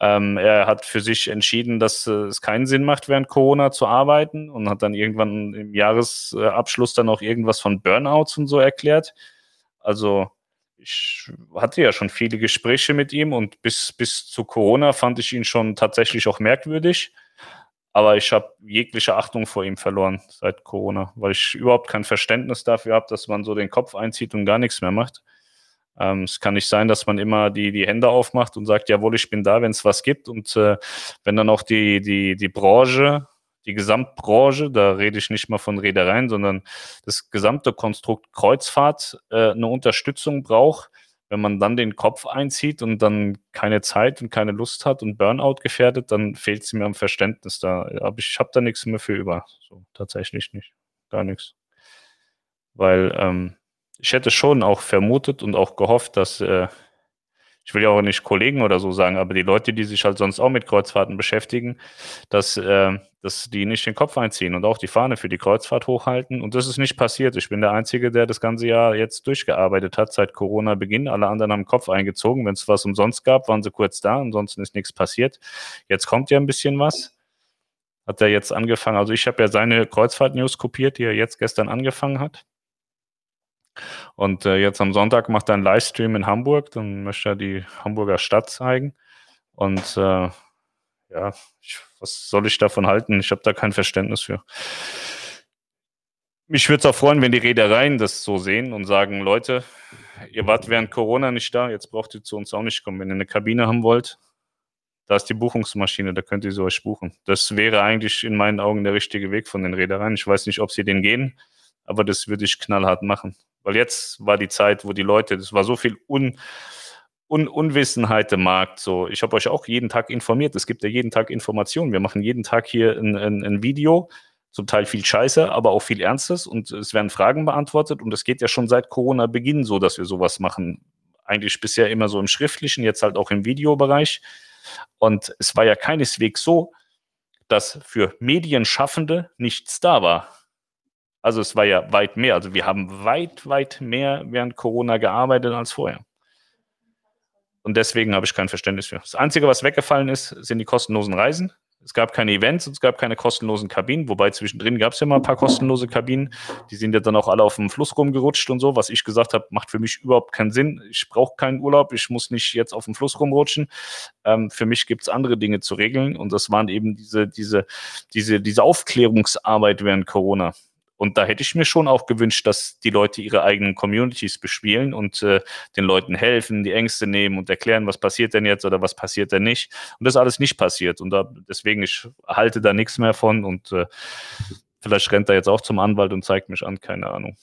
ähm, er hat für sich entschieden, dass äh, es keinen Sinn macht, während Corona zu arbeiten und hat dann irgendwann im Jahresabschluss dann auch irgendwas von Burnouts und so erklärt. Also ich hatte ja schon viele Gespräche mit ihm und bis, bis zu Corona fand ich ihn schon tatsächlich auch merkwürdig. Aber ich habe jegliche Achtung vor ihm verloren seit Corona, weil ich überhaupt kein Verständnis dafür habe, dass man so den Kopf einzieht und gar nichts mehr macht. Ähm, es kann nicht sein, dass man immer die, die Hände aufmacht und sagt, jawohl, ich bin da, wenn es was gibt. Und äh, wenn dann auch die, die, die Branche, die Gesamtbranche, da rede ich nicht mal von Reedereien, sondern das gesamte Konstrukt Kreuzfahrt äh, eine Unterstützung braucht, wenn man dann den Kopf einzieht und dann keine Zeit und keine Lust hat und Burnout gefährdet, dann fehlt es mir am Verständnis. Da habe ich habe da nichts mehr für über. So, tatsächlich nicht. Gar nichts. Weil ähm, ich hätte schon auch vermutet und auch gehofft, dass äh, ich will ja auch nicht Kollegen oder so sagen, aber die Leute, die sich halt sonst auch mit Kreuzfahrten beschäftigen, dass, äh, dass die nicht den Kopf einziehen und auch die Fahne für die Kreuzfahrt hochhalten. Und das ist nicht passiert. Ich bin der Einzige, der das ganze Jahr jetzt durchgearbeitet hat, seit Corona-Beginn. Alle anderen haben Kopf eingezogen. Wenn es was umsonst gab, waren sie kurz da, ansonsten ist nichts passiert. Jetzt kommt ja ein bisschen was. Hat er jetzt angefangen, also ich habe ja seine Kreuzfahrt-News kopiert, die er jetzt gestern angefangen hat. Und äh, jetzt am Sonntag macht er einen Livestream in Hamburg, dann möchte er die Hamburger Stadt zeigen. Und äh, ja, ich, was soll ich davon halten? Ich habe da kein Verständnis für. Mich würde es auch freuen, wenn die Reedereien das so sehen und sagen, Leute, ihr wart während Corona nicht da, jetzt braucht ihr zu uns auch nicht kommen. Wenn ihr eine Kabine haben wollt, da ist die Buchungsmaschine, da könnt ihr sie euch buchen. Das wäre eigentlich in meinen Augen der richtige Weg von den Reedereien. Ich weiß nicht, ob sie den gehen, aber das würde ich knallhart machen. Weil jetzt war die Zeit, wo die Leute, das war so viel Un, Un Unwissenheit im Markt. So, ich habe euch auch jeden Tag informiert. Es gibt ja jeden Tag Informationen. Wir machen jeden Tag hier ein, ein, ein Video zum Teil viel Scheiße, aber auch viel Ernstes und es werden Fragen beantwortet und es geht ja schon seit Corona-Beginn so, dass wir sowas machen. Eigentlich bisher immer so im Schriftlichen, jetzt halt auch im Videobereich. Und es war ja keineswegs so, dass für Medienschaffende nichts da war. Also es war ja weit mehr. Also wir haben weit, weit mehr während Corona gearbeitet als vorher. Und deswegen habe ich kein Verständnis für. Das Einzige, was weggefallen ist, sind die kostenlosen Reisen. Es gab keine Events und es gab keine kostenlosen Kabinen, wobei zwischendrin gab es ja mal ein paar kostenlose Kabinen. Die sind ja dann auch alle auf dem Fluss rumgerutscht und so. Was ich gesagt habe, macht für mich überhaupt keinen Sinn. Ich brauche keinen Urlaub, ich muss nicht jetzt auf dem Fluss rumrutschen. Ähm, für mich gibt es andere Dinge zu regeln und das waren eben diese, diese, diese, diese Aufklärungsarbeit während Corona. Und da hätte ich mir schon auch gewünscht, dass die Leute ihre eigenen Communities bespielen und äh, den Leuten helfen, die Ängste nehmen und erklären, was passiert denn jetzt oder was passiert denn nicht. Und das alles nicht passiert. Und da, deswegen, ich halte da nichts mehr von und äh, vielleicht rennt er jetzt auch zum Anwalt und zeigt mich an, keine Ahnung.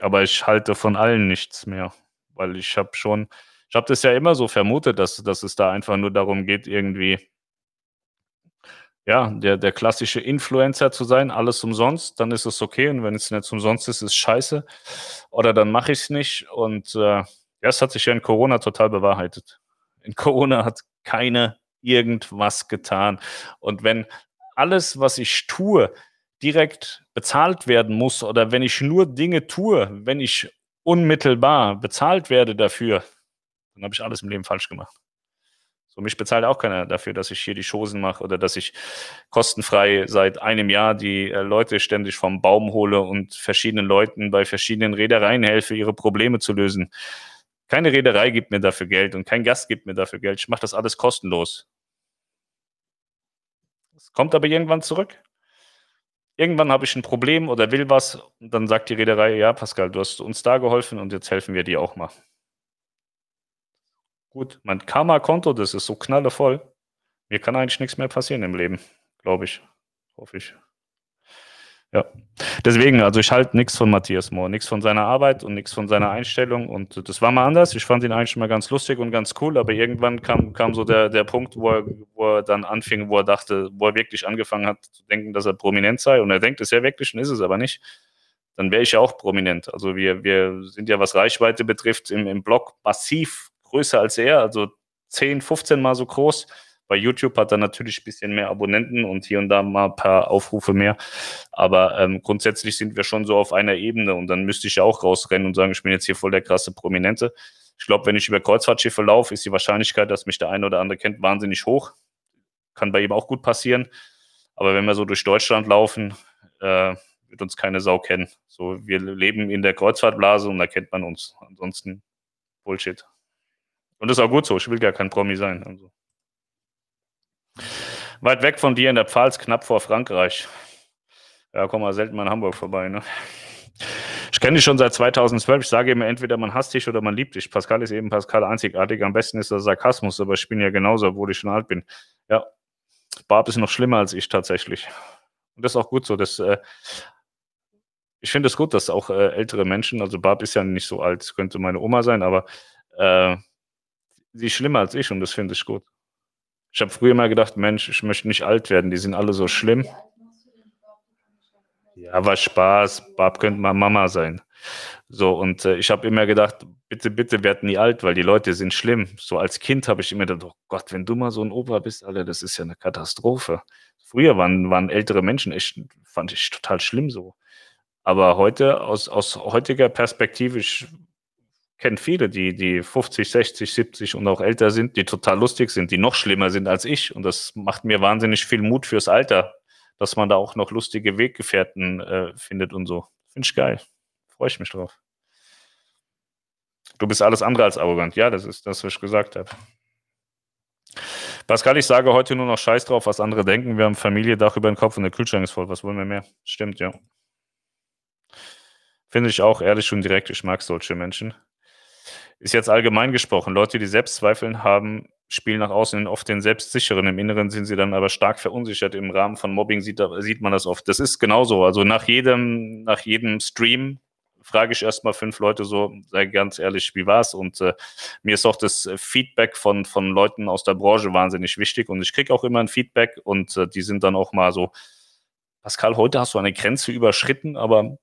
Aber ich halte von allen nichts mehr, weil ich habe schon, ich habe das ja immer so vermutet, dass, dass es da einfach nur darum geht, irgendwie ja, der, der klassische Influencer zu sein, alles umsonst, dann ist es okay. Und wenn es nicht umsonst ist, ist es scheiße. Oder dann mache ich es nicht. Und äh, ja, es hat sich ja in Corona total bewahrheitet. In Corona hat keiner irgendwas getan. Und wenn alles, was ich tue, direkt bezahlt werden muss oder wenn ich nur Dinge tue, wenn ich unmittelbar bezahlt werde dafür, dann habe ich alles im Leben falsch gemacht. So, mich bezahlt auch keiner dafür, dass ich hier die Chosen mache oder dass ich kostenfrei seit einem Jahr die äh, Leute ständig vom Baum hole und verschiedenen Leuten bei verschiedenen Reedereien helfe, ihre Probleme zu lösen. Keine Reederei gibt mir dafür Geld und kein Gast gibt mir dafür Geld. Ich mache das alles kostenlos. Es kommt aber irgendwann zurück. Irgendwann habe ich ein Problem oder will was und dann sagt die Reederei, ja, Pascal, du hast uns da geholfen und jetzt helfen wir dir auch mal. Gut, mein Karma-Konto, das ist so knallevoll. Mir kann eigentlich nichts mehr passieren im Leben, glaube ich. Hoffe ich. Ja. Deswegen, also ich halte nichts von Matthias Mohr, nichts von seiner Arbeit und nichts von seiner Einstellung. Und das war mal anders. Ich fand ihn eigentlich mal ganz lustig und ganz cool, aber irgendwann kam, kam so der, der Punkt, wo er, wo er dann anfing, wo er dachte, wo er wirklich angefangen hat zu denken, dass er prominent sei. Und er denkt es ja wirklich und ist es aber nicht. Dann wäre ich ja auch prominent. Also wir, wir sind ja, was Reichweite betrifft, im, im Blog massiv größer als er, also 10, 15 Mal so groß. Bei YouTube hat er natürlich ein bisschen mehr Abonnenten und hier und da mal ein paar Aufrufe mehr. Aber ähm, grundsätzlich sind wir schon so auf einer Ebene und dann müsste ich ja auch rausrennen und sagen, ich bin jetzt hier voll der krasse Prominente. Ich glaube, wenn ich über Kreuzfahrtschiffe laufe, ist die Wahrscheinlichkeit, dass mich der eine oder andere kennt, wahnsinnig hoch. Kann bei ihm auch gut passieren. Aber wenn wir so durch Deutschland laufen, äh, wird uns keine Sau kennen. So, wir leben in der Kreuzfahrtblase und da kennt man uns. Ansonsten Bullshit. Und das ist auch gut so. Ich will gar kein Promi sein. Also. Weit weg von dir in der Pfalz, knapp vor Frankreich. Ja, komm mal selten mal in Hamburg vorbei. Ne? Ich kenne dich schon seit 2012. Ich sage immer, entweder man hasst dich oder man liebt dich. Pascal ist eben Pascal einzigartig. Am besten ist der Sarkasmus, aber ich bin ja genauso, obwohl ich schon alt bin. Ja, Barb ist noch schlimmer als ich tatsächlich. Und das ist auch gut so. Das, äh, ich finde es gut, dass auch äh, ältere Menschen, also Barb ist ja nicht so alt, könnte meine Oma sein, aber äh, sie ist schlimmer als ich und das finde ich gut. Ich habe früher mal gedacht, Mensch, ich möchte nicht alt werden, die sind alle so schlimm. Ja, war Spaß, Barb könnte mal Mama sein. So, und äh, ich habe immer gedacht, bitte, bitte werd nie alt, weil die Leute sind schlimm. So als Kind habe ich immer gedacht, oh Gott, wenn du mal so ein Opa bist, Alter, das ist ja eine Katastrophe. Früher waren, waren ältere Menschen echt, fand ich total schlimm so. Aber heute, aus, aus heutiger Perspektive, ich kenne viele, die, die 50, 60, 70 und auch älter sind, die total lustig sind, die noch schlimmer sind als ich. Und das macht mir wahnsinnig viel Mut fürs Alter, dass man da auch noch lustige Weggefährten äh, findet und so. Finde ich geil. Freue ich mich drauf. Du bist alles andere als arrogant. Ja, das ist das, was ich gesagt habe. Pascal, ich sage heute nur noch Scheiß drauf, was andere denken. Wir haben Familie, Dach über den Kopf und der Kühlschrank ist voll. Was wollen wir mehr? Stimmt, ja. Finde ich auch ehrlich und direkt. Ich mag solche Menschen. Ist jetzt allgemein gesprochen. Leute, die Selbstzweifeln haben, spielen nach außen oft den Selbstsicheren. Im Inneren sind sie dann aber stark verunsichert. Im Rahmen von Mobbing sieht, sieht man das oft. Das ist genauso. Also nach jedem, nach jedem Stream frage ich erstmal fünf Leute so, sei ganz ehrlich, wie war's? Und äh, mir ist auch das Feedback von, von Leuten aus der Branche wahnsinnig wichtig und ich kriege auch immer ein Feedback und äh, die sind dann auch mal so, Pascal, heute hast du eine Grenze überschritten, aber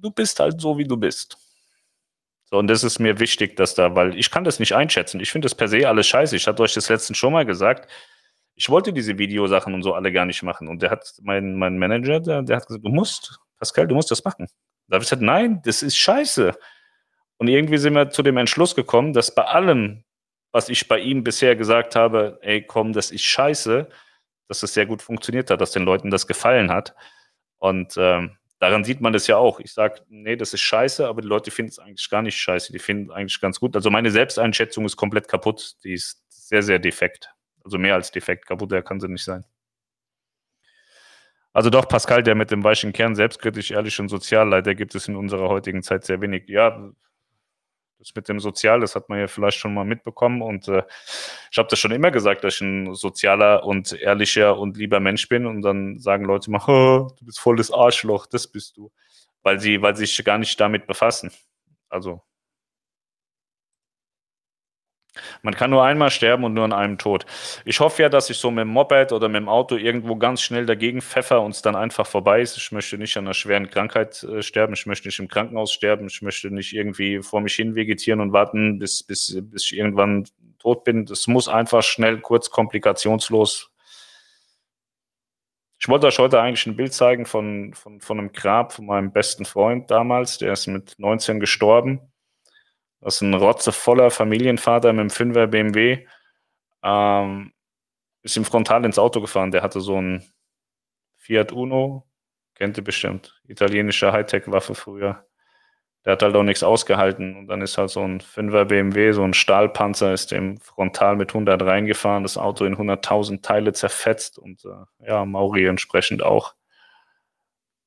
du bist halt so, wie du bist. Und das ist mir wichtig, dass da, weil ich kann das nicht einschätzen. Ich finde das per se alles scheiße. Ich hatte euch das letztens schon mal gesagt. Ich wollte diese Videosachen und so alle gar nicht machen. Und der hat, mein, mein Manager, der, der hat gesagt, du musst, Pascal, du musst das machen. Da habe ich gesagt, nein, das ist scheiße. Und irgendwie sind wir zu dem Entschluss gekommen, dass bei allem, was ich bei ihm bisher gesagt habe, ey, komm, das ist scheiße, dass es sehr gut funktioniert hat, dass den Leuten das gefallen hat. Und ähm, daran sieht man das ja auch. Ich sage, nee, das ist scheiße, aber die Leute finden es eigentlich gar nicht scheiße. Die finden es eigentlich ganz gut. Also meine Selbsteinschätzung ist komplett kaputt. Die ist sehr, sehr defekt. Also mehr als defekt. Kaputt, kann sie nicht sein. Also doch, Pascal, der mit dem weichen Kern selbstkritisch, ehrlich und sozial, leider gibt es in unserer heutigen Zeit sehr wenig. Ja, das mit dem Sozial, das hat man ja vielleicht schon mal mitbekommen. Und äh, ich habe das schon immer gesagt, dass ich ein sozialer und ehrlicher und lieber Mensch bin. Und dann sagen Leute mal, du bist voll das Arschloch, das bist du. Weil sie, weil sie sich gar nicht damit befassen. Also man kann nur einmal sterben und nur an einem Tod. Ich hoffe ja, dass ich so mit dem Moped oder mit dem Auto irgendwo ganz schnell dagegen pfeffer und es dann einfach vorbei ist. Ich möchte nicht an einer schweren Krankheit äh, sterben. Ich möchte nicht im Krankenhaus sterben. Ich möchte nicht irgendwie vor mich hin vegetieren und warten, bis, bis, bis ich irgendwann tot bin. Das muss einfach schnell, kurz, komplikationslos. Ich wollte euch heute eigentlich ein Bild zeigen von, von, von einem Grab von meinem besten Freund damals. Der ist mit 19 gestorben. Das ist ein rotzevoller Familienvater mit einem 5er BMW. Ähm, ist ihm frontal ins Auto gefahren. Der hatte so ein Fiat Uno, kennt ihr bestimmt, italienische Hightech-Waffe früher. Der hat halt auch nichts ausgehalten. Und dann ist halt so ein 5er BMW, so ein Stahlpanzer, ist dem frontal mit 100 reingefahren, das Auto in 100.000 Teile zerfetzt und äh, ja, Mauri entsprechend auch.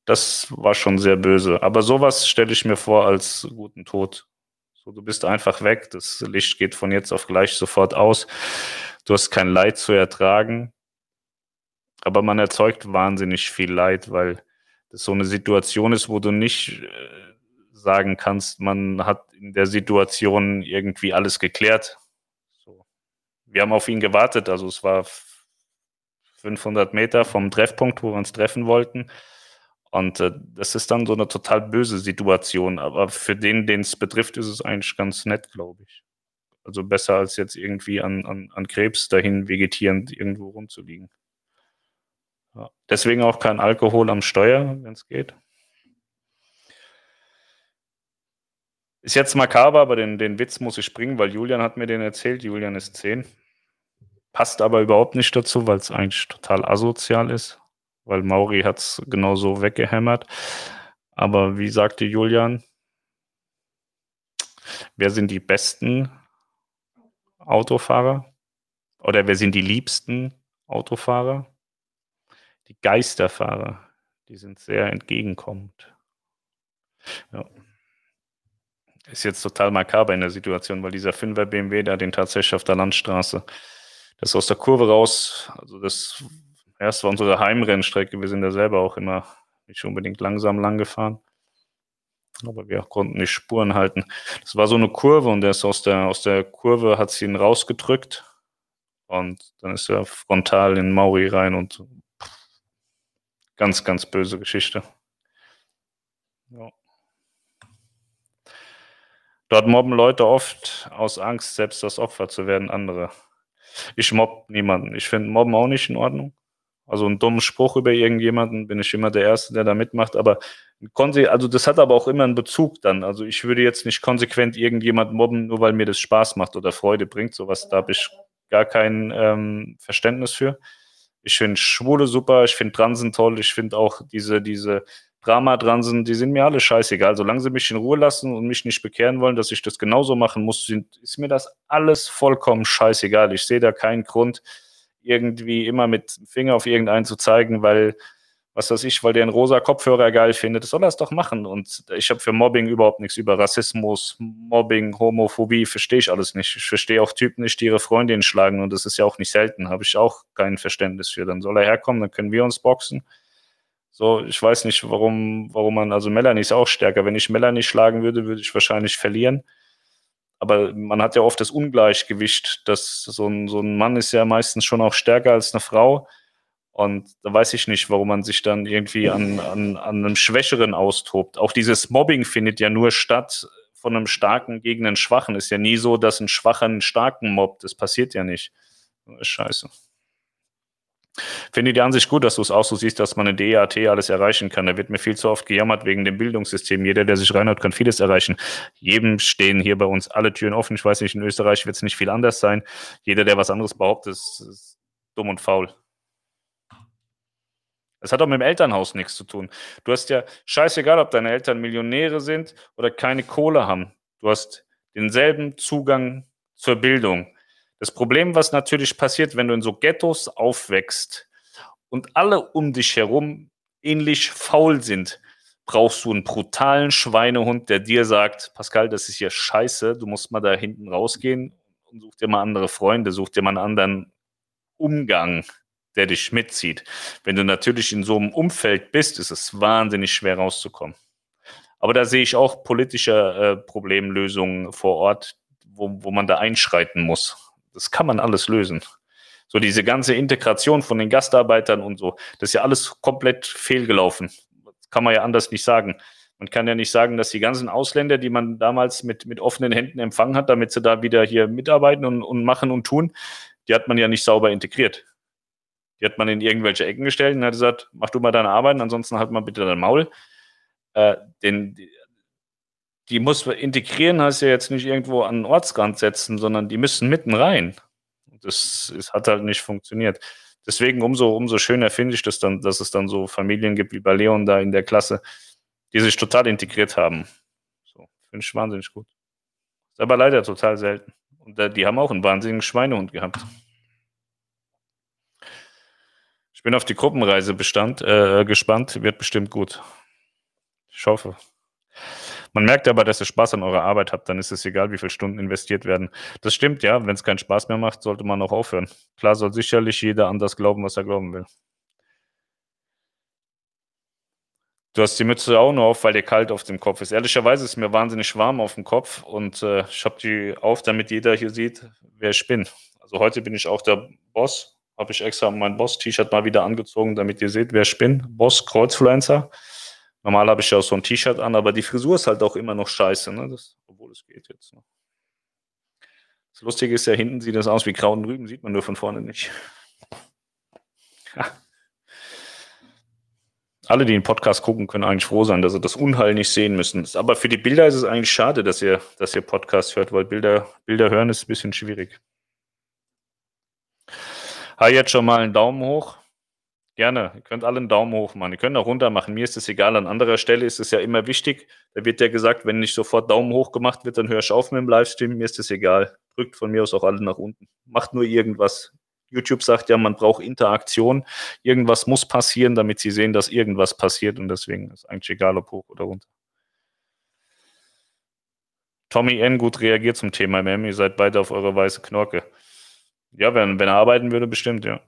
Das war schon sehr böse. Aber sowas stelle ich mir vor als guten Tod. So, du bist einfach weg, das Licht geht von jetzt auf gleich sofort aus. Du hast kein Leid zu ertragen. Aber man erzeugt wahnsinnig viel Leid, weil das so eine Situation ist, wo du nicht äh, sagen kannst, man hat in der Situation irgendwie alles geklärt. So. Wir haben auf ihn gewartet, also es war 500 Meter vom Treffpunkt, wo wir uns treffen wollten. Und äh, das ist dann so eine total böse Situation. Aber für den, den es betrifft, ist es eigentlich ganz nett, glaube ich. Also besser als jetzt irgendwie an, an, an Krebs dahin vegetierend irgendwo rumzuliegen. Ja. Deswegen auch kein Alkohol am Steuer, wenn es geht. Ist jetzt makaber, aber den, den Witz muss ich bringen, weil Julian hat mir den erzählt. Julian ist 10. Passt aber überhaupt nicht dazu, weil es eigentlich total asozial ist weil Mauri hat es genauso weggehämmert. Aber wie sagte Julian, wer sind die besten Autofahrer? Oder wer sind die liebsten Autofahrer? Die Geisterfahrer. Die sind sehr entgegenkommend. Ja. Ist jetzt total makaber in der Situation, weil dieser 5er BMW da den tatsächlich auf der Landstraße, das aus der Kurve raus, also das es war unsere Heimrennstrecke. Wir sind ja selber auch immer nicht unbedingt langsam lang gefahren. Aber wir konnten nicht Spuren halten. Das war so eine Kurve und der ist aus der, aus der Kurve, hat sie ihn rausgedrückt. Und dann ist er frontal in Mauri rein und ganz, ganz böse Geschichte. Ja. Dort mobben Leute oft aus Angst, selbst das Opfer zu werden, andere. Ich mobb niemanden. Ich finde Mobben auch nicht in Ordnung. Also einen dummen Spruch über irgendjemanden bin ich immer der Erste, der da mitmacht. Aber also das hat aber auch immer einen Bezug dann. Also ich würde jetzt nicht konsequent irgendjemand mobben, nur weil mir das Spaß macht oder Freude bringt. Sowas, da habe ich gar kein ähm, Verständnis für. Ich finde Schwule super, ich finde Transen toll, ich finde auch diese, diese Drama-Transen, die sind mir alle scheißegal. Solange sie mich in Ruhe lassen und mich nicht bekehren wollen, dass ich das genauso machen muss, sind, ist mir das alles vollkommen scheißegal. Ich sehe da keinen Grund, irgendwie immer mit dem Finger auf irgendeinen zu zeigen, weil was weiß ich, weil der einen rosa Kopfhörer geil findet, soll er es doch machen. Und ich habe für Mobbing überhaupt nichts über Rassismus, Mobbing, Homophobie, verstehe ich alles nicht. Ich verstehe auch Typen nicht, die ihre Freundin schlagen und das ist ja auch nicht selten, habe ich auch kein Verständnis für. Dann soll er herkommen, dann können wir uns boxen. So, ich weiß nicht, warum, warum man, also Melanie ist auch stärker. Wenn ich Melanie schlagen würde, würde ich wahrscheinlich verlieren. Aber man hat ja oft das Ungleichgewicht, dass so ein, so ein Mann ist ja meistens schon auch stärker als eine Frau. Und da weiß ich nicht, warum man sich dann irgendwie an, an, an einem Schwächeren austobt. Auch dieses Mobbing findet ja nur statt von einem Starken gegen einen Schwachen. Ist ja nie so, dass ein Schwacher einen Starken mobbt. Das passiert ja nicht. Scheiße. Finde die Ansicht gut, dass du es auch so siehst, dass man in DAT alles erreichen kann. Da wird mir viel zu oft gejammert wegen dem Bildungssystem. Jeder, der sich reinhört, kann vieles erreichen. Jedem stehen hier bei uns alle Türen offen. Ich weiß nicht, in Österreich wird es nicht viel anders sein. Jeder, der was anderes behauptet, ist, ist dumm und faul. Das hat auch mit dem Elternhaus nichts zu tun. Du hast ja scheißegal, ob deine Eltern Millionäre sind oder keine Kohle haben. Du hast denselben Zugang zur Bildung. Das Problem, was natürlich passiert, wenn du in so Ghettos aufwächst und alle um dich herum ähnlich faul sind, brauchst du einen brutalen Schweinehund, der dir sagt, Pascal, das ist hier scheiße, du musst mal da hinten rausgehen und such dir mal andere Freunde, such dir mal einen anderen Umgang der dich mitzieht. Wenn du natürlich in so einem Umfeld bist, ist es wahnsinnig schwer rauszukommen. Aber da sehe ich auch politische äh, Problemlösungen vor Ort, wo, wo man da einschreiten muss. Das kann man alles lösen. So diese ganze Integration von den Gastarbeitern und so, das ist ja alles komplett fehlgelaufen. Das kann man ja anders nicht sagen. Man kann ja nicht sagen, dass die ganzen Ausländer, die man damals mit, mit offenen Händen empfangen hat, damit sie da wieder hier mitarbeiten und, und machen und tun, die hat man ja nicht sauber integriert. Die hat man in irgendwelche Ecken gestellt und hat gesagt, mach du mal deine Arbeit, ansonsten halt mal bitte dein Maul. Äh, den, die, muss integrieren, heißt ja jetzt nicht irgendwo an den Ortsrand setzen, sondern die müssen mitten rein. Das, das hat halt nicht funktioniert. Deswegen umso, umso schöner finde ich das dann, dass es dann so Familien gibt wie bei Leon da in der Klasse, die sich total integriert haben. So, finde ich wahnsinnig gut. Ist aber leider total selten. Und äh, die haben auch einen wahnsinnigen Schweinehund gehabt. Ich bin auf die Gruppenreise bestand, äh, gespannt, wird bestimmt gut. Ich hoffe. Man merkt aber, dass ihr Spaß an eurer Arbeit habt, dann ist es egal, wie viele Stunden investiert werden. Das stimmt, ja. Wenn es keinen Spaß mehr macht, sollte man auch aufhören. Klar soll sicherlich jeder anders glauben, was er glauben will. Du hast die Mütze auch nur auf, weil dir kalt auf dem Kopf ist. Ehrlicherweise ist mir wahnsinnig warm auf dem Kopf und äh, ich habe die auf, damit jeder hier sieht, wer ich bin. Also heute bin ich auch der Boss habe ich extra mein Boss-T-Shirt mal wieder angezogen, damit ihr seht, wer ich bin. Boss Kreuzfluencer. Normal habe ich ja auch so ein T-Shirt an, aber die Frisur ist halt auch immer noch scheiße, ne? Das, obwohl es geht jetzt. Ne? Das Lustige ist ja, hinten sieht das aus wie grauen Rüben, sieht man nur von vorne nicht. Alle, die den Podcast gucken, können eigentlich froh sein, dass sie das Unheil nicht sehen müssen. Aber für die Bilder ist es eigentlich schade, dass ihr, dass ihr Podcast hört, weil Bilder, Bilder hören ist ein bisschen schwierig. Hi, jetzt schon mal einen Daumen hoch. Gerne. Ihr könnt alle einen Daumen hoch machen. Ihr könnt auch runter machen. Mir ist es egal. An anderer Stelle ist es ja immer wichtig. Da wird ja gesagt, wenn nicht sofort Daumen hoch gemacht wird, dann höre ich auf mit dem Livestream. Mir ist es egal. Drückt von mir aus auch alle nach unten. Macht nur irgendwas. YouTube sagt ja, man braucht Interaktion. Irgendwas muss passieren, damit sie sehen, dass irgendwas passiert. Und deswegen ist eigentlich egal, ob hoch oder runter. Tommy N. gut reagiert zum Thema MM. Ihr seid beide auf eure weiße Knorke. Ja, wenn, wenn er arbeiten würde, bestimmt, ja.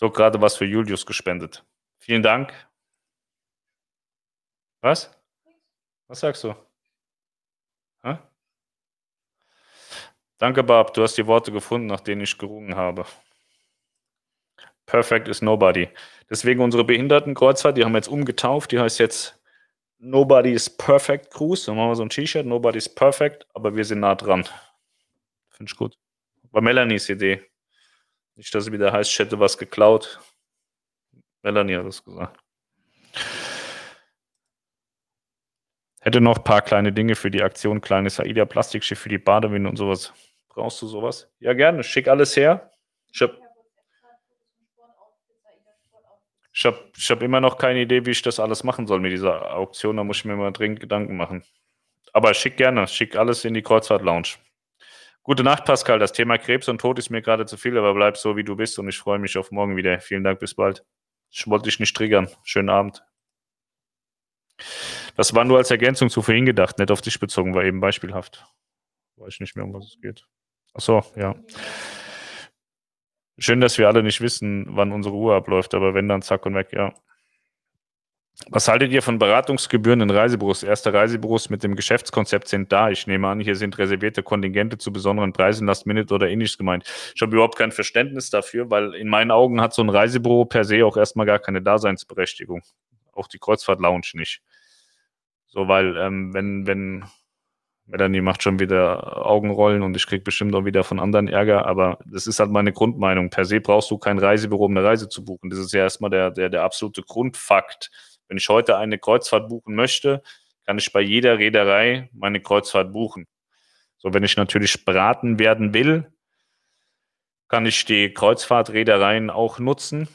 So, gerade was für Julius gespendet. Vielen Dank. Was? Was sagst du? Hä? Danke, Barb. Du hast die Worte gefunden, nach denen ich gerungen habe. Perfect is nobody. Deswegen unsere Behindertenkreuzfahrt, die haben wir jetzt umgetauft. Die heißt jetzt Nobody is Perfect Cruise. Dann machen wir so ein T-Shirt. Nobody is Perfect, aber wir sind nah dran. Finde ich gut. War Melanies Idee. Nicht, dass es wieder heißt, ich hätte was geklaut. Melanie hat das gesagt. Hätte noch ein paar kleine Dinge für die Aktion, kleines AIDA Plastikschiff für die Badewinde und sowas. Brauchst du sowas? Ja, gerne. Schick alles her. Ich habe ich hab, ich hab immer noch keine Idee, wie ich das alles machen soll mit dieser Auktion. Da muss ich mir mal dringend Gedanken machen. Aber schick gerne. Schick alles in die Kreuzfahrt-Lounge. Gute Nacht, Pascal. Das Thema Krebs und Tod ist mir gerade zu viel, aber bleib so, wie du bist und ich freue mich auf morgen wieder. Vielen Dank, bis bald. Ich wollte dich nicht triggern. Schönen Abend. Das war nur als Ergänzung zu vorhin gedacht, nicht auf dich bezogen, war eben beispielhaft. Weiß nicht mehr, um was es geht. Ach so, ja. Schön, dass wir alle nicht wissen, wann unsere Uhr abläuft, aber wenn dann zack und weg, ja. Was haltet ihr von Beratungsgebühren in Reisebüros? Erste Reisebüros mit dem Geschäftskonzept sind da. Ich nehme an, hier sind reservierte Kontingente zu besonderen Preisen, Last Minute oder ähnliches gemeint. Ich habe überhaupt kein Verständnis dafür, weil in meinen Augen hat so ein Reisebüro per se auch erstmal gar keine Daseinsberechtigung. Auch die Kreuzfahrt-Lounge nicht. So, weil, ähm, wenn, wenn, Melanie macht schon wieder Augenrollen und ich kriege bestimmt auch wieder von anderen Ärger, aber das ist halt meine Grundmeinung. Per se brauchst du kein Reisebüro, um eine Reise zu buchen. Das ist ja erstmal der, der, der absolute Grundfakt. Wenn ich heute eine Kreuzfahrt buchen möchte, kann ich bei jeder Reederei meine Kreuzfahrt buchen. So, wenn ich natürlich beraten werden will, kann ich die Kreuzfahrtreedereien auch nutzen.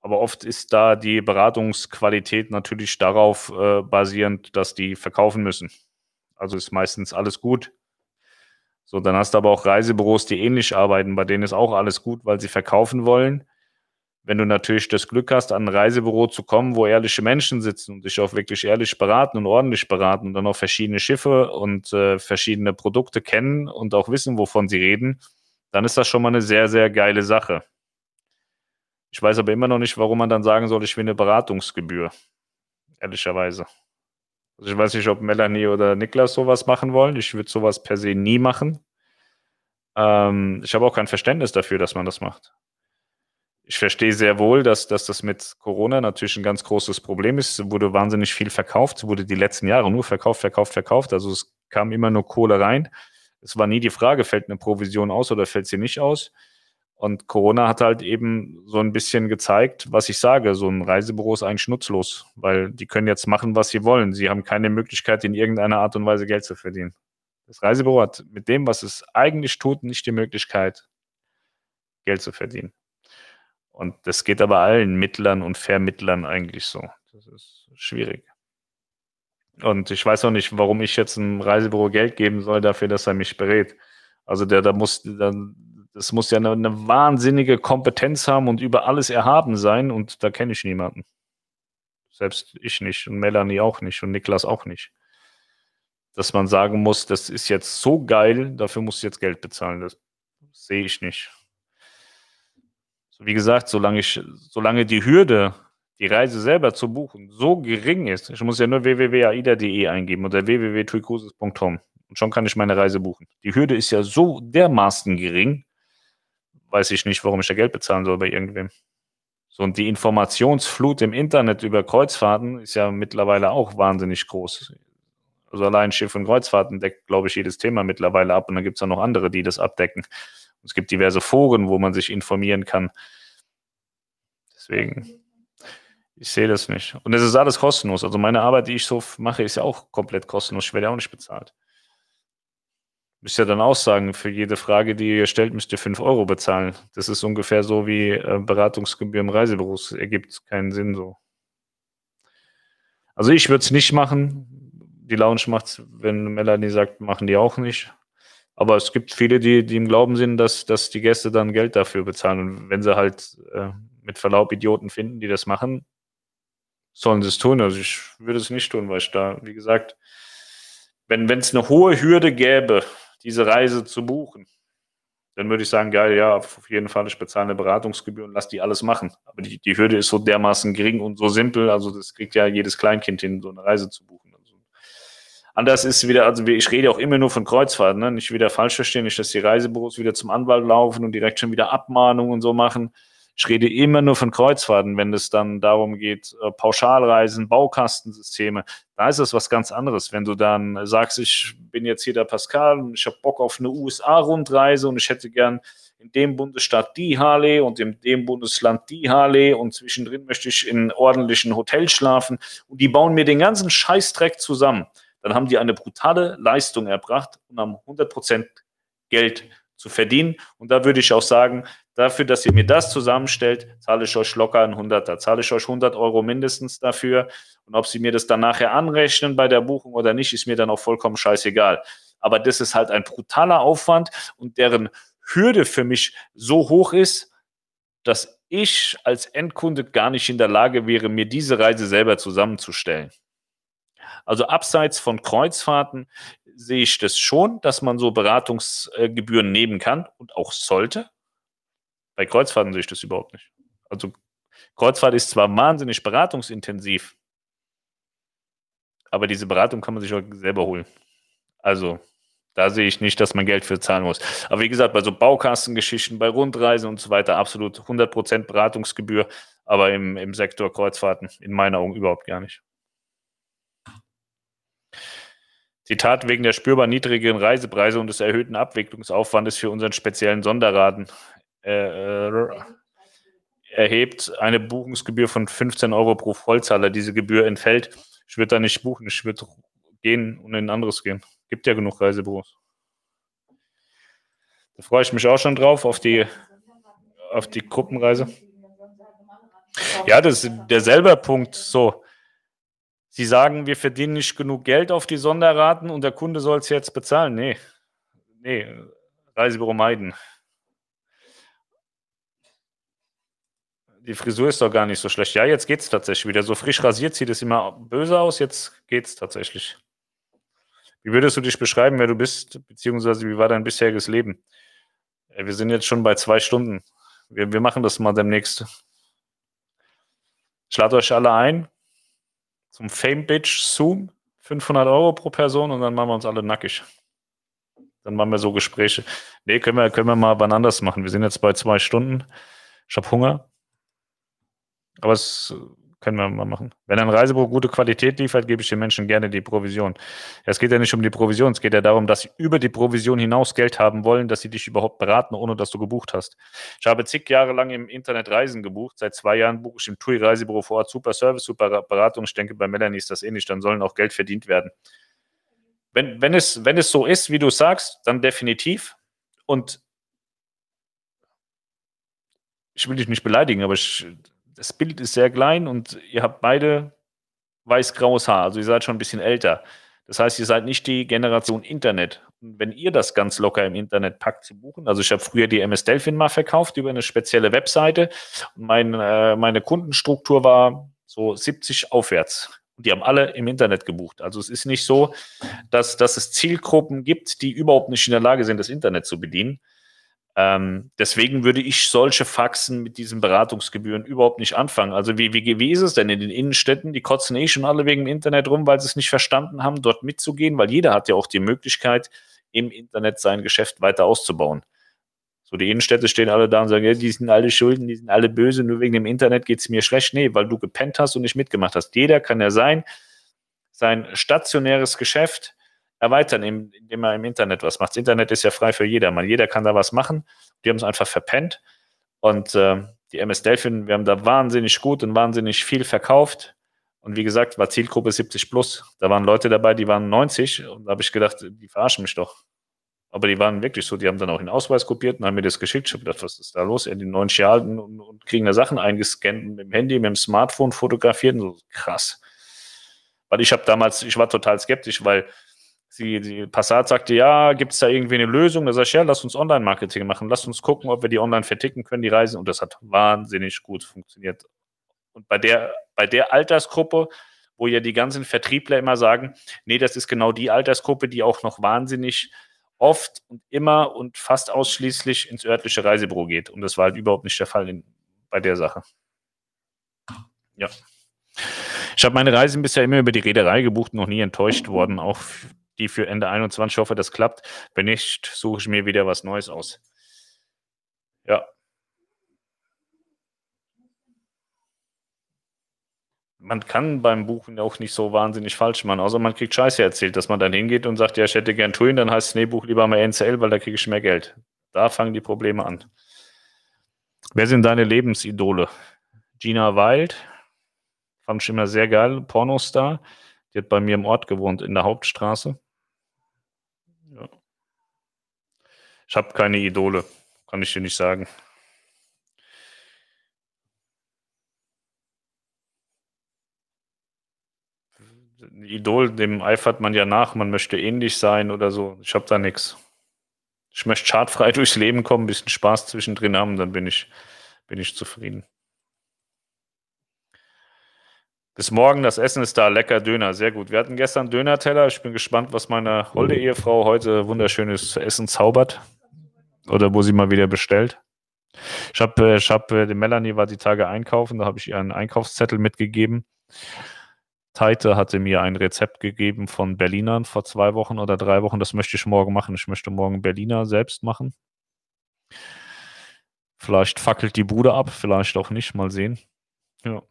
Aber oft ist da die Beratungsqualität natürlich darauf äh, basierend, dass die verkaufen müssen. Also ist meistens alles gut. So, dann hast du aber auch Reisebüros, die ähnlich arbeiten, bei denen ist auch alles gut, weil sie verkaufen wollen. Wenn du natürlich das Glück hast, an ein Reisebüro zu kommen, wo ehrliche Menschen sitzen und dich auch wirklich ehrlich beraten und ordentlich beraten und dann auch verschiedene Schiffe und äh, verschiedene Produkte kennen und auch wissen, wovon sie reden, dann ist das schon mal eine sehr, sehr geile Sache. Ich weiß aber immer noch nicht, warum man dann sagen soll, ich will eine Beratungsgebühr. Ehrlicherweise. Also ich weiß nicht, ob Melanie oder Niklas sowas machen wollen. Ich würde sowas per se nie machen. Ähm, ich habe auch kein Verständnis dafür, dass man das macht. Ich verstehe sehr wohl, dass, dass das mit Corona natürlich ein ganz großes Problem ist. Es wurde wahnsinnig viel verkauft, wurde die letzten Jahre nur verkauft, verkauft, verkauft. Also es kam immer nur Kohle rein. Es war nie die Frage, fällt eine Provision aus oder fällt sie nicht aus. Und Corona hat halt eben so ein bisschen gezeigt, was ich sage. So ein Reisebüro ist eigentlich nutzlos, weil die können jetzt machen, was sie wollen. Sie haben keine Möglichkeit, in irgendeiner Art und Weise Geld zu verdienen. Das Reisebüro hat mit dem, was es eigentlich tut, nicht die Möglichkeit, Geld zu verdienen. Und das geht aber allen Mittlern und Vermittlern eigentlich so. Das ist schwierig. Und ich weiß auch nicht, warum ich jetzt einem Reisebüro Geld geben soll dafür, dass er mich berät. Also der, da muss, dann, das muss ja eine, eine, wahnsinnige Kompetenz haben und über alles erhaben sein und da kenne ich niemanden. Selbst ich nicht und Melanie auch nicht und Niklas auch nicht. Dass man sagen muss, das ist jetzt so geil, dafür muss ich jetzt Geld bezahlen. Das sehe ich nicht. Wie gesagt, solange ich, solange die Hürde, die Reise selber zu buchen, so gering ist, ich muss ja nur www.aida.de eingeben oder www.tuicruises.com und schon kann ich meine Reise buchen. Die Hürde ist ja so dermaßen gering, weiß ich nicht, warum ich da Geld bezahlen soll bei irgendwem. So, und die Informationsflut im Internet über Kreuzfahrten ist ja mittlerweile auch wahnsinnig groß. Also allein Schiff und Kreuzfahrten deckt, glaube ich, jedes Thema mittlerweile ab. Und dann gibt es ja noch andere, die das abdecken. Es gibt diverse Foren, wo man sich informieren kann. Deswegen, ich sehe das nicht. Und es ist alles kostenlos. Also meine Arbeit, die ich so mache, ist ja auch komplett kostenlos. Ich werde ja auch nicht bezahlt. Müsst ihr dann auch sagen, für jede Frage, die ihr stellt, müsst ihr 5 Euro bezahlen. Das ist ungefähr so wie äh, Beratungsgebühr im Reisebüros. Ergibt keinen Sinn so. Also ich würde es nicht machen. Die Lounge macht es, wenn Melanie sagt, machen die auch nicht. Aber es gibt viele, die, die im Glauben sind, dass, dass die Gäste dann Geld dafür bezahlen. Und wenn sie halt äh, mit Verlaub Idioten finden, die das machen, sollen sie es tun. Also ich würde es nicht tun, weil ich da, wie gesagt, wenn es eine hohe Hürde gäbe, diese Reise zu buchen, dann würde ich sagen, geil, ja, auf jeden Fall, ich bezahle eine Beratungsgebühr und lass die alles machen. Aber die, die Hürde ist so dermaßen gering und so simpel, also das kriegt ja jedes Kleinkind hin, so eine Reise zu buchen. Anders ist wieder, also ich rede auch immer nur von Kreuzfahrten, ne? nicht wieder falsch verstehen, nicht, dass die Reisebüros wieder zum Anwalt laufen und direkt schon wieder Abmahnungen und so machen. Ich rede immer nur von Kreuzfahrten, wenn es dann darum geht, äh, Pauschalreisen, Baukastensysteme. Da ist es was ganz anderes. Wenn du dann sagst, ich bin jetzt hier der Pascal und ich habe Bock auf eine USA-Rundreise und ich hätte gern in dem Bundesstaat die Harley und in dem Bundesland die Harley und zwischendrin möchte ich in ordentlichen Hotels schlafen und die bauen mir den ganzen Scheißdreck zusammen. Dann haben die eine brutale Leistung erbracht und haben 100% Geld zu verdienen. Und da würde ich auch sagen, dafür, dass ihr mir das zusammenstellt, zahle ich euch locker einen Hunderter, zahle ich euch 100 Euro mindestens dafür. Und ob sie mir das dann nachher anrechnen bei der Buchung oder nicht, ist mir dann auch vollkommen scheißegal. Aber das ist halt ein brutaler Aufwand und deren Hürde für mich so hoch ist, dass ich als Endkunde gar nicht in der Lage wäre, mir diese Reise selber zusammenzustellen. Also abseits von Kreuzfahrten sehe ich das schon, dass man so Beratungsgebühren nehmen kann und auch sollte. Bei Kreuzfahrten sehe ich das überhaupt nicht. Also Kreuzfahrt ist zwar wahnsinnig beratungsintensiv, aber diese Beratung kann man sich auch selber holen. Also da sehe ich nicht, dass man Geld für zahlen muss. Aber wie gesagt, bei so Baukastengeschichten, bei Rundreisen und so weiter absolut 100% Beratungsgebühr, aber im, im Sektor Kreuzfahrten in meinen Augen überhaupt gar nicht. Zitat, wegen der spürbar niedrigeren Reisepreise und des erhöhten Abwicklungsaufwandes für unseren speziellen Sonderraten äh, äh, erhebt eine Buchungsgebühr von 15 Euro pro Vollzahler. Diese Gebühr entfällt. Ich würde da nicht buchen, ich würde gehen und in ein anderes gehen. Gibt ja genug Reisebüros. Da freue ich mich auch schon drauf, auf die, auf die Gruppenreise. Ja, das ist derselbe Punkt. So, Sie sagen, wir verdienen nicht genug Geld auf die Sonderraten und der Kunde soll es jetzt bezahlen. Nee, nee, Reisebüro meiden. Die Frisur ist doch gar nicht so schlecht. Ja, jetzt geht es tatsächlich wieder. So frisch rasiert sieht es immer böse aus. Jetzt geht es tatsächlich. Wie würdest du dich beschreiben, wer du bist, beziehungsweise wie war dein bisheriges Leben? Wir sind jetzt schon bei zwei Stunden. Wir, wir machen das mal demnächst. Ich lade euch alle ein zum Fame Bitch Zoom. 500 Euro pro Person und dann machen wir uns alle nackig. Dann machen wir so Gespräche. Nee, können wir, können wir mal wann anders machen. Wir sind jetzt bei zwei Stunden. Ich habe Hunger. Aber es können wir mal machen. Wenn ein Reisebüro gute Qualität liefert, gebe ich den Menschen gerne die Provision. Es geht ja nicht um die Provision, es geht ja darum, dass sie über die Provision hinaus Geld haben wollen, dass sie dich überhaupt beraten, ohne dass du gebucht hast. Ich habe zig Jahre lang im Internet Reisen gebucht. Seit zwei Jahren buche ich im TUI Reisebüro vor Ort. Super Service, super Beratung. Ich denke, bei Melanie ist das ähnlich. Dann sollen auch Geld verdient werden. Wenn, wenn, es, wenn es so ist, wie du sagst, dann definitiv. Und ich will dich nicht beleidigen, aber ich, das Bild ist sehr klein und ihr habt beide weiß-graues Haar, also ihr seid schon ein bisschen älter. Das heißt, ihr seid nicht die Generation Internet. Und wenn ihr das ganz locker im Internet packt zu buchen, also ich habe früher die MS Delphin mal verkauft über eine spezielle Webseite und mein, äh, meine Kundenstruktur war so 70 aufwärts. Und die haben alle im Internet gebucht. Also es ist nicht so, dass, dass es Zielgruppen gibt, die überhaupt nicht in der Lage sind, das Internet zu bedienen. Ähm, deswegen würde ich solche Faxen mit diesen Beratungsgebühren überhaupt nicht anfangen. Also wie, wie, wie ist es denn in den Innenstädten? Die kotzen eh schon alle wegen dem Internet rum, weil sie es nicht verstanden haben, dort mitzugehen, weil jeder hat ja auch die Möglichkeit, im Internet sein Geschäft weiter auszubauen. So, die Innenstädte stehen alle da und sagen, ja, die sind alle schulden, die sind alle böse, nur wegen dem Internet geht es mir schlecht. Nee, weil du gepennt hast und nicht mitgemacht hast. Jeder kann ja sein, sein stationäres Geschäft erweitern, indem er im Internet was macht. Das Internet ist ja frei für jedermann. Jeder kann da was machen. Die haben es einfach verpennt. Und äh, die MS Delphin, wir haben da wahnsinnig gut und wahnsinnig viel verkauft. Und wie gesagt, war Zielgruppe 70 plus. Da waren Leute dabei, die waren 90. Und da habe ich gedacht, die verarschen mich doch. Aber die waren wirklich so, die haben dann auch den Ausweis kopiert und haben mir das geschickt. Ich habe gedacht, was ist da los? Ja, die 90 Jahre und, und, kriegen da Sachen eingescannt mit dem Handy, mit dem Smartphone fotografiert. Und so krass. Weil ich habe damals, ich war total skeptisch, weil Sie, die Passat sagte, ja, gibt es da irgendwie eine Lösung? Da sag ich, ja, lass uns Online-Marketing machen. Lass uns gucken, ob wir die online verticken können, die Reisen. Und das hat wahnsinnig gut funktioniert. Und bei der, bei der Altersgruppe, wo ja die ganzen Vertriebler immer sagen, nee, das ist genau die Altersgruppe, die auch noch wahnsinnig oft und immer und fast ausschließlich ins örtliche Reisebüro geht. Und das war halt überhaupt nicht der Fall in, bei der Sache. Ja. Ich habe meine Reisen bisher immer über die Reederei gebucht, noch nie enttäuscht worden. Auch die für Ende 21. Ich hoffe, das klappt. Wenn nicht, suche ich mir wieder was Neues aus. Ja. Man kann beim Buchen auch nicht so wahnsinnig falsch machen, außer man kriegt Scheiße erzählt, dass man dann hingeht und sagt, ja, ich hätte gern Tuin, dann heißt es, nee, buch lieber mal NCL, weil da kriege ich mehr Geld. Da fangen die Probleme an. Wer sind deine Lebensidole? Gina Wild, fand ich immer sehr geil, Pornostar. Die hat bei mir im Ort gewohnt, in der Hauptstraße. Ich habe keine Idole, kann ich dir nicht sagen. Idol, dem eifert man ja nach, man möchte ähnlich sein oder so. Ich habe da nichts. Ich möchte schadfrei durchs Leben kommen, ein bisschen Spaß zwischendrin haben, dann bin ich, bin ich zufrieden. Bis morgen, das Essen ist da, lecker Döner, sehr gut. Wir hatten gestern Döner-Teller. Ich bin gespannt, was meine holde Ehefrau heute wunderschönes Essen zaubert. Oder wo sie mal wieder bestellt. Ich habe, ich hab, die Melanie war die Tage einkaufen, da habe ich ihr einen Einkaufszettel mitgegeben. Teite hatte mir ein Rezept gegeben von Berlinern vor zwei Wochen oder drei Wochen. Das möchte ich morgen machen. Ich möchte morgen Berliner selbst machen. Vielleicht fackelt die Bude ab, vielleicht auch nicht. Mal sehen. Ja.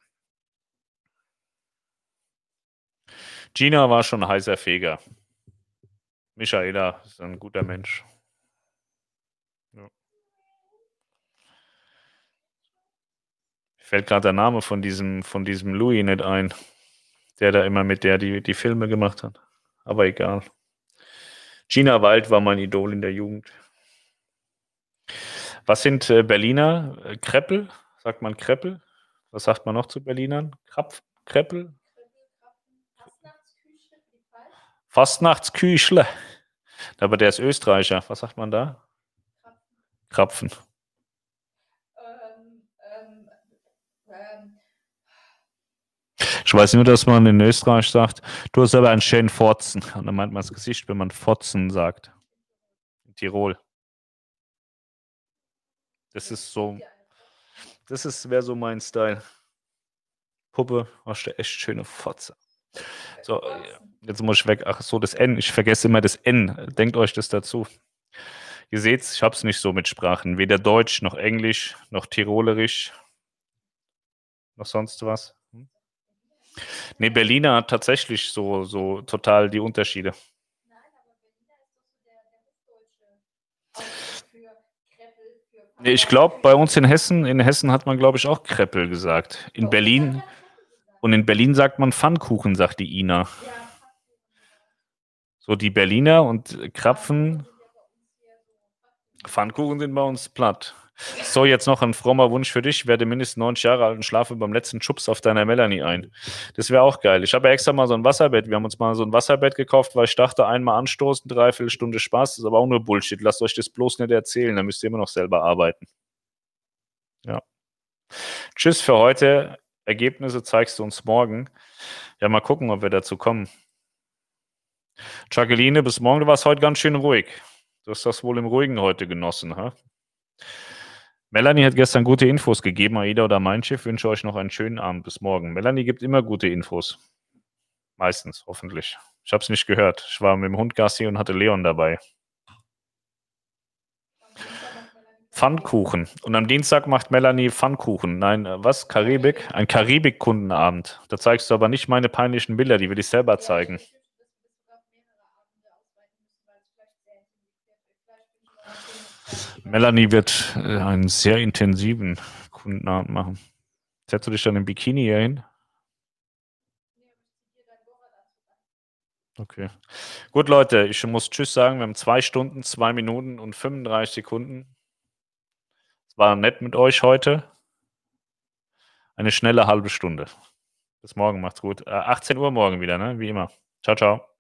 Gina war schon heißer Feger. Michaela ist ein guter Mensch. Fällt gerade der Name von diesem, von diesem Louis nicht ein der da immer mit der die, die Filme gemacht hat. Aber egal. Gina Wald war mein Idol in der Jugend. Was sind äh, Berliner? Äh, Kreppel? Sagt man Kreppel? Was sagt man noch zu Berlinern? Krapf, Kreppel? Fastnachtsküchle. Aber der ist Österreicher. Was sagt man da? Krapfen. Ich weiß nur, dass man in Österreich sagt, du hast aber einen schönen Fotzen. Und dann meint man das Gesicht, wenn man Fotzen sagt. In Tirol. Das ist so, das ist, wäre so mein Style. Puppe, hast du echt schöne Fotze. So, jetzt muss ich weg. Ach so, das N. Ich vergesse immer das N. Denkt euch das dazu. Ihr seht, ich habe es nicht so mit Sprachen. Weder Deutsch noch Englisch noch Tirolerisch noch sonst was. Nee, Berliner hat tatsächlich so, so total die Unterschiede. Nee, ich glaube, bei uns in Hessen, in Hessen hat man, glaube ich, auch Kreppel gesagt. In Berlin und in Berlin sagt man Pfannkuchen, sagt die Ina. So die Berliner und Krapfen. Pfannkuchen sind bei uns platt. So, jetzt noch ein frommer Wunsch für dich. Ich werde mindestens 90 Jahre alt und schlafe beim letzten Schubs auf deiner Melanie ein. Das wäre auch geil. Ich habe ja extra mal so ein Wasserbett. Wir haben uns mal so ein Wasserbett gekauft, weil ich dachte, einmal anstoßen, dreiviertel Stunde Spaß. Das ist aber auch nur Bullshit. Lasst euch das bloß nicht erzählen. Da müsst ihr immer noch selber arbeiten. Ja. Tschüss für heute. Ergebnisse zeigst du uns morgen. Ja, mal gucken, ob wir dazu kommen. Jacqueline, bis morgen. Du warst heute ganz schön ruhig. Du hast das wohl im Ruhigen heute genossen, ha? Melanie hat gestern gute Infos gegeben. Aida oder mein Schiff wünsche euch noch einen schönen Abend. Bis morgen. Melanie gibt immer gute Infos. Meistens, hoffentlich. Ich habe es nicht gehört. Ich war mit dem Hund Gassi und hatte Leon dabei. Pfannkuchen. Und am Dienstag macht Melanie Pfannkuchen. Nein, äh, was? Karibik? Ein Karibik-Kundenabend. Da zeigst du aber nicht meine peinlichen Bilder, die will ich selber zeigen. Melanie wird äh, einen sehr intensiven Kundenabend machen. Setzt du dich dann im Bikini hier hin? Okay. Gut, Leute, ich muss Tschüss sagen. Wir haben zwei Stunden, zwei Minuten und 35 Sekunden. Es war nett mit euch heute. Eine schnelle halbe Stunde. Bis morgen, macht's gut. Äh, 18 Uhr morgen wieder, ne? Wie immer. Ciao, ciao.